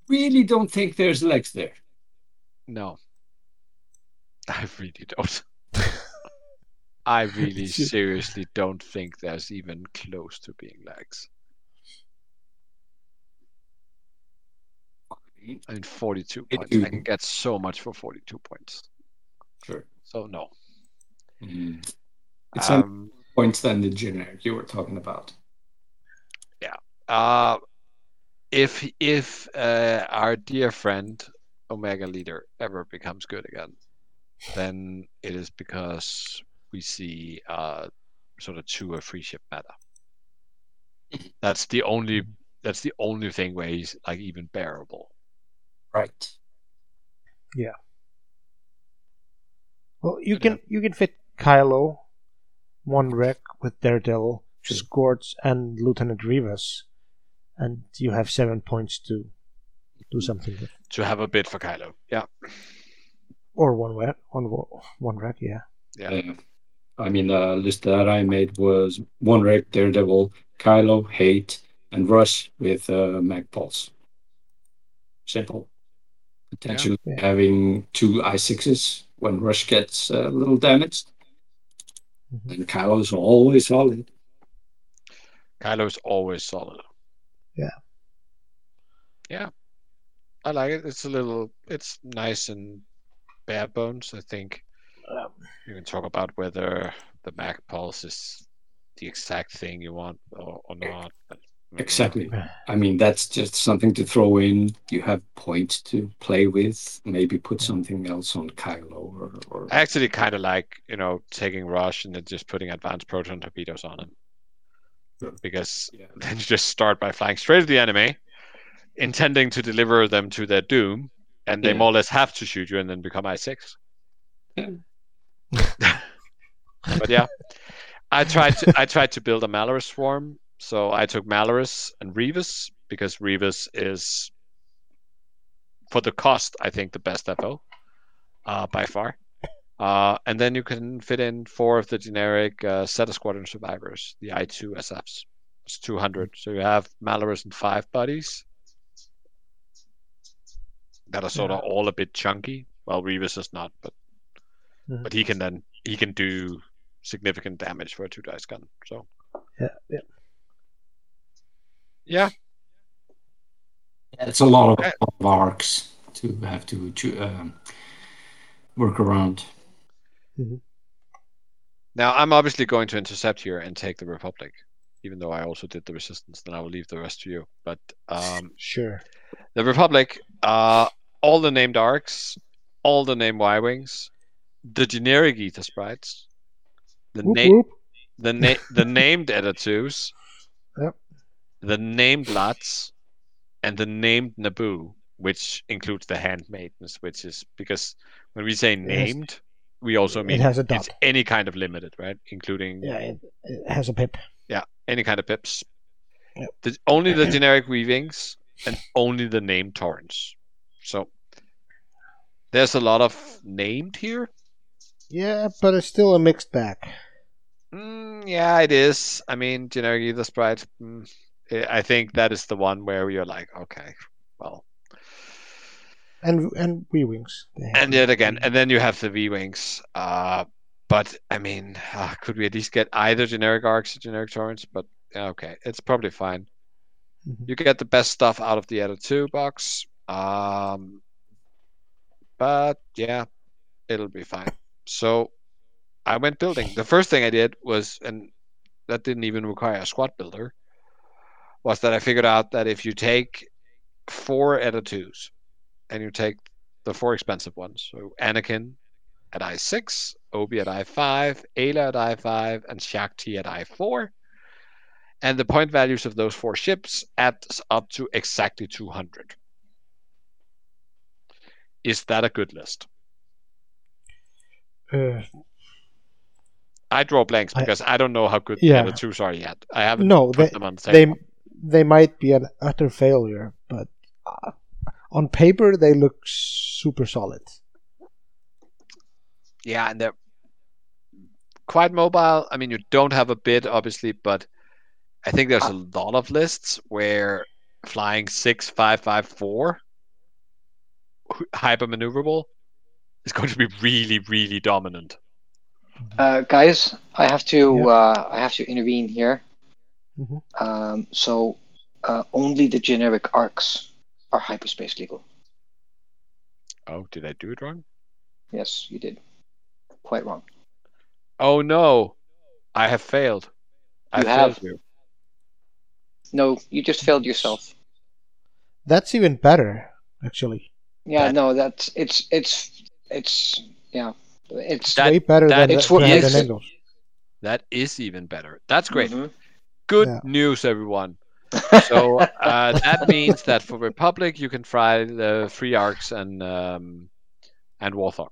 really don't think there's legs there. no, I really don't. I really seriously don't think there's even close to being legs. I mean, 42 It points. I can get so much for 42 points. Sure. So, no. Mm. It's Um, points than the generic you were talking about. Yeah. Uh, if if uh, our dear friend Omega Leader ever becomes good again, then it is because we see uh, sort of two or three ship meta. That's the only that's the only thing where he's like even bearable. Right. Yeah. Well, you can you can fit Kylo, Vonreg with Daredevil, Sure. Scorch, and Lieutenant Rivas, and you have seven points to do something with. To have a bid for Kylo. Yeah. Or Vonreg, one wo- Vonreg, yeah. Yeah. I mean, the list that I made was Vonreg, Daredevil, Kylo, Hate, and Rush with uh, Magpulse. Simple. Potentially Yeah. having two I6s when Rush gets a little damaged. Mhm. And Kylo's always solid. Kylo's always solid. Yeah. Yeah. I like it. It's a little it's nice and bare bones, I think. You can talk about whether the Magpulse is the exact thing you want or, or not. Exactly. I mean, that's just something to throw in. You have points to play with. Maybe put something else on Kylo or. or I actually kind of like, you know, taking Rush and then just putting advanced proton torpedoes on him. Because Yeah. then you just start by flying straight at the enemy, intending to deliver them to their doom, and they Yeah. more or less have to shoot you and then become I6. Yeah. But yeah, I tried to I tried to build a Malarus swarm, so I took Malarus and Rivas because Rivas is, for the cost, I think the best FO, uh, by far. Uh, and then you can fit in four of the generic uh, Zeta Squadron survivors, the I2 SFs. It's 200. So you have Malarus and five buddies that are sort of all a bit chunky. Well, Rivas is not, but Mhm. but he can then he can do significant damage for a two dice gun. So Yeah, yeah. yeah, it's a lot of, Okay. of arcs to have to, to um, work around. Now I'm obviously going to intercept here and take the Republic, even though I also did the Resistance. Then I will leave the rest to you. But um, Sure. the Republic, uh, all the named arcs, all the named Y wings, the generic Aethersprites, the Whoop, name, whoop. the na- the named Eta-2s, Yep. the named lots, and the named Naboo, which includes the handmaidens, which is because when we say has- named, we also mean it has a it's dot. any kind of limited, right? Including Yeah, it, it has a pip. Yeah, any kind of pips. Yep. The, only the generic weavings and only the named torrents. So there's a lot of named here. Yeah, but it's still a mixed bag. Mm, yeah, it is. I mean, generic Aethersprite. Mm, I I think that is the one where you're like, okay, well, And and wee wings. And yet again, and then you have the V wings. Uh, but I mean, uh, could we at least get either generic arcs or generic torrents? But okay, it's probably fine. Mhm. You get the best stuff out of the other two box. Um, but yeah, it'll be fine. So I went building. The first thing I did was, and that didn't even require a squad builder, was that I figured out that if you take four Eta 2s and you take the four expensive ones, so Anakin, at I6, Obi at I5, Aayla at I5, and Shaak Ti at I4. And the point values of those four ships adds up to exactly 200. Is that a good list? Uh, I draw blanks because I, don't know how good Yeah. the Eta-2s are yet. I haven't no, put they them on the they table. they might be an utter failure, but uh, on paper they look super solid. Yeah, and they're quite mobile. I mean, you don't have a bid, obviously, but I think there's a lot of lists where flying six five five four hyper maneuverable is going to be really, really dominant. Uh, guys, I have to Yeah. uh, I have to intervene here. Mhm. Um, so uh, only the generic arcs are hyperspace legal. Oh, did I do it wrong? Yes, you did. Quite wrong. Oh no, I have failed. I You failed have. you. No, you just failed yourself. That's even better, actually. Yeah, That- no, that's it's it's it's yeah, it's That- Way better that than It's the what- than it's- the Engels. That is even better. That's great. Mhm. Good Yeah. news, everyone. So uh, that means that for Republic, you can fly the free arcs and um, and Warthog.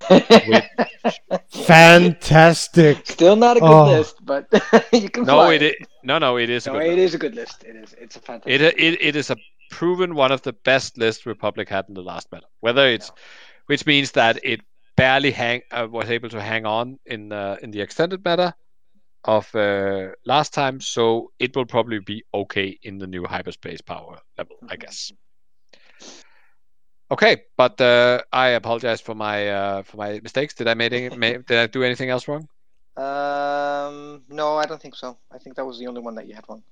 Fantastic. Still not a good Oh. list, but you can No, fly it is, no, no, it is a No, good. it list. is a good list. It is. It's a fantastic. It, it it is a proven one of the best lists Republic had in the last meta. Whether it's, which means that it barely hang uh, was able to hang on in uh, in the extended meta of uh, last time, so it will probably be okay in the new hyperspace power level, I guess. Okay, but uh, I apologize for my uh, for my mistakes. Did I made any, did I do anything else wrong? Um, no, I don't think so. I think that was the only one that you had wrong.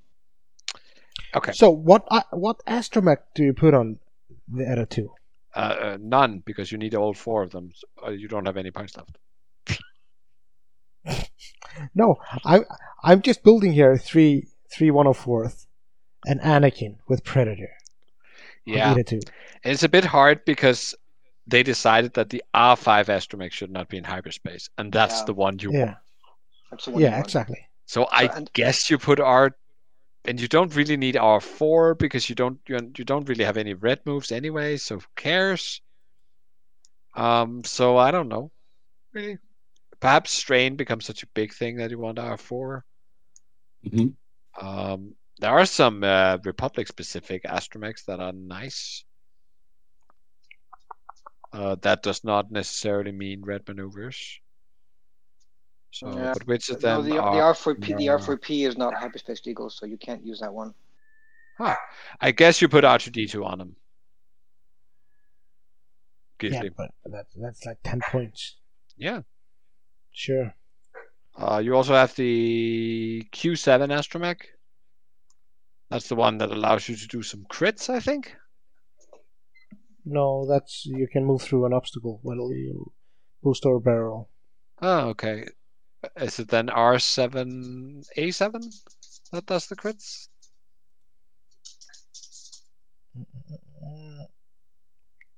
Okay, So what uh, what astromech do you put on the other two? uh, uh, none because you need all four of them. So, uh, you don't have any points left. No, I I'm just building here three three one of fourth, and Anakin with Predator. Yeah, Eta-2. It's a bit hard because they decided that the R5 astromech should not be in hyperspace, and that's Yeah. the one you want. Yeah, That's the one yeah, want. exactly. So I and- guess you put R, and you don't really need R4 because you don't you, you don't really have any red moves anyway. So who cares? Um, so I don't know. Really, perhaps strain becomes such a big thing that you want R4. Mhm. Um, there are some uh, Republic specific astromechs that are nice. Uh, that does not necessarily mean red maneuvers. So, Yeah, but which of them the, the are? R4P, the R4P is not hyperspace legal, so you can't use that one. Huh. I guess you put R2D2 on them. Gives Yeah, me. but that's that's like ten points. Yeah. Sure. Uh, you also have the Q7 astromech. That's the one that allows you to do some crits, I think. No, that's you can move through an obstacle when you boost or barrel. Oh, okay. Is it then R7, A7 that does the crits?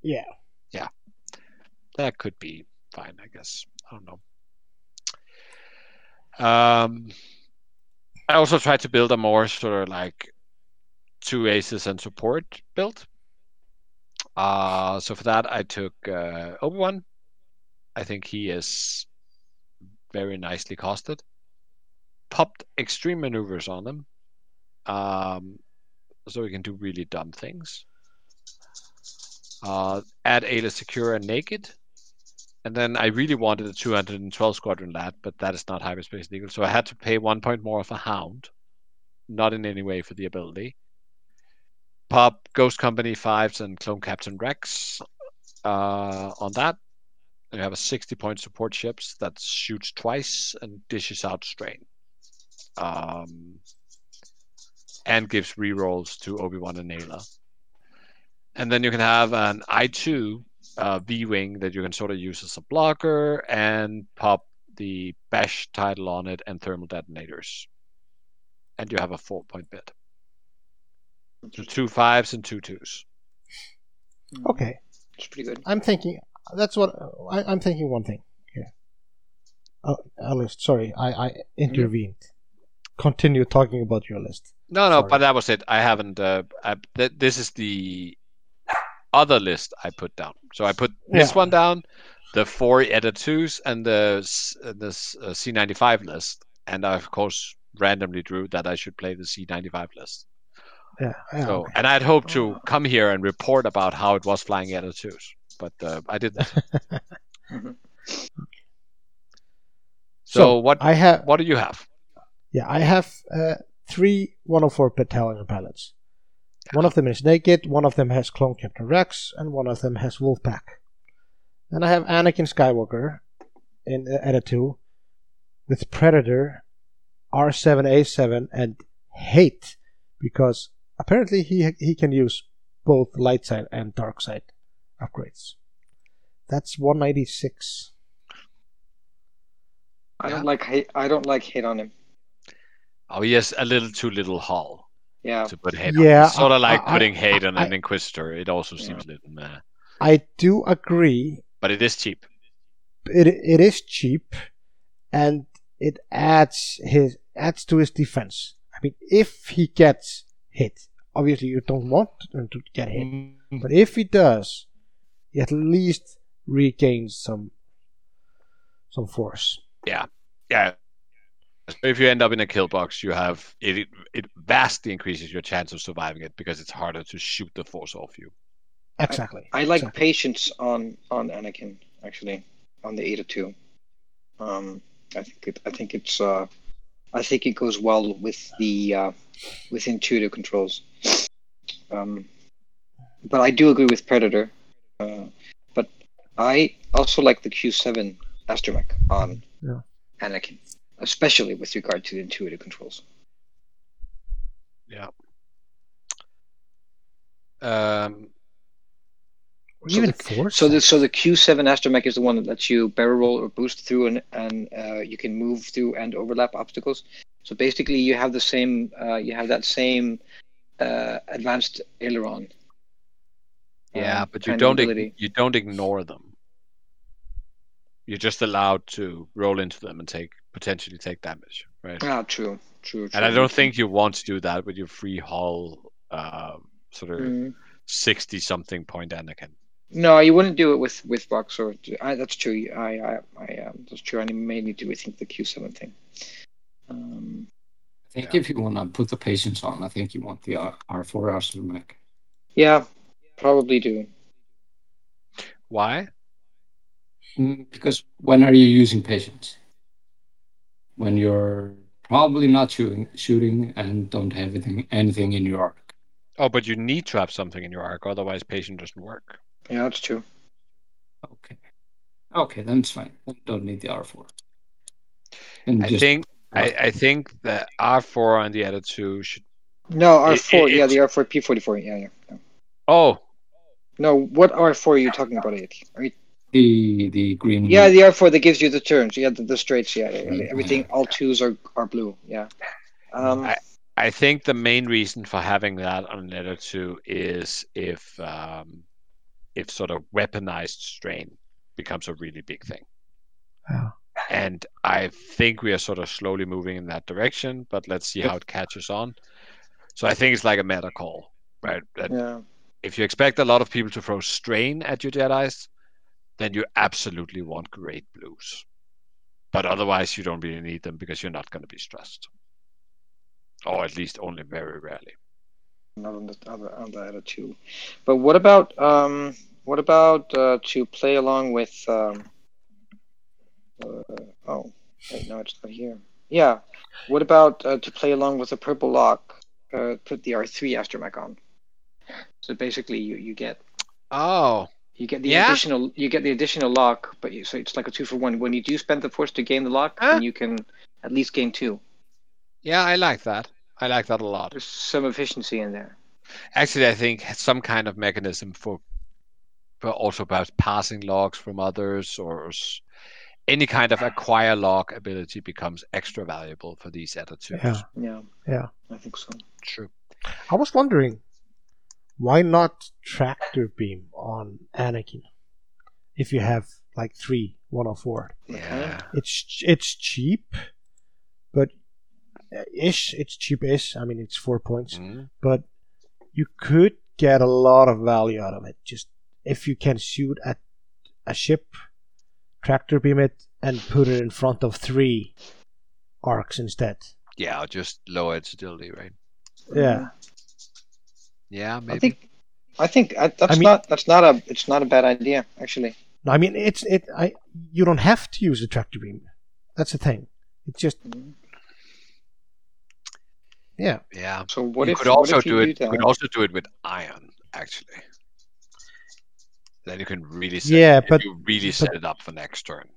Yeah. Yeah. That could be fine, I guess. I don't know. Um, I also tried to build a more sort of like two aces and support build. Uh, so for that, I took uh, Obi Wan. I think he is very nicely costed. Popped extreme maneuvers on them, um, so we can do really dumb things. Uh, add Aayla Secura and Naked. And then I really wanted a 212 Squadron Lad, but that is not hyperspace legal. So I had to pay one point more of a Hound. Not in any way for the ability. Pop Ghost Company 5s and Clone Captain Rex uh, on that. You have a 60 point support ships that shoots twice and dishes out strain. Um, and gives rerolls to Obi Wan and Aayla. And then you can have an I2 uh, V Wing that you can sort of use as a blocker and pop the Bash title on it and thermal detonators. And you have a four point bid. So two fives and two twos. Okay. It's pretty good. I'm thinking that's what I, I'm thinking. One thing here. Oh, a list. Sorry, I, I intervened. Continue talking about your list. No, no, Sorry. but that was it. I haven't. Uh, I, th- this is the other list I put down. So I put this Yeah. one down, the four Eta-2s, and the s- uh, this uh, C95 list, and I of course randomly drew that I should play the C95 list. Yeah. yeah So, okay. and I'd hoped to come here and report about how it was flying Eta-2s, but uh, I didn't. Mhm. So, what I have what do you have? Yeah, I have uh, three 104 battalion pilots. One of them is naked, one of them has Clone Captain Rex, and one of them has Wolfpack. Then I have Anakin Skywalker in uh, Eta-2 with Predator, R7A7, and Hate, because apparently he he can use both light side and dark side upgrades. That's 196. I Yeah. don't like hate. I don't like hate on him. Oh yes, a little too little hull Yeah, to put hate Yeah, on. It's sort I- of like I- putting hate on an Inquisitor. It also Yeah. seems a little meh. I do agree But it is cheap. it it is cheap and it adds his adds to his defense. I mean, if he gets hit, obviously you don't want him to get hit, mm. but if he does, he at least regains some some force. Yeah. Yeah. So if you end up in a kill box, you have it, it. It vastly increases your chance of surviving it because it's harder to shoot the force off you. Exactly. I like exactly. patience on on Anakin actually on the Eta-2. Um, I think it. I think it's. Uh, I think it goes well with the uh, with intuitive controls. Um, but I do agree with Predator. Uh, but I also like the Q7 astromech on Yeah. Anakin, especially with regard to the intuitive controls. Yeah. Um, So even the- force. So the so the Q7 astromech is the one that lets you barrel roll or boost through and and uh, you can move through and overlap obstacles. So basically, you have the same uh, you have that same uh, advanced aileron. Yeah, um, but you don't ig- you don't ignore them. You're just allowed to roll into them and take potentially take damage, right? Ah, true, true. true. And I don't think you want to do that with your free hull, uh, sort of Mm. sixty something point Anakin. No, you wouldn't do it with with Vox or I, that's true. I I I um, that's true. I mainly do rethink the Q7 thing. Um, I think if you want to put the patience on, I think you want the R- R4 astromech. yeah, probably do. Why? Mm, Because when are you using patience? When you're probably not shooting, shooting and don't have anything, anything in your arc. Oh, but you need to have something in your arc, otherwise patient doesn't work. Yeah, that's true. Okay. Okay, then it's fine. Then you don't need the R4. And I just- think I, I think the R four and the other two should. No, R4. it- yeah, the R4 P44. Yeah, yeah. yeah. Oh, No, what R4 are you talking about? It. Are you the the green. Yeah, the R4 that gives you the turns. Yeah, the, the straights. Yeah, yeah, yeah. Everything. All twos are are blue. Yeah. Um, I- I think the main reason for having that on letter two is if um, if sort of weaponized strain becomes a really big thing. Yeah. And I think we are sort of slowly moving in that direction, but let's see how it catches on. So I think it's like a meta call, right? That yeah. If you expect a lot of people to throw strain at your Jedi's, then you absolutely want great blues. But otherwise, you don't really need them because you're not going to be stressed, or at least only very rarely. Not on the other on the other two. But what about um? What about uh, to play along with um? Uh, oh, wait, no, it's not here. Yeah. What about uh, to play along with a purple lock? Uh, put the R3 astromech on. So basically, you you get Oh, You get the Yeah? additional. You get the additional lock, but you, so it's like a two for one. When you do spend the force to gain the lock, Huh? then you can at least gain two. yeah, I like that. I like that a lot. There's some efficiency in there. Actually, I think some kind of mechanism for, for also perhaps passing logs from others or any kind of acquire log ability becomes extra valuable for these Eta-2s. Yeah. Yeah. Yeah. I think so. True. I was wondering, why not tractor beam on Anakin? if you have like three 104. Yeah. It's it's cheap, but uh, ish. It's cheap-ish. I mean, it's four points, Mhm. but you could get a lot of value out of it. Just if you can shoot at a ship, tractor beam it, and put it in front of three arcs instead. Yeah, just lower its agility, right? Yeah. Yeah, maybe. I think I think uh, that's I mean- not that's not a it's not a bad idea actually. No, I mean it's it. I you don't have to use a tractor beam. That's the thing. It's just yeah. Yeah. So what you if could what also if you do it? that? You could also do it with ion, actually. Then you can really set Yeah, it, but- you really but- set it up for next turn.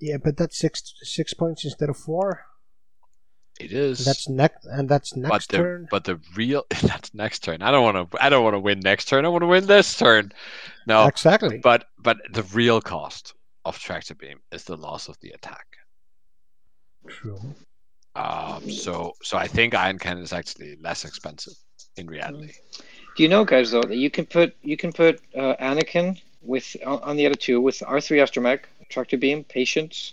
Yeah, but that's six six points instead of four. It is. That's next, and that's but next the turn. but the real that's next turn. I don't want to. I don't want to win next turn. I want to win this turn. No, Exactly. But but the real cost of tractor beam is the loss of the attack. True. Um. So so I think ion cannon is actually less expensive in reality. Do you know, guys, though, that you can put you can put uh, Anakin with on on the other two with R three astromech, tractor beam, patience,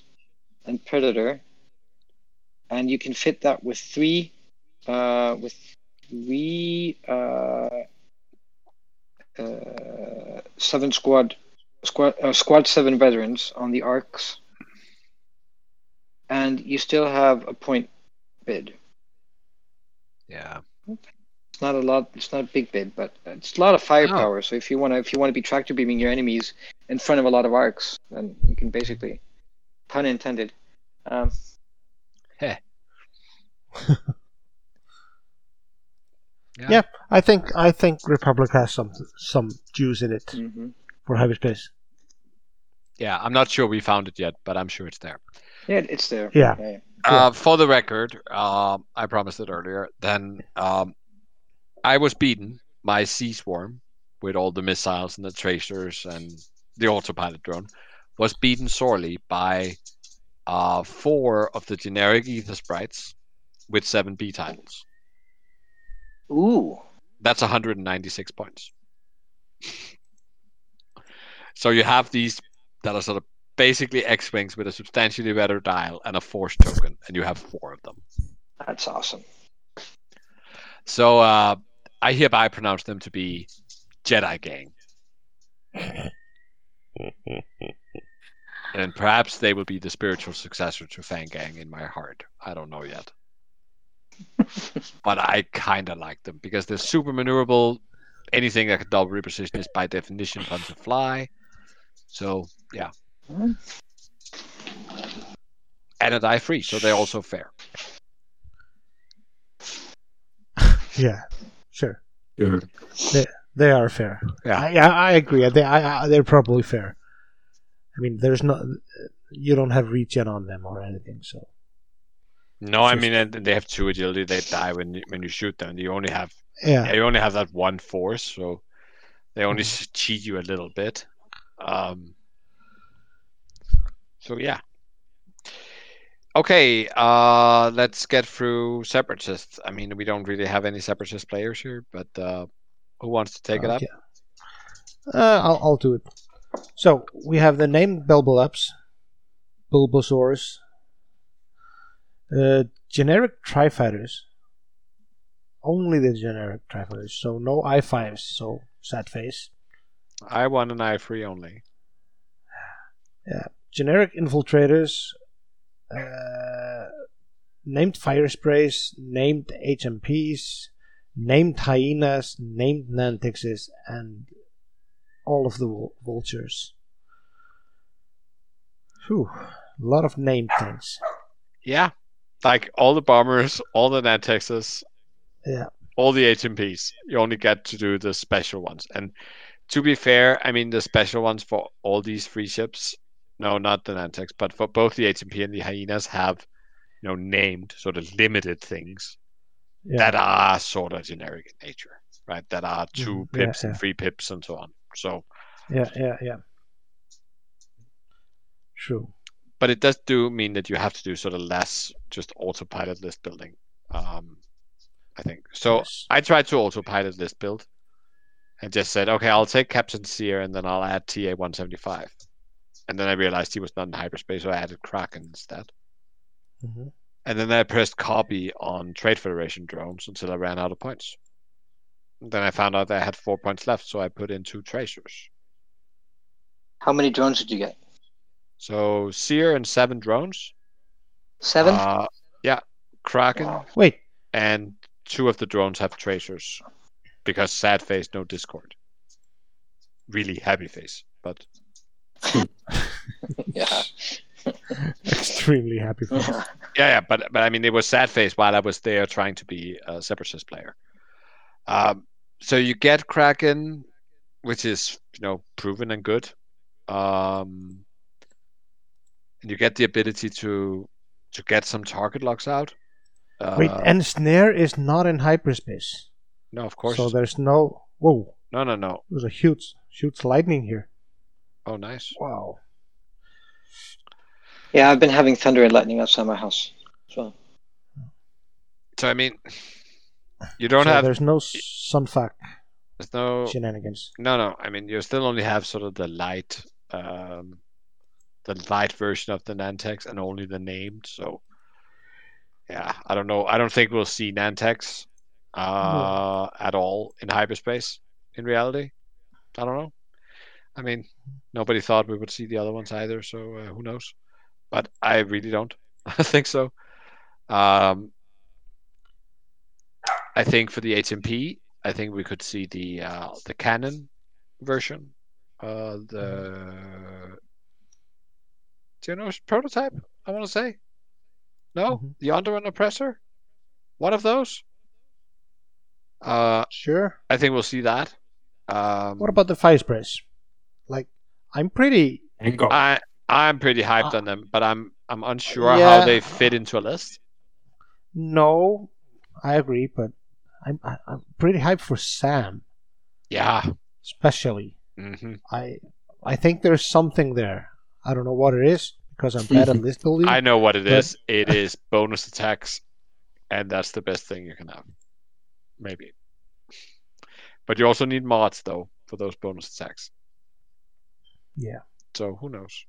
and predator, and you can fit that with three, uh, with three uh, uh, seven squad squad uh, squad seven veterans on the arcs, and you still have a point bid. Yeah. It's not a lot. It's not a big bid, but it's a lot of firepower. So if you want to, if you want to be tractor beaming your enemies in front of a lot of arcs, then you can basically, pun intended. Um, Heh. Yeah. I think I think Republic has some some juice in it mhm. for heavy space. Yeah. I'm not sure we found it yet, but I'm sure it's there. Yeah, it's there. Yeah. yeah. Uh, for the record, um, I promised it earlier. Then um, I was beaten by Sea Swarm with all the missiles and the tracers and the autopilot drone. Was beaten sorely by uh, four of the generic Aethersprites with seven B titles. Ooh. That's 196 points. so you have these that are sort of basically X-wings with a substantially better dial and a force token, and you have four of them. That's awesome. So uh, I hereby pronounce them to be Jedi Gang. and perhaps they will be the spiritual successor to Fang Gang in my heart. I don't know yet. but I kind of like them because they're super maneuverable. Anything that can double reposition is by definition fun to fly. So, yeah. And a die free, so they're also fair. Yeah, sure. Sure. They they are fair. Yeah. I, I, I agree. They I, I, they're probably fair. I mean, there's no you don't have regen on them or anything, so No, I mean they have two agility. They die when you, when you shoot them. You only have yeah. you only have that one force, so they only s cheat you a little bit. Um, so yeah. Okay, uh, let's get through separatists. I mean, we don't really have any separatist players here, but uh, who wants to take it up? Uh, I'll I'll do it. So we have the named Belbullabs, Bulbosaurus, uh, generic Trifighters. Only the generic Trifighters, so no I fives. So sad face. I want an i3 only. Yeah, generic infiltrators, uh, named fire sprays, named HMPs, named hyenas, named Nantexes, and all of the vultures. Whew, a lot of named things. Yeah, like all the bombers, all the Nantexes, Yeah, all the HMPs. You only get to do the special ones. And to be fair, I mean the special ones for all these free ships. No, not the Nantex, but for both the HMP and the hyenas have, you know, named sort of limited things yeah, that are sort of generic in nature, right? That are 2 Mhm, yeah, pips and yeah. three pips and so on. So, yeah, yeah, yeah. True. but it does do mean that you have to do sort of less just autopilot list building. Um, I think so. Yes. I tried to autopilot list build, and just said, okay, I'll take Captain Sear and then I'll add TA one seventy five. and then I realized he was not in hyperspace, so I added Kraken instead. Mhm. And then I pressed copy on Trade Federation drones until I ran out of points. Then I found out that I had four points left, so I put in two tracers. How many drones did you get? So Sear and seven drones. Seven. Uh, yeah, Kraken Wait, and two of the drones have tracers because sad face, no Discord. Really happy face, but yeah. extremely happy for you. yeah, yeah, but but I mean, it was sad face while I was there trying to be a separatist player. Um, so you get Kraken, which is you know proven and good, um, and you get the ability to to get some target locks out. Uh, Wait, and Snare is not in hyperspace. no, of course, So there's no. Whoa, no, no, no. there's a huge, huge lightning here. Oh, nice. Wow. Yeah, I've been having thunder and lightning outside my house. So So I mean, you don't So have There's no Sun Fac there's no shenanigans. No, no. I mean, you still only have sort of the light, um, the light version of the Nantex, and only the named. So, yeah, I don't know. I don't think we'll see Nantex uh, at all in hyperspace. In reality, I don't know. I mean, nobody thought we would see the other ones either. So uh, who knows? But I really don't. I think so. Um, I think for the HMP, I think we could see the uh, the Canon version. Uh, the do prototype? I want to say. No, Mhm. the Onderon Oppressor. One of those. Uh, Sure. I think we'll see that. Um, What about the fire sprays? Like, I'm pretty. I I'm pretty hyped Uh, on them, but I'm I'm unsure yeah. how they fit into a list. No, I agree, but I'm I, I'm pretty hyped for Zam, Yeah. especially. hmm I I think there's something there. I don't know what it is because I'm bad at list building. I know what it But- is. It is bonus attacks, and that's the best thing you can have. Maybe. But you also need mods though for those bonus attacks. Yeah. So who knows?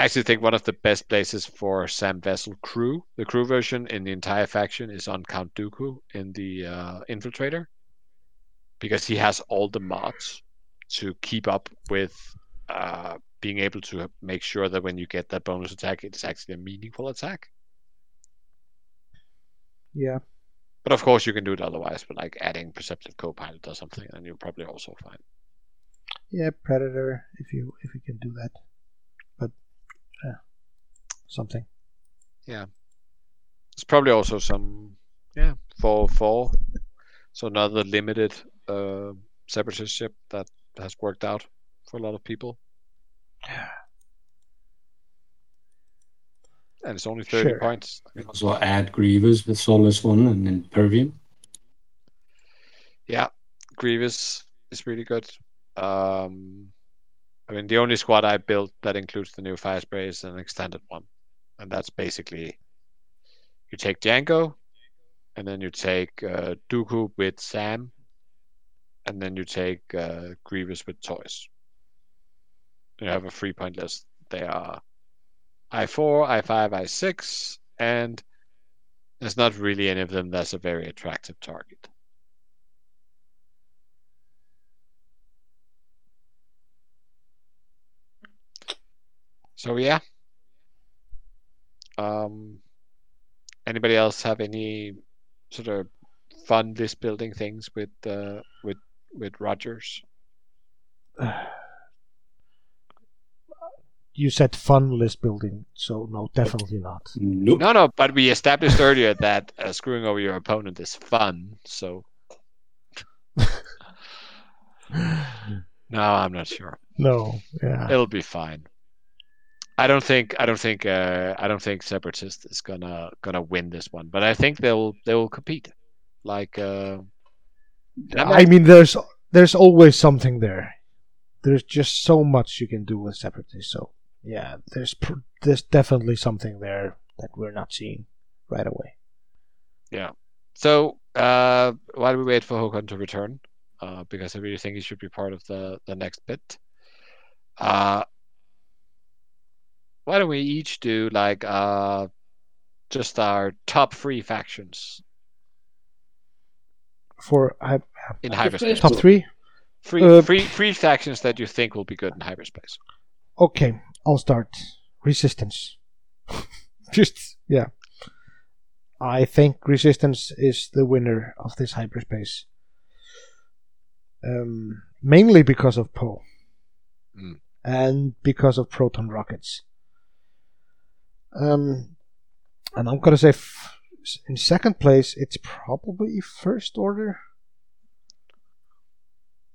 I actually think one of the best places for Zam Wesell crew, the crew version in the entire faction, is on Count Dooku in the uh, Infiltrator, because he has all the mods to keep up with uh, being able to make sure that when you get that bonus attack, it's actually a meaningful attack. Yeah. But of course, you can do it otherwise, but like adding Perceptive Copilot or something, and you're probably also fine. Yeah, Predator, if you if you can do that. But yeah. Something. There's probably also some, yeah, four four, so another limited uh, separatist ship that has worked out for a lot of people. Yeah. And it's only thirty Sure. points. I Also add Grievous with Soulless One and then Pervium. yeah, Grievous is really good. Um, I mean, the only squad I built that includes the new fire spray is an extended one, and that's basically you take Django, and then you take uh, Dooku with Zam, and then you take uh, Grievous with toys. You have a three point list. They are I4, I5, I6, and there's not really any of them that's a very attractive target. So yeah. Um, anybody else have any sort of fun list building things with uh, with with Rogers? You said fun list building, so no, definitely not. Nope. No, no, but we established earlier that uh, screwing over your opponent is fun. So no, I'm not sure. No, yeah. It'll be fine. I don't think I don't think uh, I don't think Separatist is gonna gonna win this one, but I think they'll they will compete. Like uh, I mean, there's there's always something there. There's just so much you can do with separatists. So yeah, there's pr- there's definitely something there that we're not seeing right away. Yeah. So uh, while we wait for Håkon to return, uh, because I really think he should be part of the the next bit, Uh, why don't we each do like uh, just our top three factions For hy- in hyperspace? top three. Three, Uh, three, three factions that you think will be good in hyperspace. Okay, I'll start. Resistance. Just yeah. I think Resistance is the winner of this hyperspace. Um, mainly because of Poe. Mm. And because of proton rockets. Um, and I'm gonna say f- in second place, it's probably First Order.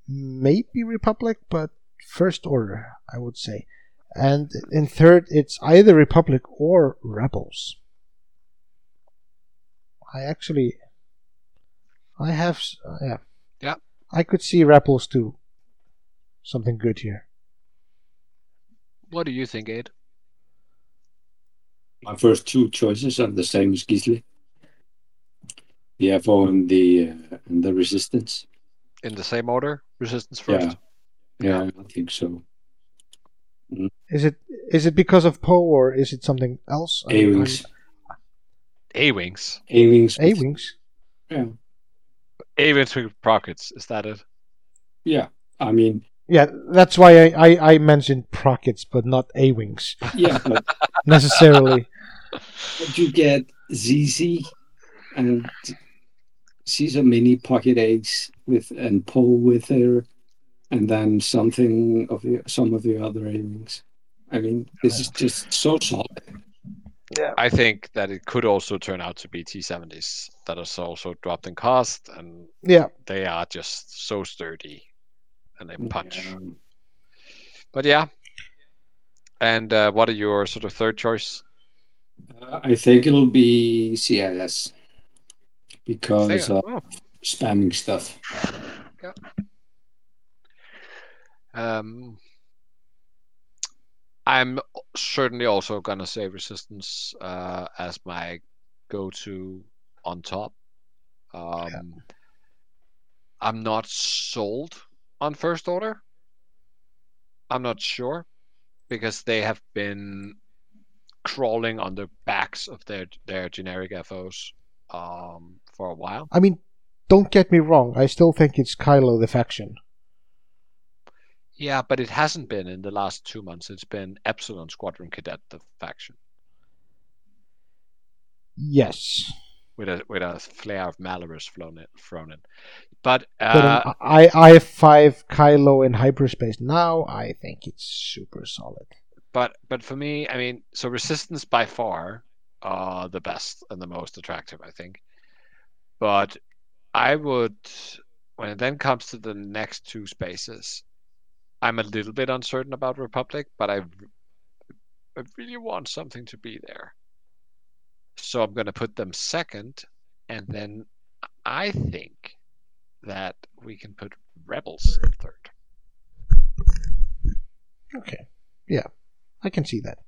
Maybe Republic, but First Order, I would say. And in third, it's either Republic or Rebels. I actually, I have, uh, yeah, Yeah. I could see Rebels do something good here. What do you think, Ed? My first two choices are the same as Gisli. The FO and the uh, and the resistance. In the same order? Resistance first? Yeah, yeah, I think so. Is it is it because of Poe or is it something else? I- A wings, A wings. A wings, A wings. Yeah, A wings with rockets. Is that it? yeah. I mean, Yeah, that's why I, I, I mentioned Prockets, but not A wings yeah, but, necessarily. But you get ZZ and she's a mini pocket eggs with and Poe with her, and then something of the some of the other A wings. I mean, this is just so solid. Yeah. I think that it could also turn out to be T70s that are also dropped in cost and Yeah, they are just so sturdy and they punch. Yeah. But yeah. And uh, what are your sort of third choice? Uh, I think it'll be CIS because of oh, spamming stuff. Um, I'm certainly also gonna say resistance uh, as my go-to on top. Um, I'm not sold on first order. I'm not sure because they have been crawling on the backs of their their generic FOs um, for a while. I mean, don't get me wrong. I still think it's Kylo the faction. Yeah, but it hasn't been in the last two months. It's been Epsilon Squadron Cadet, the faction, Yes, with a with a flare of Malarus flown in, thrown in. But, but uh, um, I I five Kylo in hyperspace now. I think it's super solid. But but for me, I mean, so Resistance by far are the best and the most attractive, I think. But I would, when it then comes to the next two spaces, I'm a little bit uncertain about Republic, but I, I really want something to be there. So I'm going to put them second, and then I think that we can put Rebels in third. Okay, yeah, I can see that.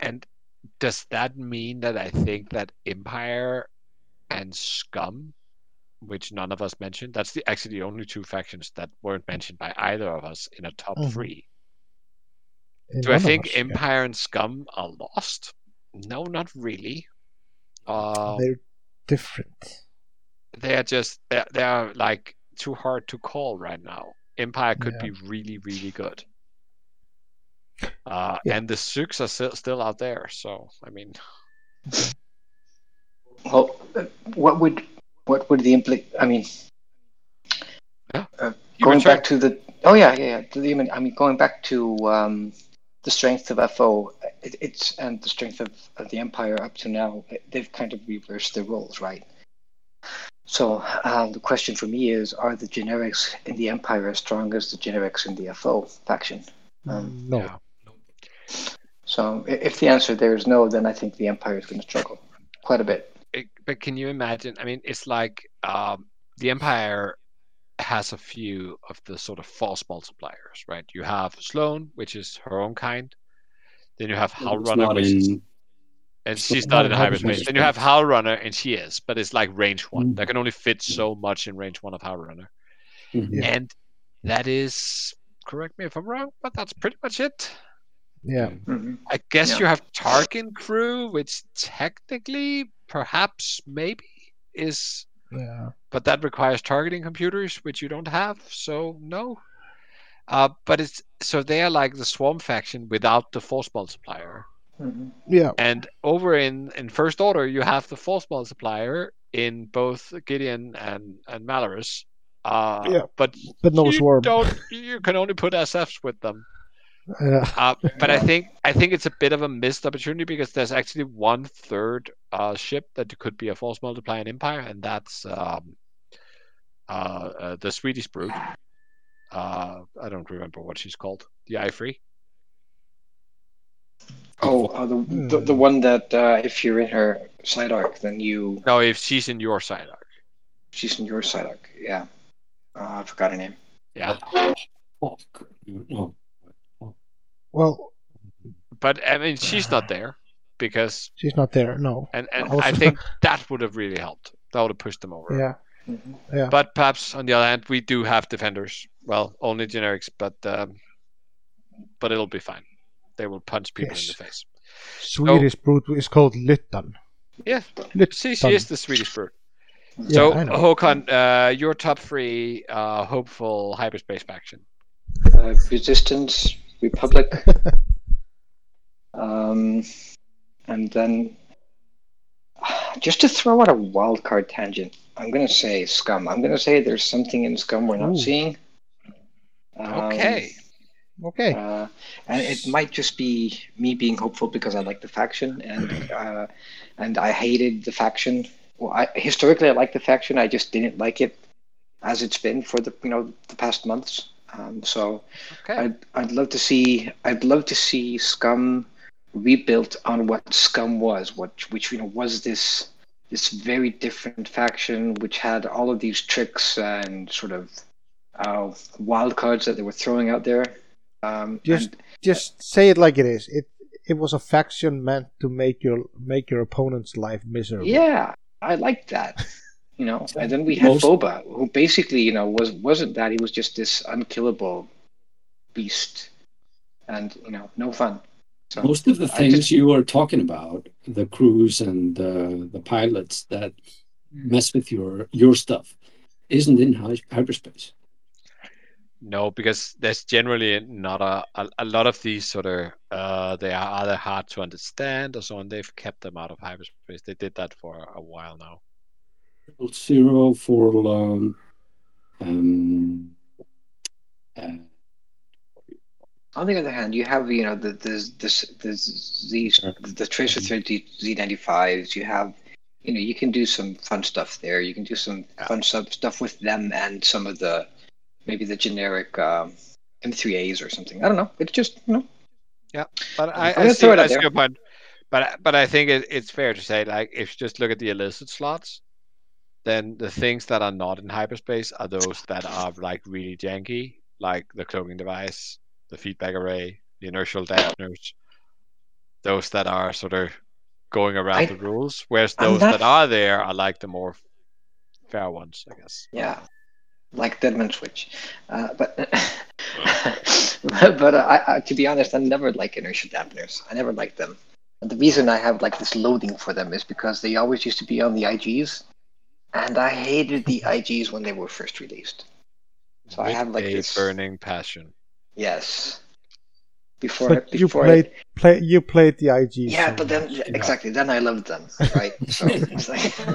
And does that mean that I think that Empire and Scum, which none of us mentioned, that's the actually the only two factions that weren't mentioned by either of us in a top Mhm. three. And Do I think us, yeah. Empire and Scum are lost? No, not really. Uh, they're different? they are just they they are like too hard to call right now. Empire could Yeah. be really really good. Uh, Yeah. and the Sooks are still still out there, so I mean, Well, uh, what would what would the impli? I mean, Yeah. uh, going back to the oh yeah yeah yeah. To the, I mean, going back to um, the strength of FO, it, it's and the strength of, of the Empire up to now. They've kind of reversed their roles, right? So um, the question for me is: Are the generics in the Empire as strong as the generics in the FO faction? Um, no, yeah. So if the answer there is no, then I think the Empire is going to struggle quite a bit. it, but can you imagine? I mean, it's like um, the Empire has a few of the sort of force multipliers, right? You have Sloane, which is her own kind. Then you have It's Howlrunner, not which is, and she's not not in in hyperspace. hyperspace. Then you have Howlrunner, and she is, but it's like range one. Mm. That can only fit so much in range one of Howlrunner, Mhm. And that is correct me if I'm wrong, but that's pretty much it. Yeah. Mhm. I guess Yeah. you have Tarkin crew, which technically, perhaps, maybe is, Yeah. but that requires targeting computers, which you don't have. So no. Uh, but it's so they are like the Swarm faction without the Force multiplier. Mhm. Yeah. And over in in First Order, you have the Force multiplier in both Gideon and and Malarus. Uh, Yeah, but but no you swarm. Don't you can only put SFs with them. Yeah. Uh, but I think I think it's a bit of a missed opportunity because there's actually one third uh, ship that could be a force multiplier in Empire, and that's um, uh, uh, the Swedish brute. Uh, I don't remember what she's called. The Ifree. Oh, uh, the, the the one that uh, if you're in her side arc, then you No, if she's in your side arc. she's in your side arc. Yeah, uh, I forgot her name. Yeah. Fuck. No. Well, But I mean, she's not there because, she's not there. No. and and I I think that would have really helped. That would have pushed them over. Yeah. Yeah. But perhaps on the other hand, we do have defenders. Well, only generics, but um, but it'll be fine. They will punch people in the face. Swedish brute is called Lyttan. Yeah, Lyttan. see, she is the Swedish bird. Yeah, so I. Håkon, uh, your top three uh, hopeful hyperspace faction. Uh, Resistance, Republic, um, and then just to throw out a wild card tangent, I'm gonna say Scum. I'm gonna say there's something in Scum we're not Ooh. seeing. Um, Okay. Okay. Uh, and it might just be me being hopeful because I like the faction and uh, and I hated the faction. Well, I, historically I liked the faction. I just didn't like it as it's been for the you know the past months. Um, so Okay. I'd I'd love to see I'd love to see Scum rebuilt on what Scum was, what which you know was this this very different faction which had all of these tricks and sort of uh, wild cards that they were throwing out there. Um, Just and- just say it like it is. It it was a faction meant to make your make your opponent's life miserable. Yeah, I like that. You know, and then we had Most- Boba, who basically, you know, was wasn't that he was just this unkillable beast, and you know, no fun. So Most of the things just- you are talking about, the crews and uh, the pilots that mess with your your stuff, isn't in hyperspace. No, because there's generally not a, a a lot of these sort of uh they are either hard to understand or so on. They've kept them out of hyperspace. They did that for a while now. Triple Zero for um, um, uh, on the other hand, you have you know the the this this these the Tracer thirty Z ninety fives. You have you know you can do some fun stuff there. You can do some fun sub stuff with them and some of the maybe the generic um, M3As or something. I don't know. It's just you know Yeah, But I, I'm I see, throw it out I see there. your point. But but I think it, it's fair to say like if you just look at the illicit slots, then the things that are not in hyperspace are those that are like really janky, like the cloaking device, the feedback array, the inertial dampeners. Those that are sort of going around I- the rules, whereas those that are there are like the more fair ones, I guess. yeah, like Deadman Switch. Uh, but but uh, I, I, to be honest, I never like inertial dampeners. I never liked them. And the reason I have like this loading for them is because they always used to be on the IGs, and I hated the IGs when they were first released. So I With have like a this. burning passion. Yes. Before But you before played play you played the IGs. yeah, so but then much. exactly then I loved them, right? So it's like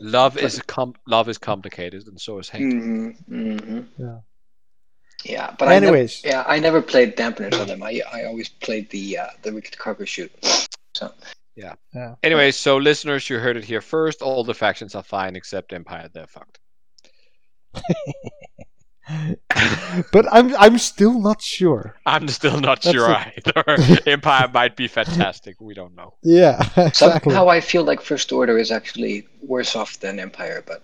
Love is com- love is complicated, and so is hate. hmm hmm Yeah. Yeah, but I never, Anyways. yeah, I never played dampeners on them. I I always played the uh, the wicked cargo chute. So Yeah. Yeah. Anyway, so listeners, you heard it here first. All the factions are fine except Empire. They're fucked. but I'm I'm still not sure. I'm still not That's sure it. either. Empire might be fantastic. We don't know. Yeah, exactly. somehow I feel like First Order is actually worse off than Empire, but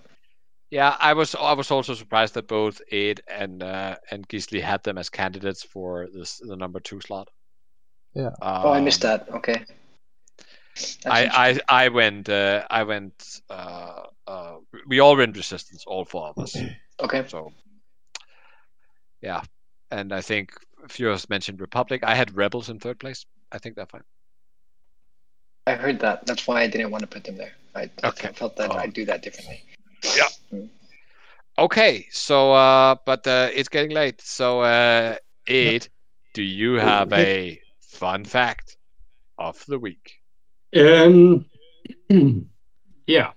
Yeah, I was I was also surprised that both Aid and uh, and Gisli had them as candidates for this the number two slot. Yeah. oh, I Um, missed that. Okay. That's I. I I went uh, I went uh, uh, we all went resistance all four of us okay. so yeah, and I think Furious mentioned Republic. I had Rebels in third place. I think that's fine. I heard that. That's why I didn't want to put them there. I, I felt that Oh. I'd do that differently. Yeah. Okay, so uh, but uh, it's getting late. So uh, Ed, do you have a fun fact of the week? Um, yeah.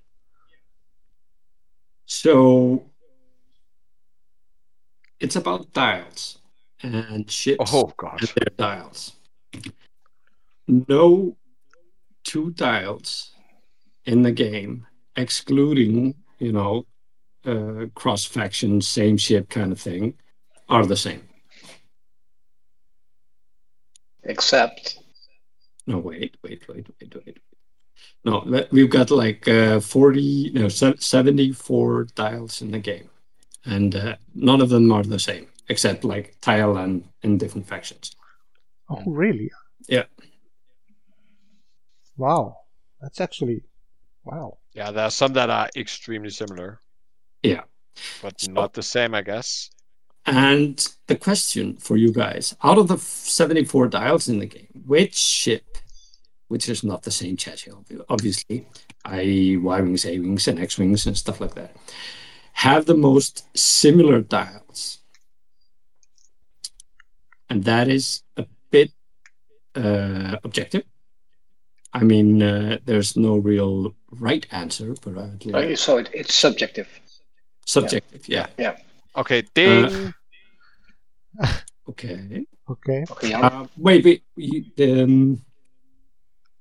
So it's about dials and ships Oh God! and their dials. No two dials in the game, excluding you know uh, cross faction, same ship kind of thing, are the same. Except No, wait, wait, wait, wait, wait. No, let- we've got like uh, 40, no, se- 74 dials in the game. And uh, none of them are the same, except like tile and in different factions. Oh, really? Yeah. Wow. That's actually wow. Yeah, there are some that are extremely similar, Yeah. but So- not the same, I guess. And the question for you guys out of the 74 dials in the game, which ship, which is not the same chassis, obviously, i.e., Y Wings, A Wings, and X Wings, and stuff like that, have the most similar dials? And that is a bit uh, objective. I mean, uh, there's no real right answer, but I'd like uh, so it, it's subjective. subjective. Yeah. Yeah. Okay, ding. Okay. Okay. Okay. Uh, wait, wait. You, um,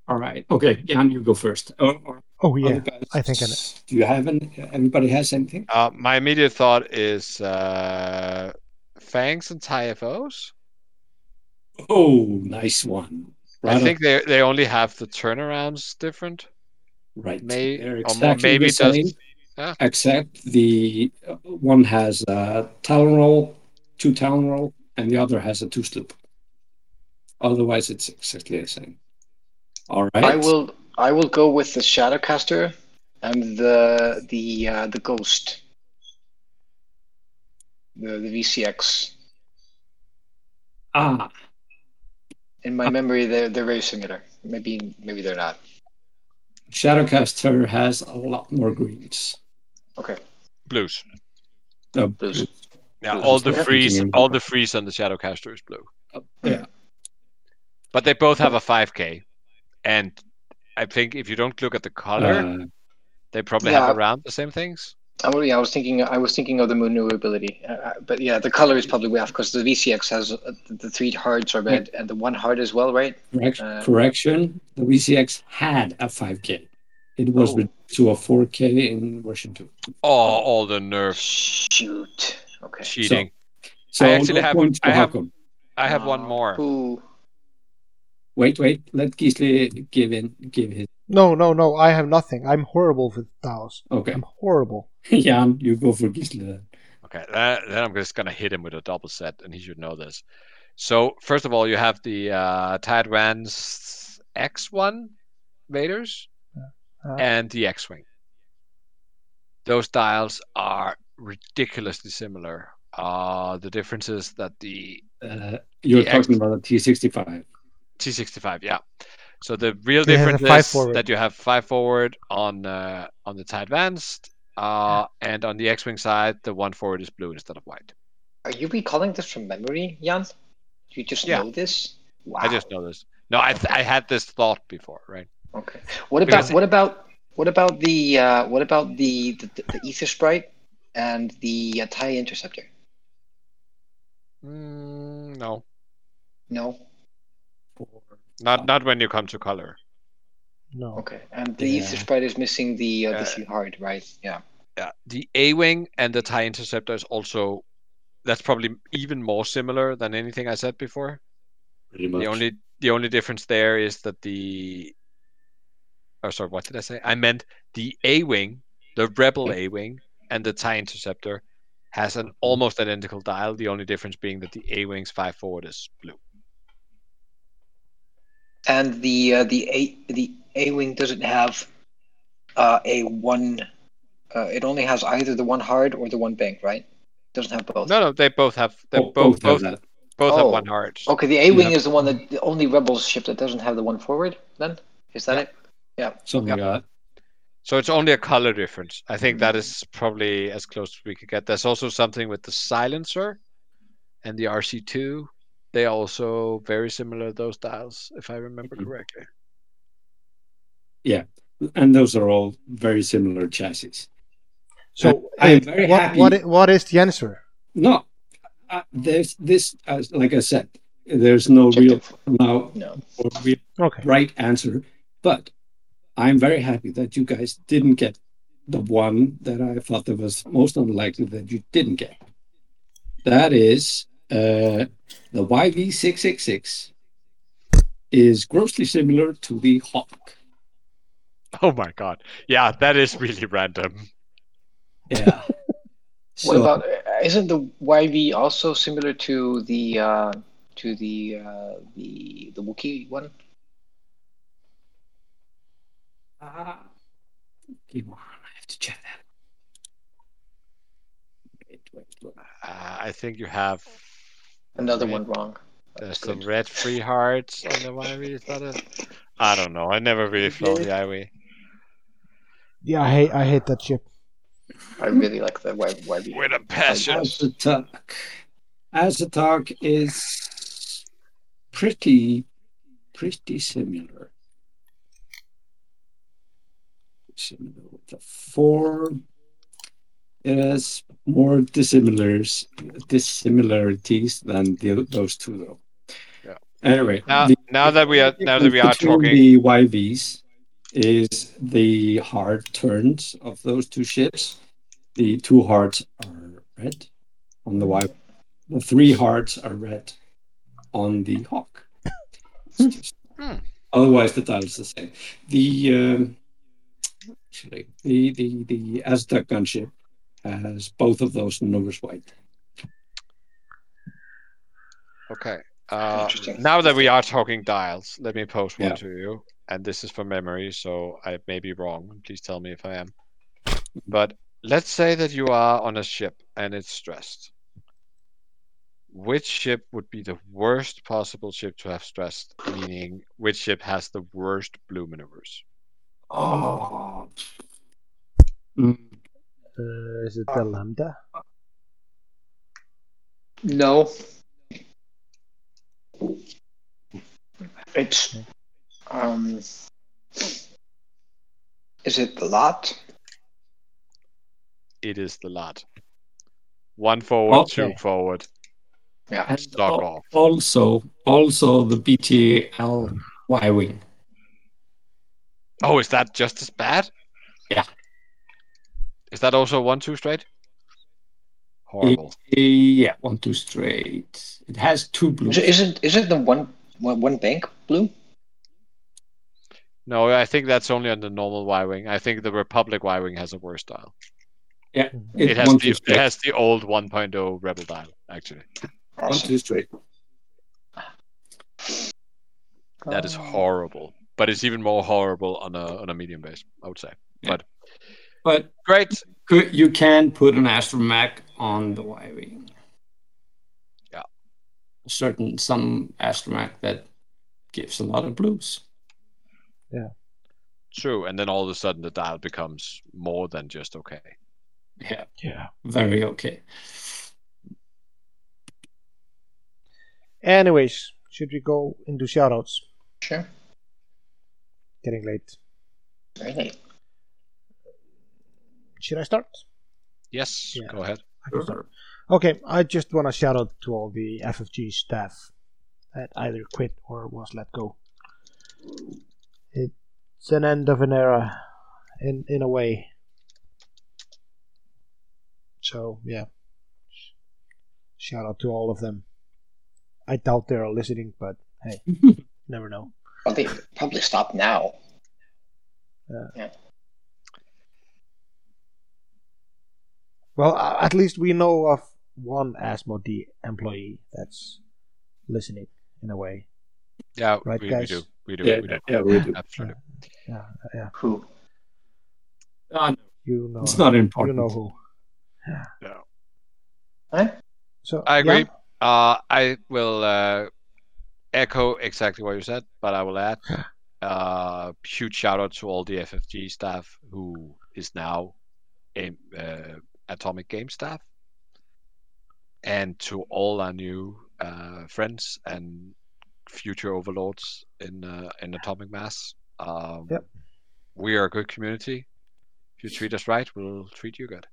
all right. Okay, Jan, you go first. Or, or Oh yeah. guys, I think I know. Do you have any? Anybody has anything? Uh, my immediate thought is uh, Fangs and TIFOs. Oh, nice one. Right I up- think they they only have the turnarounds different. right. may- They're or exactly maybe the it does- same, Yeah. except the uh, one has a talon roll, two talon roll, and the other has a two sloop. Otherwise, it's exactly the same. All right. I will I will go with the Shadowcaster and the the uh, the Ghost. The the VCX. Ah, In my memory, they're they're very similar. Maybe maybe they're not. Shadowcaster has a lot more greens. Okay. Blues. No, Blues. Yeah, Blues all the the- freeze, all the freeze on the Shadowcaster is blue. yeah. But they both have a 5k, and I think if you don't look at the color, Uh, they probably Yeah. have around the same things. I, was- yeah, I was thinking I was thinking of the maneuverability, uh, uh, but yeah, the color is probably off because the VCX has uh, the, the three hearts are red and the one heart as well, right? Correct, Uh, correction. The VCX had a 5K. It was Oh. reduced to a 4K in version 2. Oh, all the nerf Shoot. Okay. cheating. So I actually no have- points I have- Håkon. I have one more. Ooh. Wait, wait. Let Gisli give in. Give his. No, no, no. I have nothing. I'm horrible with dials. Okay, I'm horrible. Jan, you go for Gisli then. Okay, that, then I'm just gonna hit him with a double set, and he should know this. So first of all, you have the uh, TIE Advanced X1 Vaders Uh, and the X-wing. Those dials are ridiculously similar. Uh, the difference is that the Uh, you're The talking X- about a T65. T65, yeah. So the real It has a difference is forward. that you have five forward on uh, on the TIE Advanced, uh, and on the X-wing side, the one forward is blue instead of white. Are you recalling this from memory, Jan? Do you just Yeah. know this? Wow. I just know this. No, I I had this thought before, right? Okay. What about what about what about the uh, what about the the, the Aethersprite and the uh, TIE Interceptor? Mm, no, No. not not when you come to color. No. Okay. And the Yeah. Aethersprite is missing the uh, the Uh, three hard, right? Yeah. Yeah, the A-wing and the TIE Interceptor is also that's probably even more similar than anything I said before. Pretty much. The only the only difference there is that the oh sorry, what did I say? I meant the A-wing, the Rebel A-wing, and the TIE Interceptor has an almost identical dial. The only difference being that the A-wing's five forward is blue. And the uh, the A the A wing doesn't have uh, a one. Uh, it only has either the one hard or the one bank, right? Doesn't have both. No, no, they both have. They Oh, both both have both that. both have Oh. one heart. Okay, the A wing Yeah. is the one that the only Rebels ship that doesn't have the one forward. Then is that it? Yeah. Something like that. So it's only a color difference. I think that is probably as close as we could get. There's also something with the silencer and the RZ-2. They are also very similar those dials, if I remember Mhm. correctly. Yeah, and those are all very similar chassis. So, I am very what, happy. what, what is the answer? No, uh, there's this. Uh, like I said, there's no real now No. or real Okay. right answer. But I'm very happy that you guys didn't get the one that I thought that was most unlikely that you didn't get. That is uh, the YV666 is grossly similar to the Hawk. Oh my god. Yeah, that is really random. Yeah. What about? uh, Isn't the YV also similar to the uh, to the uh, the the Wookiee one? Uh, come on, I have to check that. Wait, wait, wait. Uh, I think you have Another Red- one wrong. there's That's the good. red free hearts on the YV. Is that it? I don't know. I never really flown the IW. Yeah, I hate I hate that ship. I really like the Y- YV. With a passion. Auzituck. Auzituck is pretty, pretty similar. Similar with the four. It has more dissimilars, dissimilarities than the, those two, though. Yeah. Anyway, Now, the- now that we are now that we are talking, the YVs is the hard turns of those two ships. The two hearts are red on the Y. The three hearts are red on the Hawk. Just- Hmm. Otherwise, the dial is the same. The um, actually the the the Auzituck gunship has both of those numbers white. Okay. Uh, Interesting. now that we are talking dials, let me post one Yeah. to you. And this is from memory, so I may be wrong. Please tell me if I am. But let's say that you are on a ship and it's stressed. Which ship would be the worst possible ship to have stressed? Meaning, which ship has the worst blue maneuvers? Oh. Mm, Uh, is it the Lambda? No. It's um. Is it the lot? It is the lot. One forward, Okay. two forward. Yeah. and Stock al- off. also also the BTL Y wing. Oh, is that just as bad? Yeah. Is that also one two straight? Horrible. Yeah, one two straight. It has two Is blues. it, isn't is it the one one, one bank blue? No, I think that's only on the normal Y wing. I think the Republic Y wing has a worse dial. Yeah, It has the two it straight. has the old 1.0 Rebel dial actually. One two straight. That is horrible. But it's even more horrible on a on a medium base, I would say. Yeah. But But great. could, you can put an astromech on the Y wing. Yeah. Certain some astromech that gives a lot of blues. Yeah, true. And then all of a sudden the dial becomes more than just okay. Yeah, Yeah. very okay. Anyways, should we go into shoutouts? Sure. Getting late. Very late. Should I start? Yes, Yeah. go ahead. I can start. Okay, I just want to shout out to all the FFG staff that either quit or was let go. It's an end of an era, in in a way. So yeah, shout out to all of them. I doubt they are listening, but hey, never know. Well, they probably stopped now. Yeah. yeah. Well, at least we know of one Asmodee employee that's listening in a way. Yeah, Right, we, we guys? do. We do. Yeah, we do. yeah, we do. Absolutely. Yeah, yeah. Who? Ah, no, You know. it's not important. You know who. Yeah. So I agree. yeah. Uh, I will uh, echo exactly what you said, but I will add uh, huge shout out to all the FFG staff who is now in, uh, Atomic Game staff, and to all our new uh, friends and future overlords in uh, in Atomic Mass. Um, Yep. We are a good community. If you treat us right, we'll treat you good.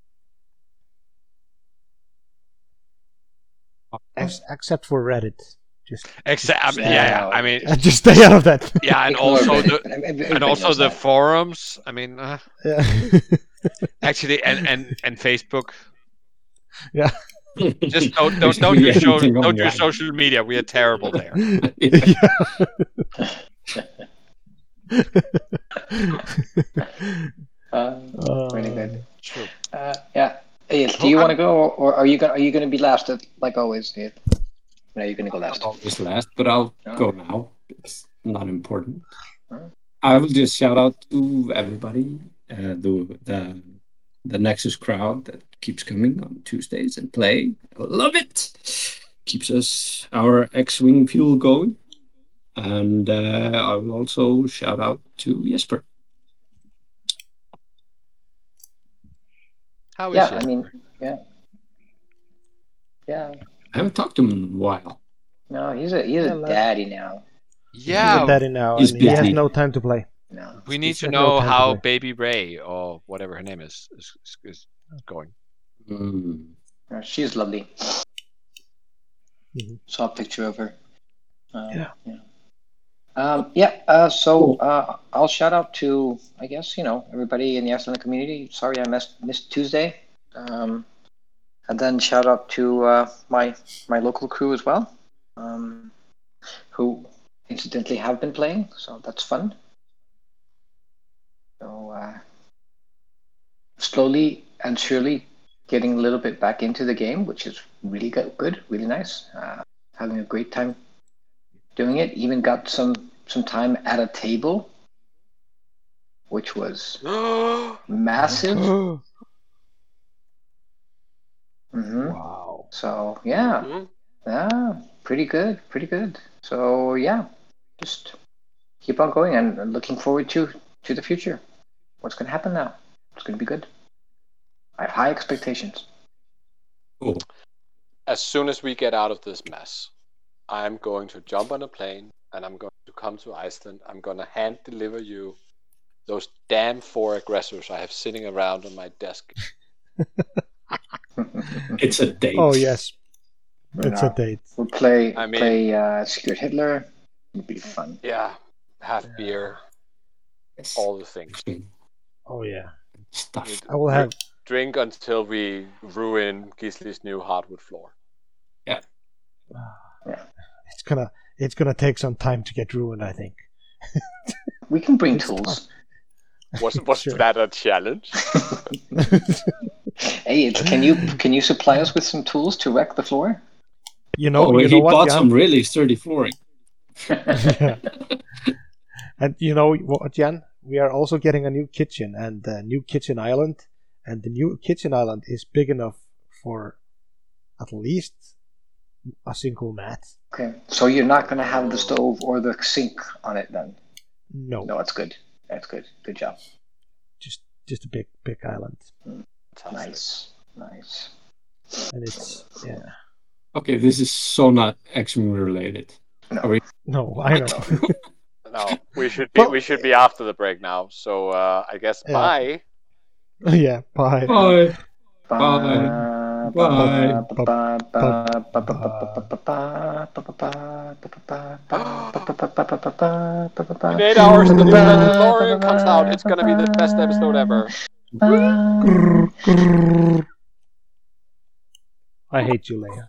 Ex- except for Reddit. Just Except, I mean, yeah, yeah, I mean, just stay out of that. yeah, and also Reddit. the Everybody and also the that. forums. I mean, uh, yeah. actually, and and and Facebook. yeah. Just don't don't don't use so, anything don't use social media. We are terrible there. Uh, Uh, really good. True. Uh, yeah. Yes, do you want to go, or are you gonna are you gonna be last at, like always? Yeah. No, you're gonna go last. always last, but I'll Oh. go now. It's not important. I will just shout out to everybody, uh, the the the Nexus crowd that keeps coming on Tuesdays and play. I love it. Keeps us our X-wing fuel going. And uh, I will also shout out to Jesper. How is Yeah, it? I mean, yeah, yeah. I haven't talked to him in a while. No, he's a he's a daddy now. He's yeah, a daddy now, He's and he has no time to play. No. we need he's to got no know to how. Baby Ray or whatever her name is is, is, is going. Mm. She's lovely. Mhm. Saw a picture of her. Um, Yeah. Yeah. Um, yeah. Uh, so uh, I'll shout out to I guess you know everybody in the Iceland community. Sorry I missed missed Tuesday. Um, and then shout out to uh, my my local crew as well, um, who incidentally have been playing. So that's fun. So uh, slowly and surely getting a little bit back into the game, which is really good, good really nice. Uh, having a great time doing it. Even got some some time at a table, which was massive. hmm Wow. So yeah, Mhm. yeah, pretty good, pretty good. So yeah, just keep on going and and looking forward to to the future. What's gonna happen now? It's gonna be good. I have high expectations. Cool. As soon as we get out of this mess, I'm going to jump on a plane and I'm going to come to Iceland. I'm going to hand deliver you those damn four aggressors I have sitting around on my desk. It's a date. Oh yes, it's a date. We'll play I mean- play uh, Secret Hitler. It'll be fun. Yeah, have beer, Yes. all the things. Oh yeah. stuff. I will have. Drink until we ruin Gisli's new hardwood floor. Yeah. Yeah. It's gonna. It's gonna take some time to get ruined. I think. We can bring It's tools. Was was Sure. that a challenge? Hey, can you can you supply us with some tools to wreck the floor? You know. oh, you he know what? bought Jan? some really sturdy flooring. and you know what, Jan? We are also getting a new kitchen and a new kitchen island, and the new kitchen island is big enough for at least a single mat. Okay, so you're not going to have the stove or the sink on it then? No, No, that's good. That's good. Good job. just just a big big island, hmm. Nice, nice. and it's yeah. Okay, this is so not X-Wing related. No, I don't know. No, we should be Well- we should be after the break now. So uh, I guess Yeah. bye. yeah, bye. Bye. Bye. Bye. In eight hours, the new Mandalorian comes out. It's gonna be the best episode ever. I hate you, Leia.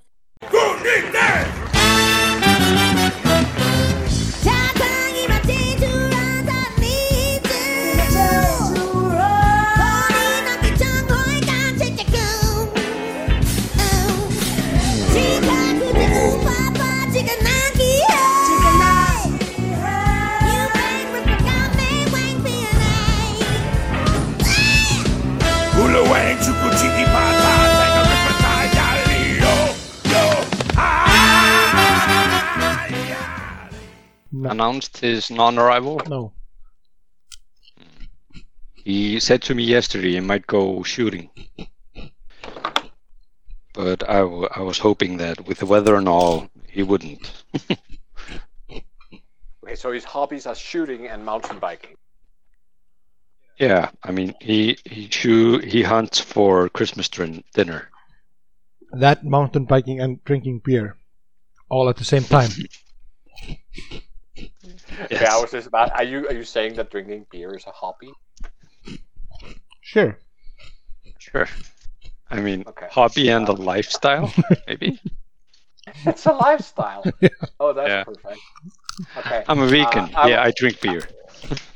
Announced his non-arrival? No. He said to me yesterday he might go shooting. But I, w- I was hoping that with the weather and all, he wouldn't. Okay, so his hobbies are shooting and mountain biking. Yeah, I mean he he shoo, he hunts for Christmas din- dinner. That mountain biking and drinking beer, all at the same time. Okay, I was just about. Are you are you saying that drinking beer is a hobby? Sure. Sure. I mean Okay. hobby and a lifestyle, maybe. It's a lifestyle. Oh, that's Yeah. perfect. Okay. I'm a vegan. Uh, I- yeah, I drink beer.